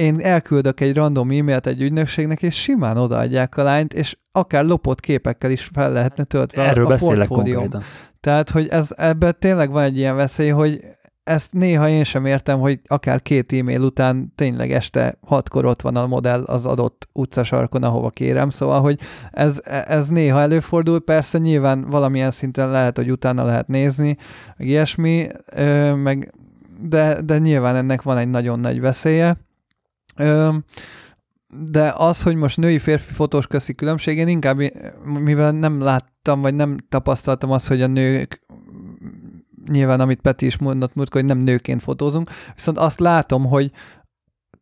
Speaker 2: én elküldök egy random e-mailt egy ügynökségnek, és simán odaadják a lányt, és akár lopott képekkel is fel lehetne töltve
Speaker 1: Erről
Speaker 2: a
Speaker 1: beszélek
Speaker 2: portfólióm.
Speaker 1: konkrétan.
Speaker 2: Tehát, hogy ez, ebben tényleg van egy ilyen veszély, hogy ezt néha én sem értem, hogy akár két e-mail után tényleg este hatkor ott van a modell az adott utcasarkon, ahova kérem, szóval, hogy ez, ez néha előfordul, persze nyilván valamilyen szinten lehet, hogy utána lehet nézni, meg ilyesmi, ö, meg, de, de nyilván ennek van egy nagyon nagy veszélye. De az, hogy most női-férfi fotós közti különbség, én inkább, mivel nem láttam, vagy nem tapasztaltam azt, hogy a nők nyilván, amit Peti is mondott múltkor, hogy nem nőként fotózunk, viszont azt látom, hogy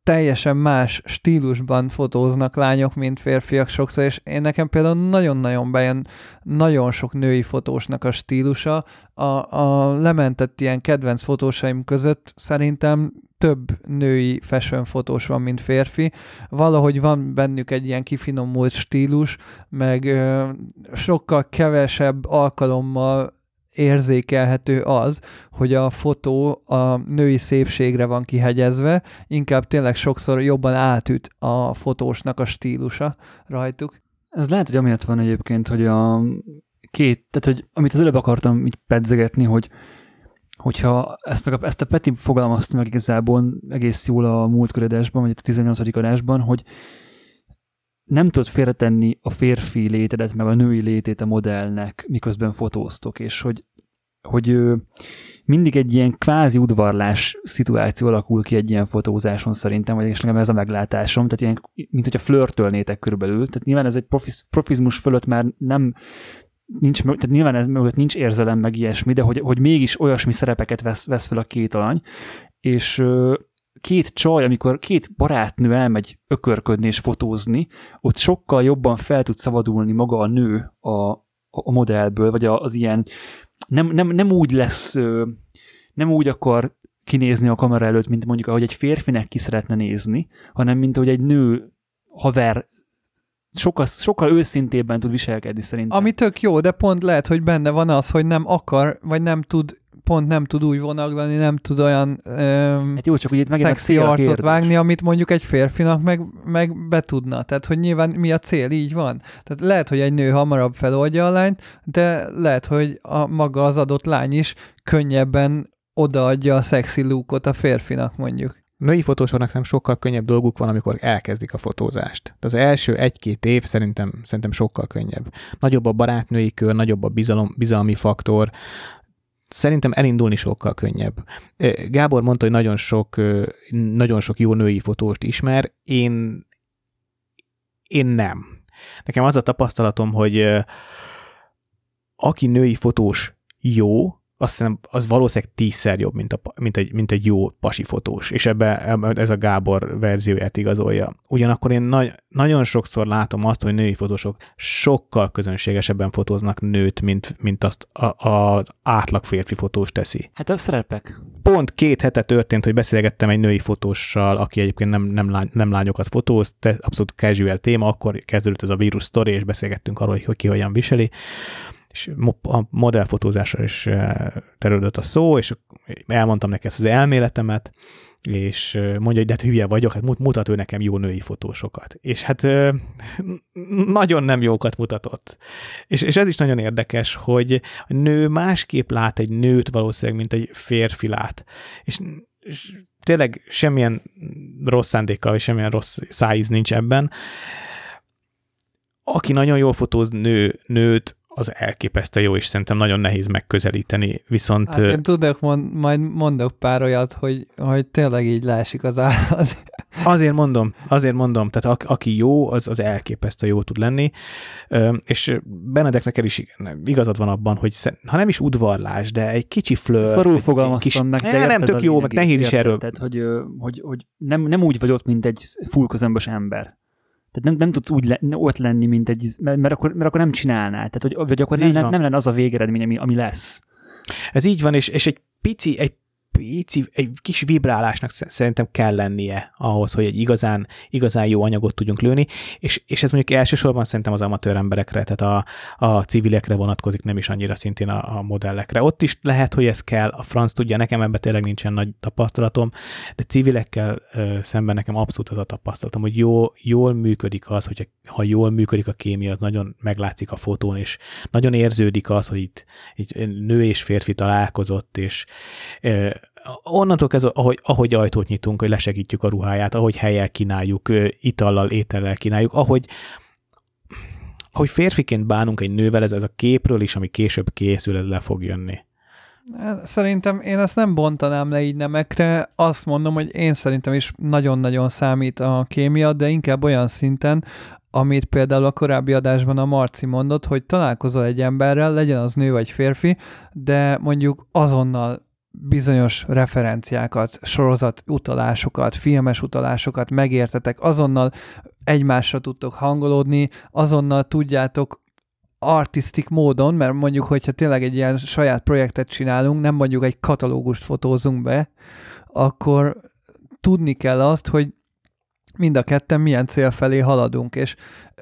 Speaker 2: teljesen más stílusban fotóznak lányok, mint férfiak sokszor, és én nekem például nagyon-nagyon bejön nagyon sok női fotósnak a stílusa. A, a lementett ilyen kedvenc fotósaim között szerintem több női fashion fotós van, mint férfi. Valahogy van bennük egy ilyen kifinomult stílus, meg ö, sokkal kevesebb alkalommal érzékelhető az, hogy a fotó a női szépségre van kihegyezve, inkább tényleg sokszor jobban átüt a fotósnak a stílusa rajtuk.
Speaker 1: Ez lehet, hogy amiatt van egyébként, hogy a két, tehát hogy amit az előbb akartam így pedzegetni, hogy hogyha ezt, meg a, ezt a Peti fogalmazta meg igazából egész jól a múltkor adásban, vagy a 18. adásban, hogy nem tudod félretenni a férfi létedet, meg a női létét a modellnek, miközben fotóztok, és hogy, hogy mindig egy ilyen kvázi udvarlás szituáció alakul ki egy ilyen fotózáson szerintem, vagy és nekem ez a meglátásom, tehát ilyen, mint hogyha flörtölnétek körülbelül, tehát nyilván ez egy profiz, profizmus fölött már nem nincs, tehát nyilván ez mögött nincs érzelem meg ilyesmi, de hogy, hogy mégis olyasmi szerepeket vesz, vesz fel a két alany, és két csaj, amikor két barátnő elmegy ökörködni és fotózni, ott sokkal jobban fel tud szabadulni maga a nő a, a modellből, vagy az ilyen nem, nem, nem úgy lesz, nem úgy akar kinézni a kamera előtt, mint mondjuk ahogy egy férfinek ki szeretne nézni, hanem mint ahogy egy nő haver sokkal, sokkal őszintébben tud viselkedni szerintem.
Speaker 2: Ami tök jó, de pont lehet, hogy benne van az, hogy nem akar, vagy nem tud pont nem tud úgy vonaglani, nem tud olyan öm,
Speaker 1: hát jó, csak ugye itt a
Speaker 2: szexi arcot
Speaker 1: kérdés.
Speaker 2: vágni, amit mondjuk egy férfinak meg, meg betudna. Tehát, hogy nyilván mi a cél, így van. Tehát lehet, hogy egy nő hamarabb feloldja a lányt, de lehet, hogy a maga az adott lány is könnyebben odaadja a szexi lookot a férfinak mondjuk.
Speaker 3: Női fotósoknak nem sokkal könnyebb dolguk van, amikor elkezdik a fotózást. De az első egy-két év szerintem, szerintem sokkal könnyebb. Nagyobb a barátnői kör, nagyobb a bizalom, bizalmi faktor, szerintem elindulni sokkal könnyebb. Gábor mondta, hogy nagyon sok, nagyon sok jó női fotóst ismer, én, én nem. nekem az a tapasztalatom, hogy aki női fotós jó, azt hiszem, az valószínűleg tízszer jobb, mint, a, mint, egy, mint egy jó pasi fotós, és ebbe, ez a Gábor verzióját igazolja. Ugyanakkor én nagy, nagyon sokszor látom azt, hogy női fotósok sokkal közönségesebben fotóznak nőt, mint, mint azt a, az átlag férfi fotós teszi.
Speaker 1: Hát a szerepek.
Speaker 3: Pont két hete történt, hogy beszélgettem egy női fotóssal, aki egyébként nem, nem, lány, nem lányokat fotóz, abszolút casual téma, akkor kezdődött ez a vírus sztori, és beszélgettünk arról, hogy ki hogyan viseli és a modellfotózásra is eh, terődött a szó, és elmondtam neki ezt az elméletemet, és eh, mondja, hogy de hát hülye vagyok, hát mutat ő nekem jó női fotósokat. És hát eh, nagyon nem jókat mutatott. És, és ez is nagyon érdekes, hogy a nő másképp lát egy nőt valószínűleg, mint egy férfi lát. És, és tényleg semmilyen rossz szándékkal, vagy semmilyen rossz szájíz nincs ebben. Aki nagyon jól fotóz nő, nőt, az elképesztő jó, és szerintem nagyon nehéz megközelíteni, viszont... Hát
Speaker 2: én tudok, mond, majd mondok pár olyat, hogy, hogy tényleg így lásik az állat.
Speaker 3: Azért mondom, azért mondom, tehát a, aki jó, az, az elképesztő jó tud lenni, és Benedek neked is igazad van abban, hogy ha nem is udvarlás, de egy kicsi flör.
Speaker 1: Szarul fogalmaztam kis, meg.
Speaker 3: De nem, tök jó, meg nehéz is erről.
Speaker 1: Tehát, hogy, hogy, hogy nem, nem úgy vagy ott, mint egy fullközömbös ember. Tehát nem, nem tudsz úgy le, ott lenni, mint egy, mert, mert, akkor, mert akkor nem csinálnál. Tehát, hogy, vagy akkor nem, nem, nem lenne az a végeredmény, ami, ami lesz.
Speaker 3: Ez így van, és, és egy pici, egy pici, egy kis vibrálásnak szerintem kell lennie ahhoz, hogy egy igazán, igazán jó anyagot tudjunk lőni, és, és ez mondjuk elsősorban szerintem az amatőr emberekre, tehát a, a civilekre vonatkozik, nem is annyira szintén a, a modellekre. Ott is lehet, hogy ez kell, a franc tudja, nekem ebben tényleg nincsen nagy tapasztalatom, de civilekkel ö, szemben nekem abszolút az a tapasztalatom, hogy jó, jól működik az, hogy ha jól működik a kémia, az nagyon meglátszik a fotón, és nagyon érződik az, hogy itt, itt nő és férfi találkozott, és ö, onnantól kezdve, ahogy, ahogy ajtót nyitunk, hogy lesegítjük a ruháját, ahogy helyel kínáljuk, itallal, étellel kínáljuk, ahogy, ahogy férfiként bánunk egy nővel, ez, ez a képről is, ami később készül, ez le fog jönni.
Speaker 2: Szerintem én ezt nem bontanám le így nemekre, azt mondom, hogy én szerintem is nagyon-nagyon számít a kémia, de inkább olyan szinten, amit például a korábbi adásban a Marci mondott, hogy találkozol egy emberrel, legyen az nő vagy férfi, de mondjuk azonnal bizonyos referenciákat, sorozat utalásokat, filmes utalásokat megértetek, azonnal egymásra tudtok hangolódni, azonnal tudjátok artistik módon, mert mondjuk, hogyha tényleg egy ilyen saját projektet csinálunk, nem mondjuk egy katalógust fotózunk be, akkor tudni kell azt, hogy mind a ketten milyen cél felé haladunk, és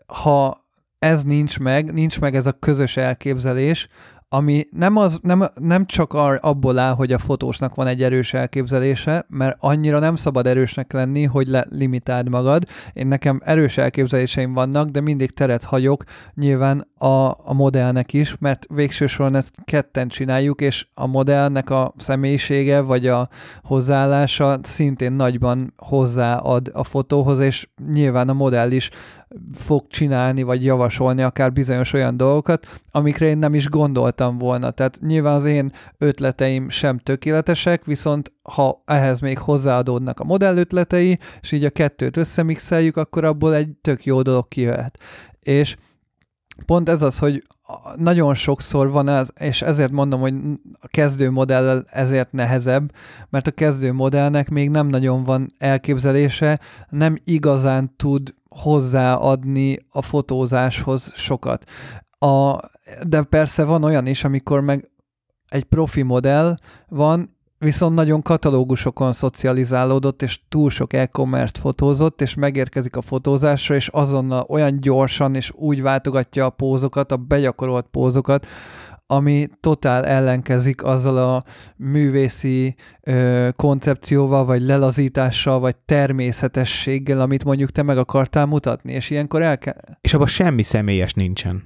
Speaker 2: ha ez nincs meg, nincs meg ez a közös elképzelés, ami nem, az, nem, nem csak ar, abból áll, hogy a fotósnak van egy erős elképzelése, mert annyira nem szabad erősnek lenni, hogy le, limitáld magad. Én nekem erős elképzeléseim vannak, de mindig teret hagyok nyilván a, a modellnek is, mert végső soron ezt ketten csináljuk, és a modellnek a személyisége vagy a hozzáállása szintén nagyban hozzáad a fotóhoz, és nyilván a modell is fog csinálni, vagy javasolni akár bizonyos olyan dolgokat, amikre én nem is gondoltam volna. Tehát nyilván az én ötleteim sem tökéletesek, viszont ha ehhez még hozzáadódnak a modell ötletei, és így a kettőt összemixeljük, akkor abból egy tök jó dolog kijöhet. És pont ez az, hogy nagyon sokszor van ez, és ezért mondom, hogy a kezdő modell ezért nehezebb, mert a kezdő modellnek még nem nagyon van elképzelése, nem igazán tud hozzáadni a fotózáshoz sokat. A, de persze van olyan is, amikor meg egy profi modell van, viszont nagyon katalógusokon szocializálódott, és túl sok e-commerce fotózott, és megérkezik a fotózásra, és azonnal olyan gyorsan, és úgy váltogatja a pózokat, a begyakorolt pózokat, ami totál ellenkezik azzal a művészi ö, koncepcióval, vagy lelazítással, vagy természetességgel, amit mondjuk te meg akartál mutatni, és ilyenkor el kell...
Speaker 3: És abban semmi személyes nincsen.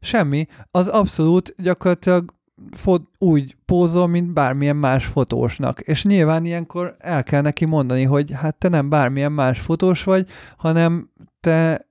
Speaker 2: Semmi. Az abszolút gyakorlatilag fot, úgy pózol, mint bármilyen más fotósnak. És nyilván ilyenkor el kell neki mondani, hogy hát te nem bármilyen más fotós vagy, hanem te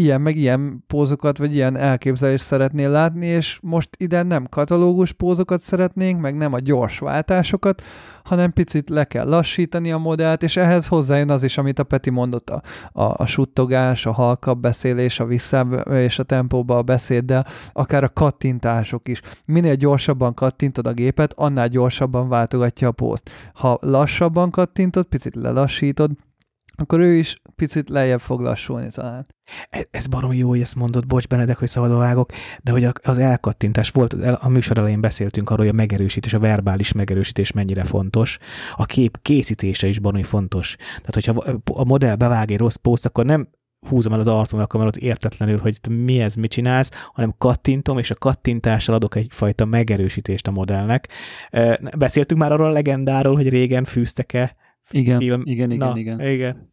Speaker 2: ilyen meg ilyen pózokat, vagy ilyen elképzelést szeretnél látni, és most ide nem katalógus pózokat szeretnénk, meg nem a gyors váltásokat, hanem picit le kell lassítani a modellt, és ehhez hozzájön az is, amit a Peti mondott, a, a, a suttogás, a halkabb beszélés, a visszább és a tempóba a beszéddel, akár a kattintások is. Minél gyorsabban kattintod a gépet, annál gyorsabban váltogatja a pózt. Ha lassabban kattintod, picit lelassítod, akkor ő is picit lejjebb fog lassulni talán.
Speaker 3: Ez, ez baromi jó, hogy ezt mondod, bocs Benedek, hogy szabadba vágok, de hogy az elkattintás volt, a műsor elején beszéltünk arról, hogy a megerősítés, a verbális megerősítés mennyire fontos, a kép készítése is baromi fontos. Tehát, hogyha a modell bevág egy rossz poszt, akkor nem húzom el az arcom a kamerát értetlenül, hogy mi ez, mit csinálsz, hanem kattintom, és a kattintással adok egyfajta megerősítést a modellnek. Beszéltünk már arról a legendáról, hogy régen fűztek-e
Speaker 1: igen, film. igen, igen,
Speaker 3: Na,
Speaker 1: igen.
Speaker 3: igen.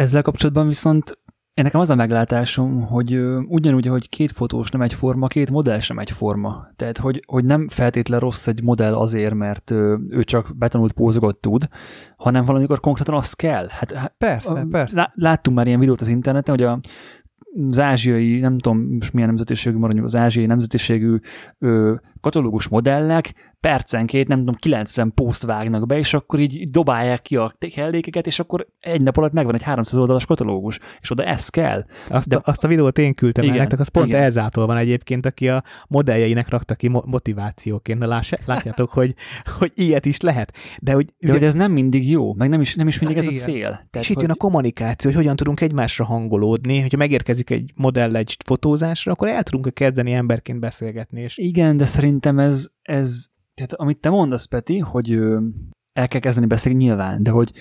Speaker 1: Ezzel kapcsolatban viszont én nekem az a meglátásom, hogy ugyanúgy, hogy két fotós nem egyforma, két modell sem egyforma. Tehát, hogy, hogy nem feltétlen rossz egy modell azért, mert ő csak betanult pózogot tud, hanem valamikor konkrétan az kell. Hát,
Speaker 2: persze, a, persze.
Speaker 1: Láttunk már ilyen videót az interneten, hogy a az ázsiai, nem tudom most milyen nemzetiségű maradjunk, az ázsiai nemzetiségű ö, katalógus modellek percenként, nem tudom, 90 poszt vágnak be, és akkor így dobálják ki a kellékeket, és akkor egy nap alatt megvan egy 300 oldalas katalógus, és oda ez kell.
Speaker 3: Azt, De, a, azt a videót én küldtem igen, el nektek, az pont igen. Elzától van egyébként, aki a modelljeinek rakta ki motivációként. Na láss, látjátok, hogy, hogy ilyet is lehet. De hogy,
Speaker 1: De hogy ez nem mindig jó, meg nem is, nem is mindig ez igen. a cél.
Speaker 3: Tehát, és itt jön a kommunikáció, hogy hogyan tudunk egymásra hangolódni, hogyha megérkezik egy modell egy fotózásra, akkor el tudunk kezdeni emberként beszélgetni. És...
Speaker 1: Igen, de szerintem ez, ez tehát amit te mondasz, Peti, hogy el kell kezdeni beszélni nyilván, de hogy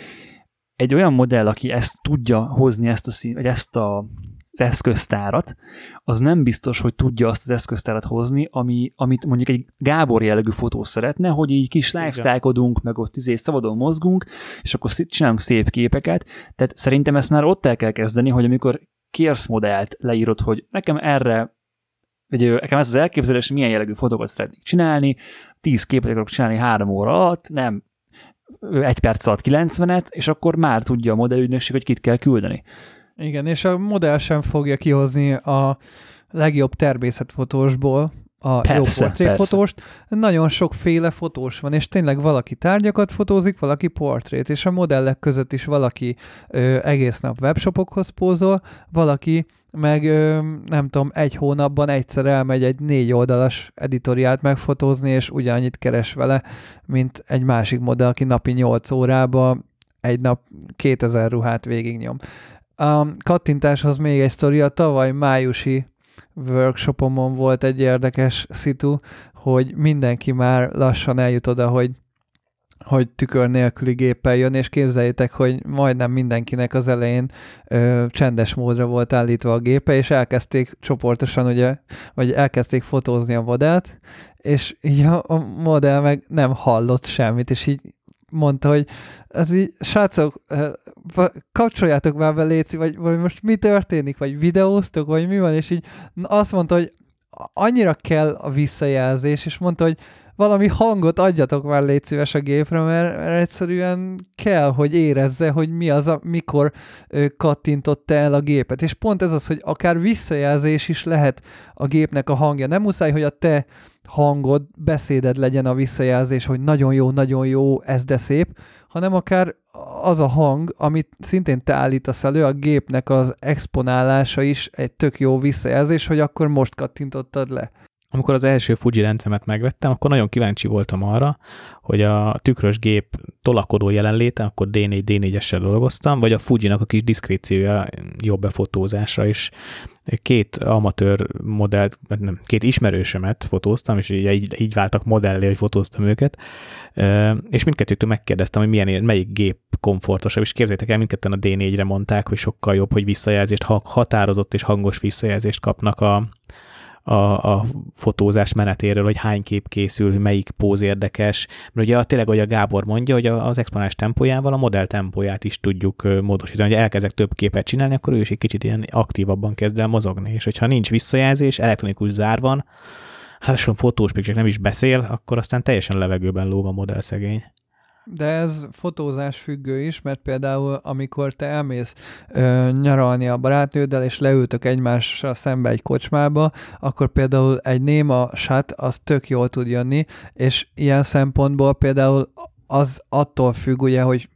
Speaker 1: egy olyan modell, aki ezt tudja hozni, ezt a szín, vagy ezt a az eszköztárat, az nem biztos, hogy tudja azt az eszköztárat hozni, ami, amit mondjuk egy Gábor jellegű fotó szeretne, hogy így kis lifestyle meg ott izé szabadon mozgunk, és akkor csinálunk szép képeket. Tehát szerintem ezt már ott el kell kezdeni, hogy amikor kérsz modellt, leírod, hogy nekem erre hogy nekem ez az elképzelés, milyen jellegű fotókat szeretnék csinálni, 10 képet akarok csinálni három óra alatt, nem egy perc alatt 90-et, és akkor már tudja a modellügynökség, hogy kit kell küldeni.
Speaker 2: Igen, és a modell sem fogja kihozni a legjobb természetfotósból a persze, jó portréfotóst. Nagyon sokféle fotós van, és tényleg valaki tárgyakat fotózik, valaki portrét, és a modellek között is valaki ö, egész nap webshopokhoz pózol, valaki meg nem tudom, egy hónapban egyszer elmegy egy négy oldalas editoriát megfotózni, és ugyanannyit keres vele, mint egy másik modell, aki napi 8 órába egy nap 2000 ruhát végignyom. A kattintáshoz még egy sztori, a tavaly májusi workshopomon volt egy érdekes szitu, hogy mindenki már lassan eljut oda, hogy hogy tükör nélküli géppel jön, és képzeljétek, hogy majdnem mindenkinek az elején ö, csendes módra volt állítva a gépe, és elkezdték csoportosan, ugye, vagy elkezdték fotózni a modellt, és így a, a modell meg nem hallott semmit, és így mondta, hogy ez így, srácok, kapcsoljátok már be, Léci, vagy, vagy most mi történik, vagy videóztok, vagy mi van, és így azt mondta, hogy annyira kell a visszajelzés, és mondta, hogy valami hangot adjatok már légy szíves a gépre, mert, mert egyszerűen kell, hogy érezze, hogy mi az, a, mikor kattintotta el a gépet. És pont ez az, hogy akár visszajelzés is lehet a gépnek a hangja. Nem muszáj, hogy a te hangod, beszéded legyen a visszajelzés, hogy nagyon jó, nagyon jó, ez de szép, hanem akár az a hang, amit szintén te állítasz elő, a gépnek az exponálása is egy tök jó visszajelzés, hogy akkor most kattintottad le.
Speaker 3: Amikor az első Fuji rendszemet megvettem, akkor nagyon kíváncsi voltam arra, hogy a tükrös gép tolakodó jelenléte, akkor D4, D4-essel dolgoztam, vagy a Fuji-nak a kis diszkréciója jobb befotózásra is. Két amatőr modellt, nem, két ismerősömet fotóztam, és így, így váltak modellé, hogy fotóztam őket, és mindkettőtől megkérdeztem, hogy milyen, melyik gép komfortosabb, és képzeljétek el, mindketten a D4-re mondták, hogy sokkal jobb, hogy visszajelzést, határozott és hangos visszajelzést kapnak a, a, a fotózás menetéről, hogy hány kép készül, melyik póz érdekes. Mert ugye tényleg, hogy a Gábor mondja, hogy az exponás tempójával a modell tempóját is tudjuk módosítani. Hogy elkezdek több képet csinálni, akkor ő is egy kicsit ilyen aktívabban kezd el mozogni. És hogyha nincs visszajelzés, elektronikus zár van, hát fotós még csak nem is beszél, akkor aztán teljesen levegőben lóg a modell szegény.
Speaker 2: De ez fotózás függő is, mert például amikor te elmész ö, nyaralni a barátnőddel, és leültök egymással szembe egy kocsmába, akkor például egy néma sat az tök jól tud jönni, és ilyen szempontból például az attól függ, ugye, hogy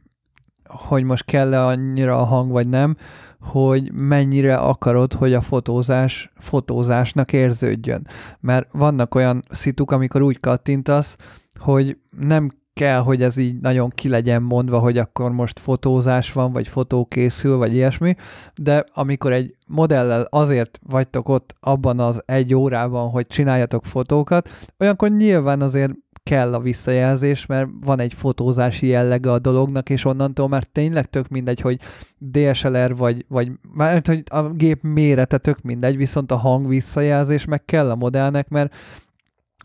Speaker 2: hogy most kell-e annyira a hang, vagy nem, hogy mennyire akarod, hogy a fotózás fotózásnak érződjön. Mert vannak olyan szituk, amikor úgy kattintasz, hogy nem kell, hogy ez így nagyon ki legyen mondva, hogy akkor most fotózás van, vagy fotó készül, vagy ilyesmi, de amikor egy modellel azért vagytok ott abban az egy órában, hogy csináljatok fotókat, olyankor nyilván azért kell a visszajelzés, mert van egy fotózási jellege a dolognak, és onnantól már tényleg tök mindegy, hogy DSLR vagy, vagy mert hogy a gép mérete tök mindegy, viszont a hang visszajelzés meg kell a modellnek, mert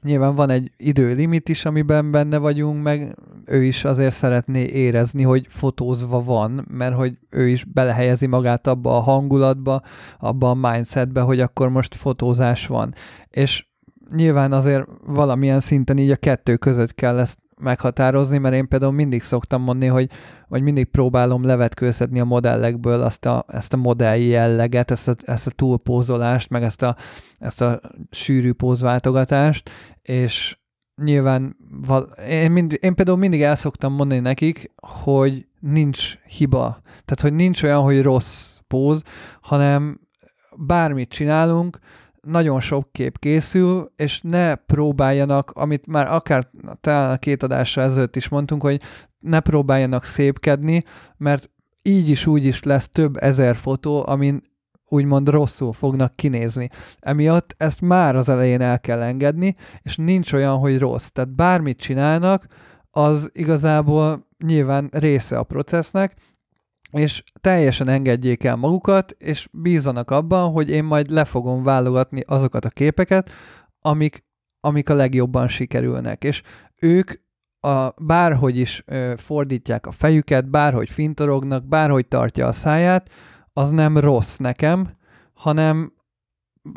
Speaker 2: Nyilván van egy időlimit is, amiben benne vagyunk, meg ő is azért szeretné érezni, hogy fotózva van, mert hogy ő is belehelyezi magát abba a hangulatba, abba a mindsetbe, hogy akkor most fotózás van. És nyilván azért valamilyen szinten így a kettő között kell ezt meghatározni, mert én például mindig szoktam mondani, hogy vagy mindig próbálom levetkőzhetni a modellekből azt a, ezt a modelli jelleget, ezt a, ezt a túlpózolást, meg ezt a, ezt a sűrű pózváltogatást, és nyilván val- én, mind, én például mindig el szoktam mondani nekik, hogy nincs hiba. Tehát, hogy nincs olyan, hogy rossz póz, hanem bármit csinálunk, nagyon sok kép készül, és ne próbáljanak, amit már akár talán a két adásra ezelőtt is mondtunk, hogy ne próbáljanak szépkedni, mert így is úgy is lesz több ezer fotó, amin úgymond rosszul fognak kinézni. Emiatt ezt már az elején el kell engedni, és nincs olyan, hogy rossz. Tehát bármit csinálnak, az igazából nyilván része a processnek, és teljesen engedjék el magukat, és bízzanak abban, hogy én majd le fogom válogatni azokat a képeket, amik, amik a legjobban sikerülnek. És ők a, bárhogy is ö, fordítják a fejüket, bárhogy fintorognak, bárhogy tartja a száját, az nem rossz nekem, hanem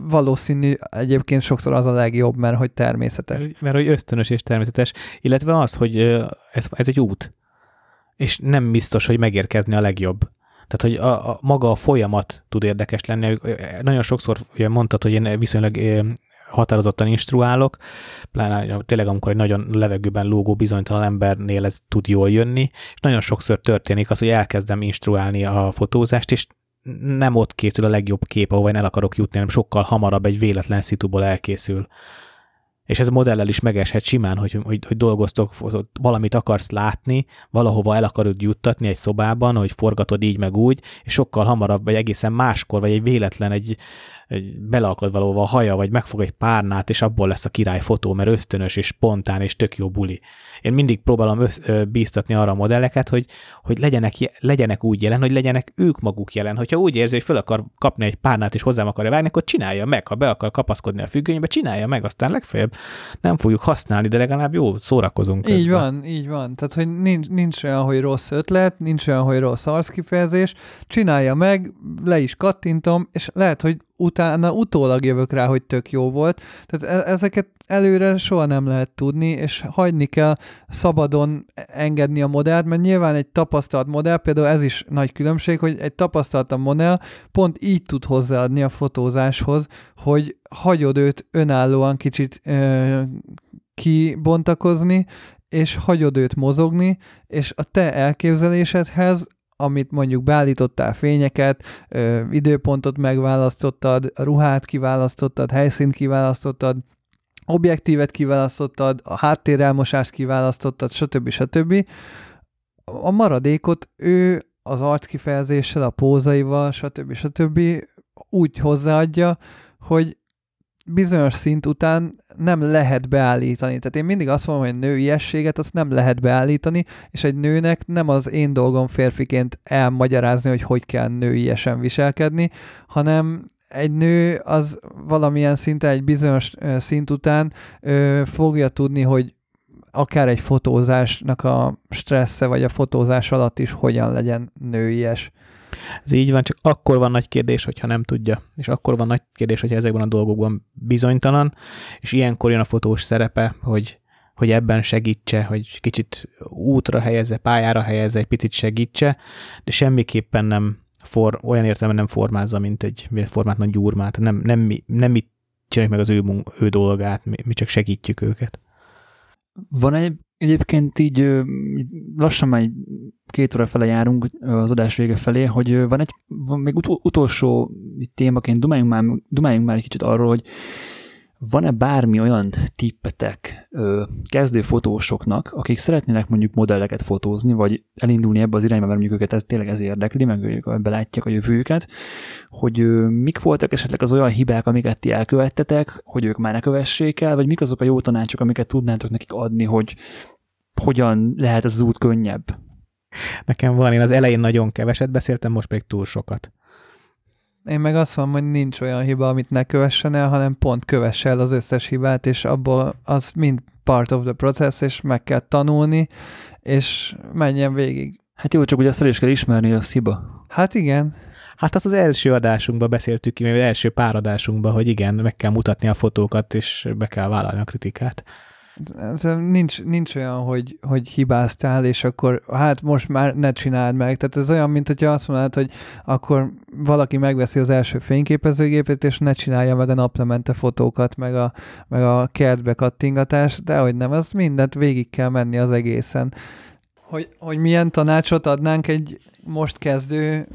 Speaker 2: valószínű egyébként sokszor az a legjobb, mert hogy természetes.
Speaker 3: Mert, hogy ösztönös és természetes, illetve az, hogy ez, ez egy út és nem biztos, hogy megérkezni a legjobb. Tehát, hogy a, a, maga a folyamat tud érdekes lenni. Nagyon sokszor ugye mondtad, hogy én viszonylag határozottan instruálok, pláne tényleg amikor egy nagyon levegőben lógó bizonytalan embernél ez tud jól jönni, és nagyon sokszor történik az, hogy elkezdem instruálni a fotózást, és nem ott készül a legjobb kép, ahova én el akarok jutni, hanem sokkal hamarabb egy véletlen szituból elkészül és ez modellel is megeshet simán, hogy, hogy, hogy dolgoztok, valamit akarsz látni, valahova el akarod juttatni egy szobában, hogy forgatod így meg úgy, és sokkal hamarabb, vagy egészen máskor, vagy egy véletlen, egy, beleakad valahova a haja, vagy megfog egy párnát, és abból lesz a király fotó, mert ösztönös és spontán és tök jó buli. Én mindig próbálom össz, bíztatni arra a modelleket, hogy, hogy legyenek, legyenek úgy jelen, hogy legyenek ők maguk jelen. Hogyha úgy érzi, hogy fel akar kapni egy párnát, és hozzám akarja vágni, akkor csinálja meg. Ha be akar kapaszkodni a függönybe, csinálja meg, aztán legfeljebb nem fogjuk használni, de legalább jó szórakozunk.
Speaker 2: Így közben. van, így van. Tehát, hogy nincs, nincs olyan, hogy rossz ötlet, nincs olyan, hogy rossz arckifejezés, csinálja meg, le is kattintom, és lehet, hogy utána utólag jövök rá, hogy tök jó volt. Tehát e- ezeket előre soha nem lehet tudni, és hagyni kell szabadon engedni a modellt, mert nyilván egy tapasztalt modell, például ez is nagy különbség, hogy egy tapasztalt modell pont így tud hozzáadni a fotózáshoz, hogy hagyod őt önállóan kicsit ö, kibontakozni, és hagyod őt mozogni, és a te elképzelésedhez amit mondjuk beállítottál fényeket, ö, időpontot megválasztottad, ruhát kiválasztottad, helyszínt kiválasztottad, objektívet kiválasztottad, a háttérelmosást kiválasztottad, stb. stb. A maradékot ő az arckifejezéssel, a pózaival, stb. stb. úgy hozzáadja, hogy bizonyos szint után nem lehet beállítani. Tehát én mindig azt mondom, hogy nőiességet azt nem lehet beállítani, és egy nőnek nem az én dolgom férfiként elmagyarázni, hogy hogy kell nőiesen viselkedni, hanem egy nő az valamilyen szinten, egy bizonyos szint után ö, fogja tudni, hogy akár egy fotózásnak a stressze, vagy a fotózás alatt is hogyan legyen nőies.
Speaker 3: Ez így van, csak akkor van nagy kérdés, hogyha nem tudja. És akkor van nagy kérdés, hogyha ezekben a dolgokban bizonytalan, és ilyenkor jön a fotós szerepe, hogy, hogy ebben segítse, hogy kicsit útra helyezze, pályára helyezze, egy picit segítse, de semmiképpen nem for, olyan értelemben nem formázza, mint egy formátlan gyurmát. Nem, nem, mi, nem mi csináljuk meg az ő, ő dolgát, mi, mi csak segítjük őket.
Speaker 1: Van egy, egyébként így lassan már két óra fele járunk az adás vége felé, hogy van egy van még utolsó témaként dumáljunk már, dumáljunk már egy kicsit arról, hogy van-e bármi olyan tippetek ö, kezdő fotósoknak, akik szeretnének mondjuk modelleket fotózni, vagy elindulni ebbe az irányba, mert mondjuk őket ez tényleg ez érdekli, meg ők belátják a jövőjüket, hogy ö, mik voltak esetleg az olyan hibák, amiket ti elkövettetek, hogy ők már ne kövessék el, vagy mik azok a jó tanácsok, amiket tudnátok nekik adni, hogy hogyan lehet ez az út könnyebb?
Speaker 3: Nekem van, én az elején nagyon keveset beszéltem, most pedig túl sokat.
Speaker 2: Én meg azt mondom, hogy nincs olyan hiba, amit ne kövessen el, hanem pont kövesse el az összes hibát, és abból az mind part of the process, és meg kell tanulni, és menjen végig.
Speaker 1: Hát jó, csak ugye azt el is kell ismerni, hogy az hiba.
Speaker 2: Hát igen.
Speaker 3: Hát azt az első adásunkban beszéltük ki, az első pár adásunkban, hogy igen, meg kell mutatni a fotókat, és be kell vállalni a kritikát
Speaker 2: nincs, nincs olyan, hogy, hogy hibáztál, és akkor hát most már ne csináld meg. Tehát ez olyan, mint hogyha azt mondanád, hogy akkor valaki megveszi az első fényképezőgépét, és ne csinálja meg a naplemente fotókat, meg a, meg a kertbe kattingatást, de hogy nem, az mindent végig kell menni az egészen. Hogy, hogy milyen tanácsot adnánk egy most kezdő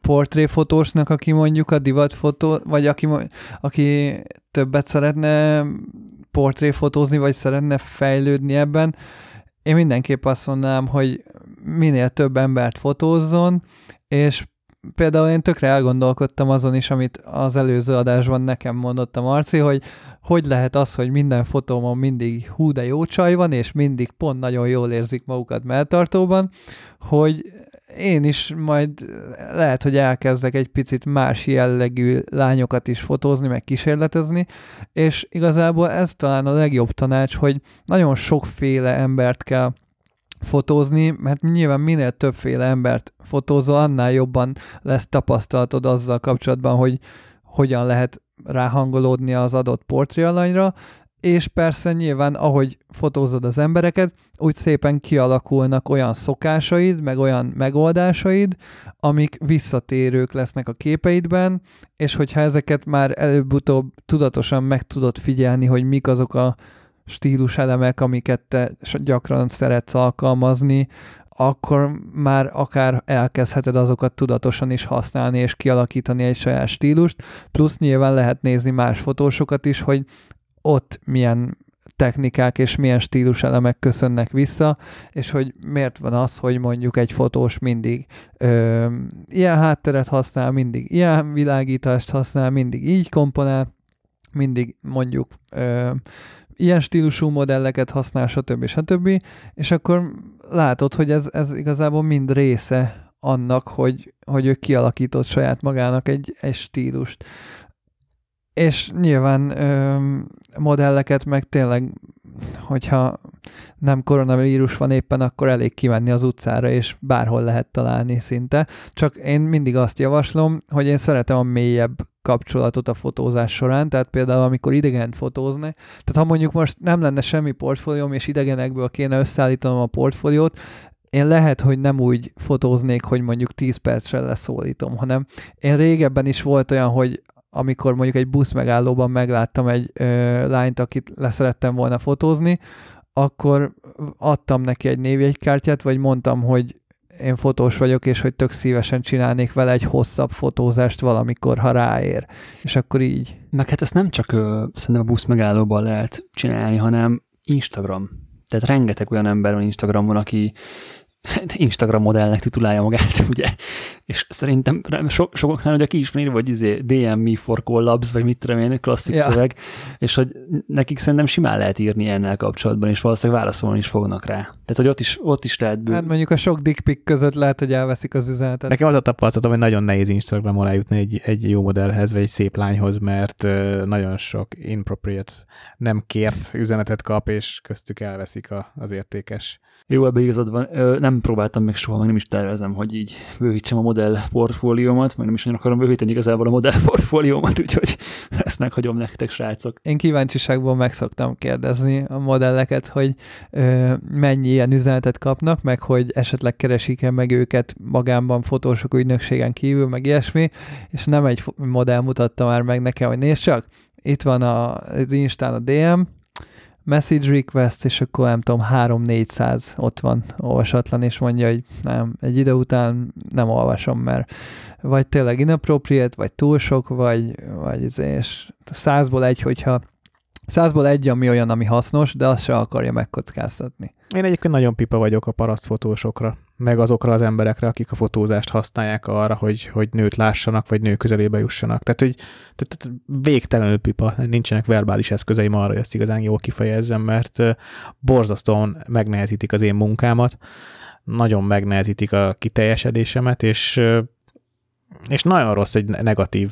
Speaker 2: portréfotósnak, aki mondjuk a divatfotó, vagy aki, aki többet szeretne portréfotózni, vagy szeretne fejlődni ebben, én mindenképp azt mondanám, hogy minél több embert fotózzon, és például én tökre elgondolkodtam azon is, amit az előző adásban nekem mondott a Marci, hogy hogy lehet az, hogy minden fotómon mindig hú de jó csaj van, és mindig pont nagyon jól érzik magukat melltartóban, hogy én is majd lehet, hogy elkezdek egy picit más jellegű lányokat is fotózni, meg kísérletezni, és igazából ez talán a legjobb tanács, hogy nagyon sokféle embert kell fotózni, mert nyilván minél többféle embert fotózol, annál jobban lesz tapasztalatod azzal kapcsolatban, hogy hogyan lehet ráhangolódni az adott portréalanyra, és persze nyilván, ahogy fotózod az embereket, úgy szépen kialakulnak olyan szokásaid, meg olyan megoldásaid, amik visszatérők lesznek a képeidben, és hogyha ezeket már előbb-utóbb tudatosan meg tudod figyelni, hogy mik azok a stíluselemek, amiket te gyakran szeretsz alkalmazni, akkor már akár elkezdheted azokat tudatosan is használni és kialakítani egy saját stílust, plusz nyilván lehet nézni más fotósokat is, hogy ott milyen technikák és milyen stíluselemek köszönnek vissza, és hogy miért van az, hogy mondjuk egy fotós mindig ö, ilyen hátteret használ, mindig ilyen világítást használ, mindig így komponál, mindig mondjuk ö, ilyen stílusú modelleket használ, stb. stb. És akkor látod, hogy ez, ez igazából mind része annak, hogy, hogy ő kialakított saját magának egy, egy stílust és nyilván ö, modelleket meg tényleg, hogyha nem koronavírus van éppen, akkor elég kimenni az utcára, és bárhol lehet találni szinte. Csak én mindig azt javaslom, hogy én szeretem a mélyebb kapcsolatot a fotózás során, tehát például amikor idegen fotózni, tehát ha mondjuk most nem lenne semmi portfólióm, és idegenekből kéne összeállítanom a portfóliót, én lehet, hogy nem úgy fotóznék, hogy mondjuk 10 percre leszólítom, hanem én régebben is volt olyan, hogy amikor mondjuk egy busz megállóban megláttam egy ö, lányt, akit leszerettem volna fotózni, akkor adtam neki egy névjegykártyát, vagy mondtam, hogy én fotós vagyok, és hogy tök szívesen csinálnék vele egy hosszabb fotózást valamikor, ha ráér. És akkor így.
Speaker 1: Meg hát ezt nem csak ö, szerintem a busz megállóban lehet csinálni, hanem Instagram. Tehát rengeteg olyan ember van Instagramon, aki Instagram modellnek titulálja magát, ugye? És szerintem so, sokaknál ugye ki is van írva, hogy izé DM me for collabs, vagy mit tudom én, klasszik ja. szöveg, és hogy nekik szerintem simán lehet írni ennel kapcsolatban, és valószínűleg válaszolni is fognak rá. Tehát, hogy ott is, ott is lehet bő...
Speaker 2: Hát mondjuk a sok dick között lehet, hogy elveszik az üzenetet.
Speaker 3: Nekem az a tapasztalatom, hogy nagyon nehéz Instagramon eljutni egy, egy jó modellhez, vagy egy szép lányhoz, mert nagyon sok inappropriate, nem kért üzenetet kap, és köztük elveszik a, az értékes
Speaker 1: jó, ebbe igazad van. Nem nem próbáltam meg soha, meg nem is tervezem, hogy így bővítsem a modell portfóliómat, meg nem is nagyon akarom bővíteni igazából a modell portfóliómat, úgyhogy ezt meghagyom nektek, srácok.
Speaker 2: Én kíváncsiságból meg szoktam kérdezni a modelleket, hogy ö, mennyi ilyen üzenetet kapnak, meg hogy esetleg keresik-e meg őket magánban fotósok ügynökségen kívül, meg ilyesmi, és nem egy modell mutatta már meg nekem, hogy nézd csak, itt van a, az Instán a DM, message request, és akkor nem tudom, 3-400 ott van olvasatlan, és mondja, hogy nem, egy idő után nem olvasom, mert vagy tényleg inappropriate, vagy túl sok, vagy, vagy ez, és százból egy, hogyha százból egy, ami olyan, ami hasznos, de azt se akarja megkockáztatni.
Speaker 3: Én egyébként nagyon pipa vagyok a parasztfotósokra, meg azokra az emberekre, akik a fotózást használják arra, hogy, hogy nőt lássanak, vagy nő közelébe jussanak. Tehát, hogy tehát végtelenül pipa, nincsenek verbális eszközeim arra, hogy ezt igazán jól kifejezzem, mert borzasztóan megnehezítik az én munkámat, nagyon megnehezítik a kiteljesedésemet, és, és nagyon rossz egy negatív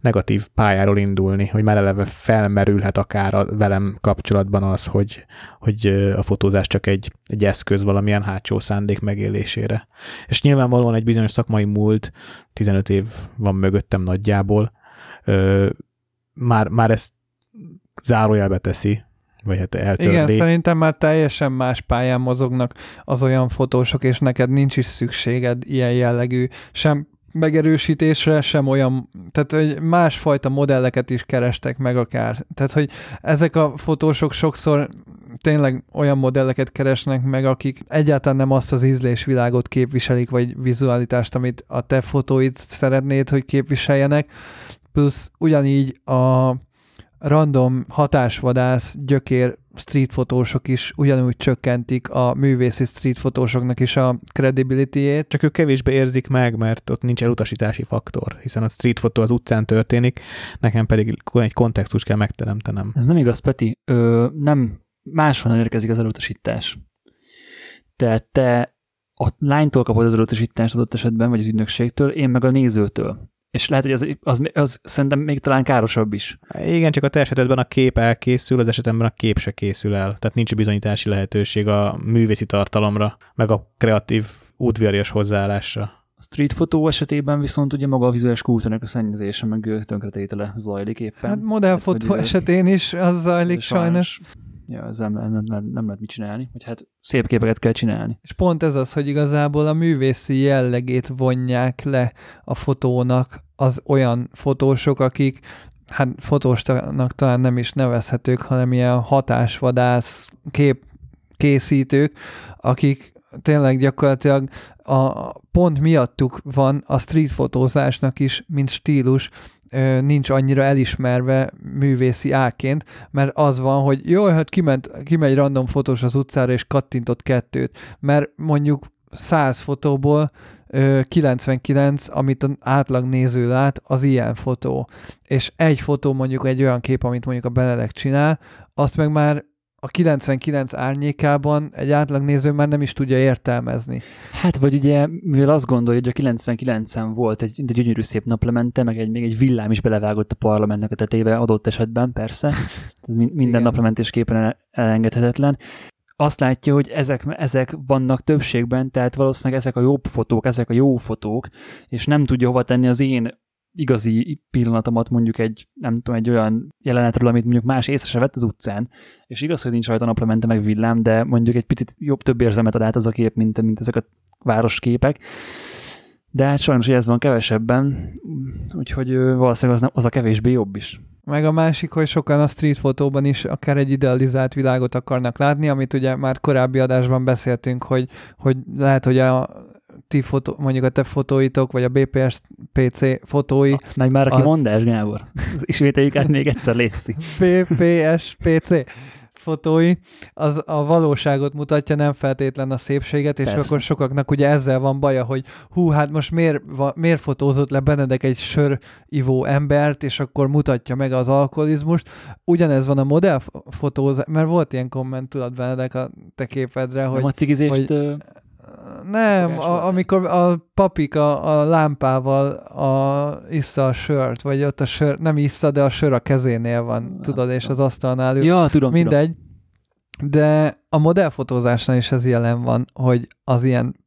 Speaker 3: negatív pályáról indulni, hogy már eleve felmerülhet akár a, velem kapcsolatban az, hogy, hogy a fotózás csak egy, egy eszköz valamilyen hátsó szándék megélésére. És nyilvánvalóan egy bizonyos szakmai múlt, 15 év van mögöttem nagyjából, ö, már, már ezt zárójelbe teszi, vagy hát eltörli.
Speaker 2: Igen, szerintem már teljesen más pályán mozognak az olyan fotósok, és neked nincs is szükséged ilyen jellegű sem megerősítésre, sem olyan, tehát hogy másfajta modelleket is kerestek meg akár. Tehát, hogy ezek a fotósok sokszor tényleg olyan modelleket keresnek meg, akik egyáltalán nem azt az ízlésvilágot képviselik, vagy vizualitást, amit a te fotóid szeretnéd, hogy képviseljenek, plusz ugyanígy a random hatásvadász gyökér streetfotósok is ugyanúgy csökkentik a művészi streetfotósoknak is a credibility-ét.
Speaker 3: Csak ők kevésbé érzik meg, mert ott nincs elutasítási faktor, hiszen a streetfotó az utcán történik, nekem pedig egy kontextus kell megteremtenem.
Speaker 1: Ez nem igaz, Peti. Ö, nem máshonnan érkezik az elutasítás. Tehát te a lánytól kapod az elutasítást adott esetben, vagy az ügynökségtől, én meg a nézőtől. És lehet, hogy az, az, az szerintem még talán károsabb is.
Speaker 3: Igen, csak a te esetedben a kép elkészül, az esetemben a kép se készül el. Tehát nincs bizonyítási lehetőség a művészi tartalomra, meg a kreatív útviarias hozzáállásra.
Speaker 1: A street fotó esetében viszont ugye maga a vizuális kultúrnak a szennyezése, meg tönkretétele zajlik éppen.
Speaker 2: Hát modellfotó hát, esetén is az zajlik sajnos. sajnos
Speaker 1: ja, ezzel nem, nem, nem, nem lehet mit csinálni, vagy hát szép képeket kell csinálni.
Speaker 2: És pont ez az, hogy igazából a művészi jellegét vonják le a fotónak az olyan fotósok, akik hát fotósnak talán nem is nevezhetők, hanem ilyen hatásvadász kép készítők, akik tényleg gyakorlatilag a pont miattuk van a street fotózásnak is, mint stílus, nincs annyira elismerve művészi áként, mert az van, hogy jó, hát kiment, kimegy random fotós az utcára, és kattintott kettőt, mert mondjuk 100 fotóból 99, amit az átlag néző lát, az ilyen fotó. És egy fotó mondjuk egy olyan kép, amit mondjuk a Benedek csinál, azt meg már a 99 árnyékában egy átlagnéző már nem is tudja értelmezni.
Speaker 1: Hát, vagy ugye, mivel azt gondolja, hogy a 99-en volt egy, egy gyönyörű szép naplemente, meg egy, még egy villám is belevágott a parlamentnek a tetébe adott esetben, persze. Ez minden naplementésképpen elengedhetetlen azt látja, hogy ezek, ezek vannak többségben, tehát valószínűleg ezek a jobb fotók, ezek a jó fotók, és nem tudja hova tenni az én igazi pillanatomat mondjuk egy, nem tudom, egy olyan jelenetről, amit mondjuk más észre se vett az utcán, és igaz, hogy nincs rajta naplemente meg villám, de mondjuk egy picit jobb, több érzelmet ad át az a kép, mint, mint ezek a városképek. De hát sajnos, hogy ez van kevesebben, úgyhogy valószínűleg az, az a kevésbé jobb is.
Speaker 2: Meg a másik, hogy sokan a street fotóban is akár egy idealizált világot akarnak látni, amit ugye már korábbi adásban beszéltünk, hogy, hogy lehet, hogy a ti fotó, mondjuk a te fotóitok, vagy a BPS PC fotói.
Speaker 1: Meg már aki az... mondás, Gábor. Ismételjük át még egyszer, létszik.
Speaker 2: BPS PC fotói, az a valóságot mutatja, nem feltétlen a szépséget, és Persze. akkor sokaknak ugye ezzel van baja, hogy hú, hát most miért, miért fotózott le Benedek egy sörivó embert, és akkor mutatja meg az alkoholizmust. Ugyanez van a modellfotózás, mert volt ilyen komment, tudod Benedek a te képedre, hogy... Nem
Speaker 1: a cigizést... Hogy,
Speaker 2: nem, a, amikor a papik a, a lámpával a, issza a sört, vagy ott a sör, nem issza, de a sör a kezénél van, nem, tudod, és az asztalnál
Speaker 1: Ja, tudom,
Speaker 2: Mindegy.
Speaker 1: Tudom.
Speaker 2: De a modellfotózásnál is ez jelen van, hogy az ilyen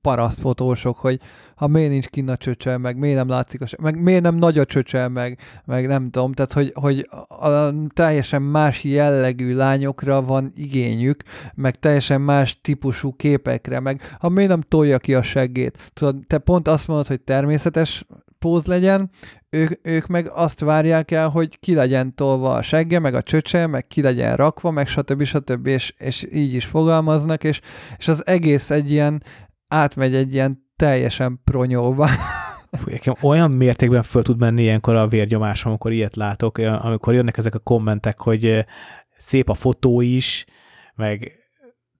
Speaker 2: parasztfotósok, hogy ha miért nincs kinn a csöcsel, meg miért nem látszik a meg miért nem nagy a csöcsel, meg, meg nem tudom, tehát hogy, hogy a teljesen más jellegű lányokra van igényük, meg teljesen más típusú képekre, meg ha miért nem tolja ki a seggét. Tudod, te pont azt mondod, hogy természetes póz legyen, ők, ők meg azt várják el, hogy ki legyen tolva a segge, meg a csöcse, meg ki legyen rakva, meg stb. stb. És, és így is fogalmaznak, és, és az egész egy ilyen, átmegy egy ilyen teljesen pronyóba.
Speaker 3: Fú, olyan mértékben föl tud menni ilyenkor a vérnyomás, amikor ilyet látok, amikor jönnek ezek a kommentek, hogy szép a fotó is, meg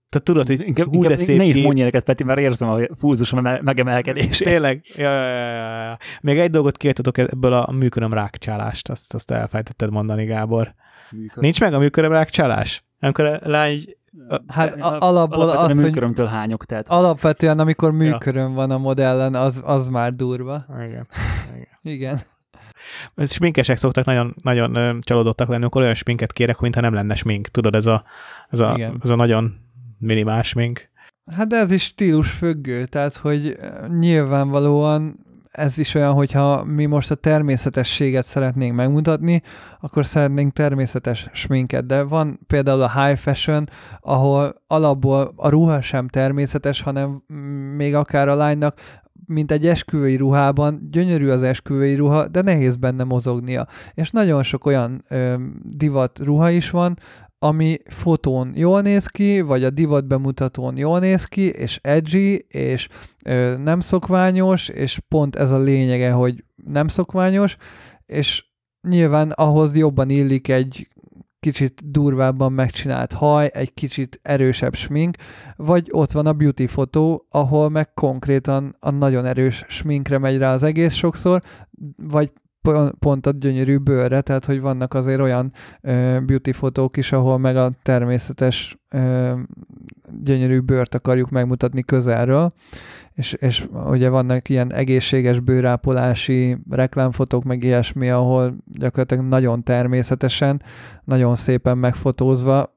Speaker 3: tehát tudod, hogy
Speaker 1: inkább, hú, de szép Ne is mondj ilyeneket, Peti, mert érzem a fúzusom megemelkedését.
Speaker 3: Tényleg? Ja, ja, ja, ja. Még egy dolgot kiejtetok ebből a műköröm rákcsálást, azt, azt elfejtetted mondani, Gábor. Műköröm. Nincs meg a műköröm rákcsálás? Amikor a lány
Speaker 2: Hát a, alapból az,
Speaker 1: hogy műkörömtől hányok, tehát.
Speaker 2: Alapvetően, amikor műköröm ja. van a modellen, az, az már durva.
Speaker 3: Igen.
Speaker 2: Igen.
Speaker 3: Igen. Sminkesek szoktak nagyon, nagyon csalódottak lenni, akkor olyan sminket kérek, mintha nem lenne smink. Tudod, ez a, ez a, ez a nagyon minimál smink.
Speaker 2: Hát de ez is stílus függő, tehát hogy nyilvánvalóan ez is olyan, hogyha mi most a természetességet szeretnénk megmutatni, akkor szeretnénk természetes sminket, de van például a high fashion, ahol alapból a ruha sem természetes, hanem még akár a lánynak mint egy esküvői ruhában, gyönyörű az esküvői ruha, de nehéz benne mozognia. És nagyon sok olyan ö, divat ruha is van, ami fotón jól néz ki, vagy a divat bemutatón jól néz ki, és edgy, és ö, nem szokványos, és pont ez a lényege, hogy nem szokványos, és nyilván ahhoz jobban illik egy kicsit durvábban megcsinált haj, egy kicsit erősebb smink, vagy ott van a beauty fotó, ahol meg konkrétan a nagyon erős sminkre megy rá az egész sokszor, vagy pont a gyönyörű bőrre, tehát hogy vannak azért olyan beauty fotók is, ahol meg a természetes gyönyörű bőrt akarjuk megmutatni közelről, és, és ugye vannak ilyen egészséges bőrápolási reklámfotók, meg ilyesmi, ahol gyakorlatilag nagyon természetesen, nagyon szépen megfotózva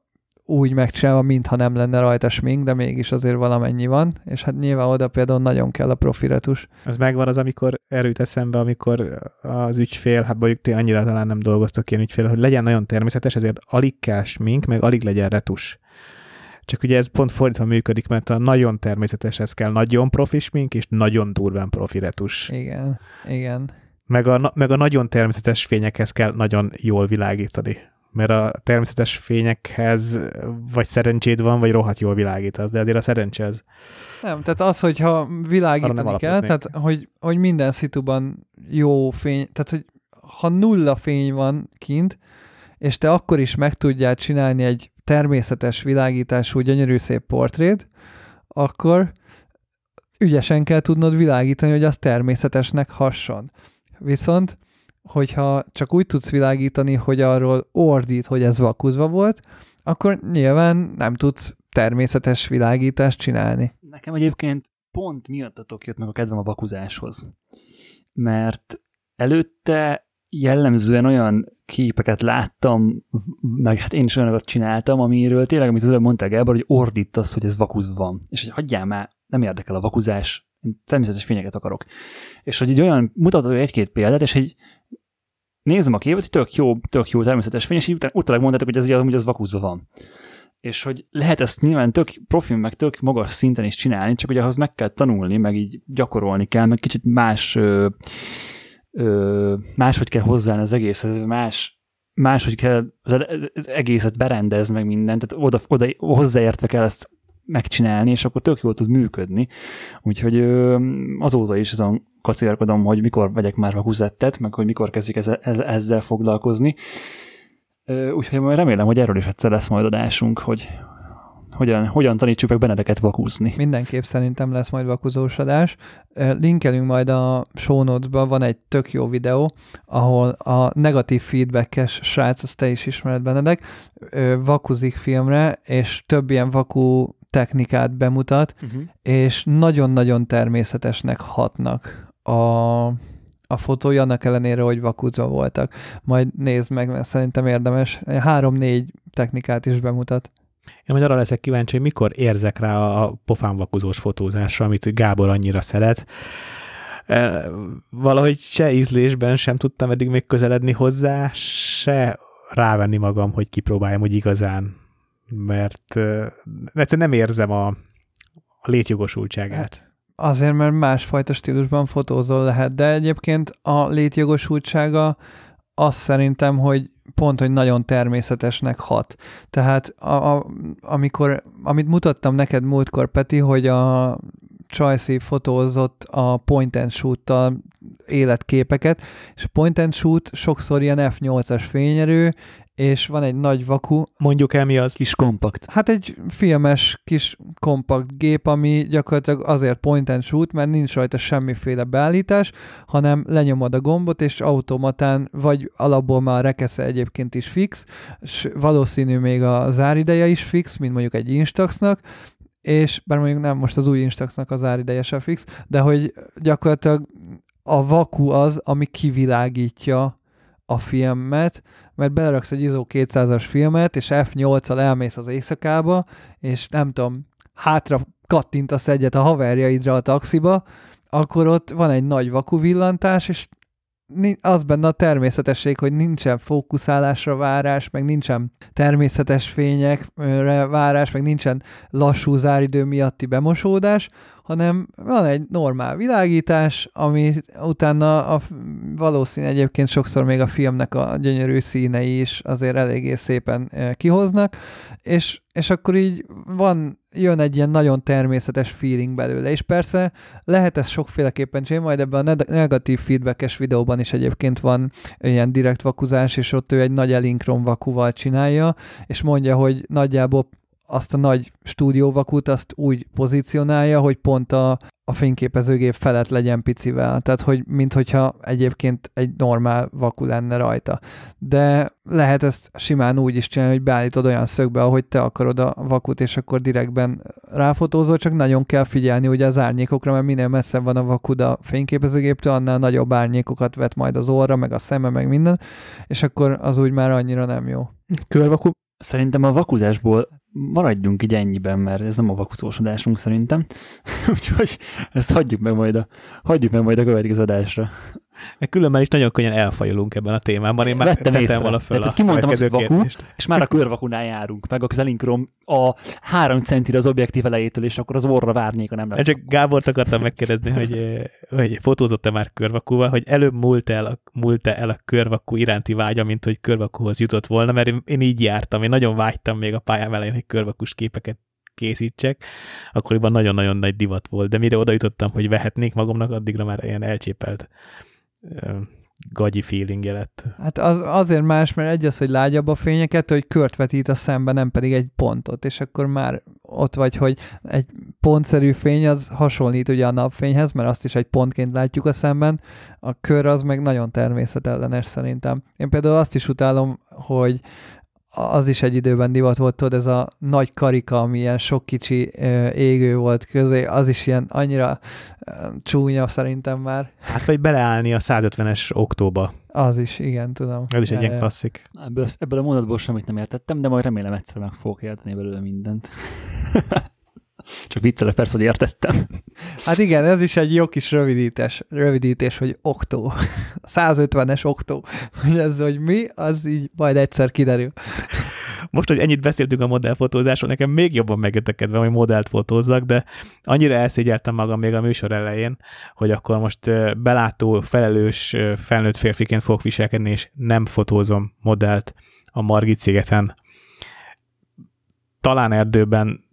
Speaker 2: úgy megcsinálva, mintha nem lenne rajta smink, de mégis azért valamennyi van, és hát nyilván oda például nagyon kell a profiretus.
Speaker 3: Ez megvan az, amikor erőt eszembe, amikor az ügyfél, hát mondjuk ti annyira talán nem dolgoztok ilyen ügyfél, hogy legyen nagyon természetes, ezért alig kell smink, meg alig legyen retus. Csak ugye ez pont fordítva működik, mert a nagyon természeteshez kell nagyon profi smink, és nagyon durván profi retus.
Speaker 2: Igen, igen.
Speaker 3: Meg a, meg a nagyon természetes fényekhez kell nagyon jól világítani mert a természetes fényekhez vagy szerencséd van, vagy rohadt jól világítasz, de azért a szerencse ez.
Speaker 2: Nem, tehát az, hogyha világítani kell, tehát hogy, hogy minden szituban jó fény, tehát hogy ha nulla fény van kint, és te akkor is meg tudjál csinálni egy természetes világítású, gyönyörű szép portrét, akkor ügyesen kell tudnod világítani, hogy az természetesnek hasson. Viszont hogyha csak úgy tudsz világítani, hogy arról ordít, hogy ez vakuzva volt, akkor nyilván nem tudsz természetes világítást csinálni.
Speaker 1: Nekem egyébként pont miattatok jött meg a kedvem a vakuzáshoz. Mert előtte jellemzően olyan képeket láttam, meg hát én is olyanokat csináltam, amiről tényleg, amit az előbb mondtál Gábor, hogy ordítasz, hogy ez vakuzva van. És hogy hagyjál már, nem érdekel a vakuzás, én természetes fényeket akarok. És hogy egy olyan mutatod egy-két példát, és egy nézem a képet, hogy tök jó, tök jó természetes fény, és utána, utána mondtátok, hogy ez az, az vakúzva van. És hogy lehet ezt nyilván tök profil, meg tök magas szinten is csinálni, csak hogy ahhoz meg kell tanulni, meg így gyakorolni kell, meg kicsit más ö, ö, máshogy kell hozzáállni az egészet, más, máshogy kell az egészet berendez meg mindent, tehát oda, oda hozzáértve kell ezt megcsinálni, és akkor tök jól tud működni. Úgyhogy ö, azóta is azon kacérkodom, hogy mikor vegyek már vakuzettet, meg hogy mikor kezdjük ezzel, ezzel foglalkozni. Úgyhogy majd remélem, hogy erről is egyszer lesz majd adásunk, hogy hogyan, hogyan tanítsuk meg Benedeket vakúzni.
Speaker 2: Mindenképp szerintem lesz majd vakuzós adás. Linkelünk majd a show notes-ba, van egy tök jó videó, ahol a negatív feedbackes srác, azt te is ismered Benedek, vakuzik filmre, és több ilyen vakú technikát bemutat, uh-huh. és nagyon-nagyon természetesnek hatnak a, a fotója, annak ellenére, hogy vakuzva voltak. Majd nézd meg, mert szerintem érdemes. Három-négy technikát is bemutat.
Speaker 3: Én majd arra leszek kíváncsi, hogy mikor érzek rá a pofánvakuzós fotózásra, amit Gábor annyira szeret. E, valahogy se ízlésben sem tudtam eddig még közeledni hozzá, se rávenni magam, hogy kipróbáljam, hogy igazán, mert uh, egyszerűen nem érzem a, a létjogosultságát. Hát,
Speaker 2: azért, mert másfajta stílusban fotózol lehet, de egyébként a létjogosultsága azt szerintem, hogy pont, hogy nagyon természetesnek hat. Tehát a, a, amikor, amit mutattam neked múltkor, Peti, hogy a Csajci fotózott a point and shoot-tal életképeket, és a point and shoot sokszor ilyen F8-as fényerő, és van egy nagy vaku.
Speaker 3: Mondjuk el mi az?
Speaker 1: Kis kompakt.
Speaker 2: Hát egy filmes kis kompakt gép, ami gyakorlatilag azért point and shoot, mert nincs rajta semmiféle beállítás, hanem lenyomod a gombot, és automatán, vagy alapból már a rekesze egyébként is fix, és valószínű még a zárideje is fix, mint mondjuk egy Instaxnak, és bár mondjuk nem most az új Instaxnak az árideje sem fix, de hogy gyakorlatilag a vaku az, ami kivilágítja a filmet, mert beleraksz egy ISO 200-as filmet, és F8-al elmész az éjszakába, és nem tudom, hátra kattintasz egyet a haverjaidra a taxiba, akkor ott van egy nagy vakuvillantás, és az benne a természetesség, hogy nincsen fókuszálásra várás, meg nincsen természetes fényekre várás, meg nincsen lassú záridő miatti bemosódás, hanem van egy normál világítás, ami utána a, valószínű egyébként sokszor még a filmnek a gyönyörű színei is azért eléggé szépen kihoznak, és, és akkor így van, jön egy ilyen nagyon természetes feeling belőle, és persze lehet ezt sokféleképpen csinálni, majd ebben a negatív feedbackes videóban is egyébként van ilyen direkt vakuzás, és ott ő egy nagy elinkron vakuval csinálja, és mondja, hogy nagyjából azt a nagy stúdióvakut azt úgy pozícionálja, hogy pont a, a fényképezőgép felett legyen picivel, tehát hogy minthogyha egyébként egy normál vaku lenne rajta. De lehet ezt simán úgy is csinálni, hogy beállítod olyan szögbe, ahogy te akarod a vakut, és akkor direktben ráfotózol, csak nagyon kell figyelni ugye az árnyékokra, mert minél messzebb van a vakud a fényképezőgéptől, annál nagyobb árnyékokat vet majd az orra, meg a szeme, meg minden, és akkor az úgy már annyira nem jó.
Speaker 1: Körvaku Szerintem a vakuzásból maradjunk így ennyiben, mert ez nem a vakuzósodásunk szerintem. Úgyhogy ezt hagyjuk meg majd a, hagyjuk meg majd a következő adásra.
Speaker 3: Különben is nagyon könnyen elfajulunk ebben a témában. Én már Vettem
Speaker 1: észre. volna föl Tehát, a kimondtam azt, hogy vaku, és már a körvakunál járunk, meg a zelinkrom a három centire az objektív elejétől, és akkor az orra várnék, nem lesz.
Speaker 3: Csak Gábort akartam megkérdezni, hogy, hogy fotózott-e már körvakúval, hogy előbb múlt el, a, múlt el a körvakú iránti vágya, mint hogy körvakúhoz jutott volna, mert én, én így jártam, én nagyon vágytam még a pályám elején, hogy körvakus képeket készítsek, akkoriban nagyon-nagyon nagy divat volt, de mire oda jutottam, hogy vehetnék magamnak, addigra már ilyen elcsépelt gagyi feelingje lett.
Speaker 2: Hát az, azért más, mert egy az, hogy lágyabb a fényeket, hogy kört vetít a szembe, nem pedig egy pontot, és akkor már ott vagy, hogy egy pontszerű fény az hasonlít ugye a napfényhez, mert azt is egy pontként látjuk a szemben, a kör az meg nagyon természetellenes szerintem. Én például azt is utálom, hogy az is egy időben divat volt, tudod, ez a nagy karika, ami ilyen sok kicsi égő volt közé, az is ilyen annyira csúnya szerintem már.
Speaker 3: Hát vagy beleállni a 150-es októba.
Speaker 2: Az is, igen, tudom.
Speaker 3: Ez is egy ilyen klasszik.
Speaker 1: Ebből, ebből a mondatból semmit nem értettem, de majd remélem egyszer meg fogok érteni belőle mindent. Csak viccelek persze, hogy értettem.
Speaker 2: Hát igen, ez is egy jó kis rövidítés, rövidítés hogy októ. 150-es októ. Hogy ez, hogy mi, az így majd egyszer kiderül.
Speaker 3: Most, hogy ennyit beszéltünk a modellfotózásról, nekem még jobban megjött a kedvem, hogy modellt fotózzak, de annyira elszégyeltem magam még a műsor elején, hogy akkor most belátó, felelős, felnőtt férfiként fogok viselkedni, és nem fotózom modellt a Margit szigeten. Talán erdőben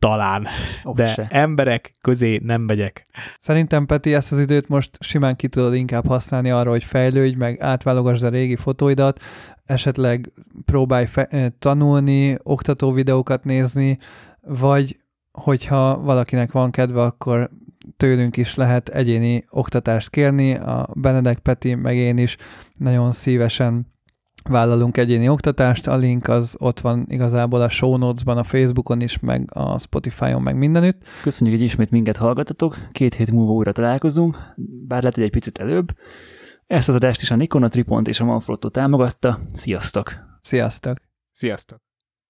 Speaker 3: talán, oh, de se. emberek közé nem megyek.
Speaker 2: Szerintem, Peti, ezt az időt most simán ki tudod inkább használni arra, hogy fejlődj, meg átválogasd a régi fotóidat, esetleg próbálj fe- eh, tanulni, oktató videókat nézni, vagy hogyha valakinek van kedve, akkor tőlünk is lehet egyéni oktatást kérni, a Benedek Peti, meg én is nagyon szívesen vállalunk egyéni oktatást, a link az ott van igazából a show notes-ban, a Facebookon is, meg a Spotify-on, meg mindenütt.
Speaker 1: Köszönjük, hogy ismét minket hallgatatok, két hét múlva újra találkozunk, bár lehet, hogy egy picit előbb. Ezt az adást is a Nikon, a Tripont és a Manfrotto támogatta. Sziasztok!
Speaker 2: Sziasztok!
Speaker 3: Sziasztok!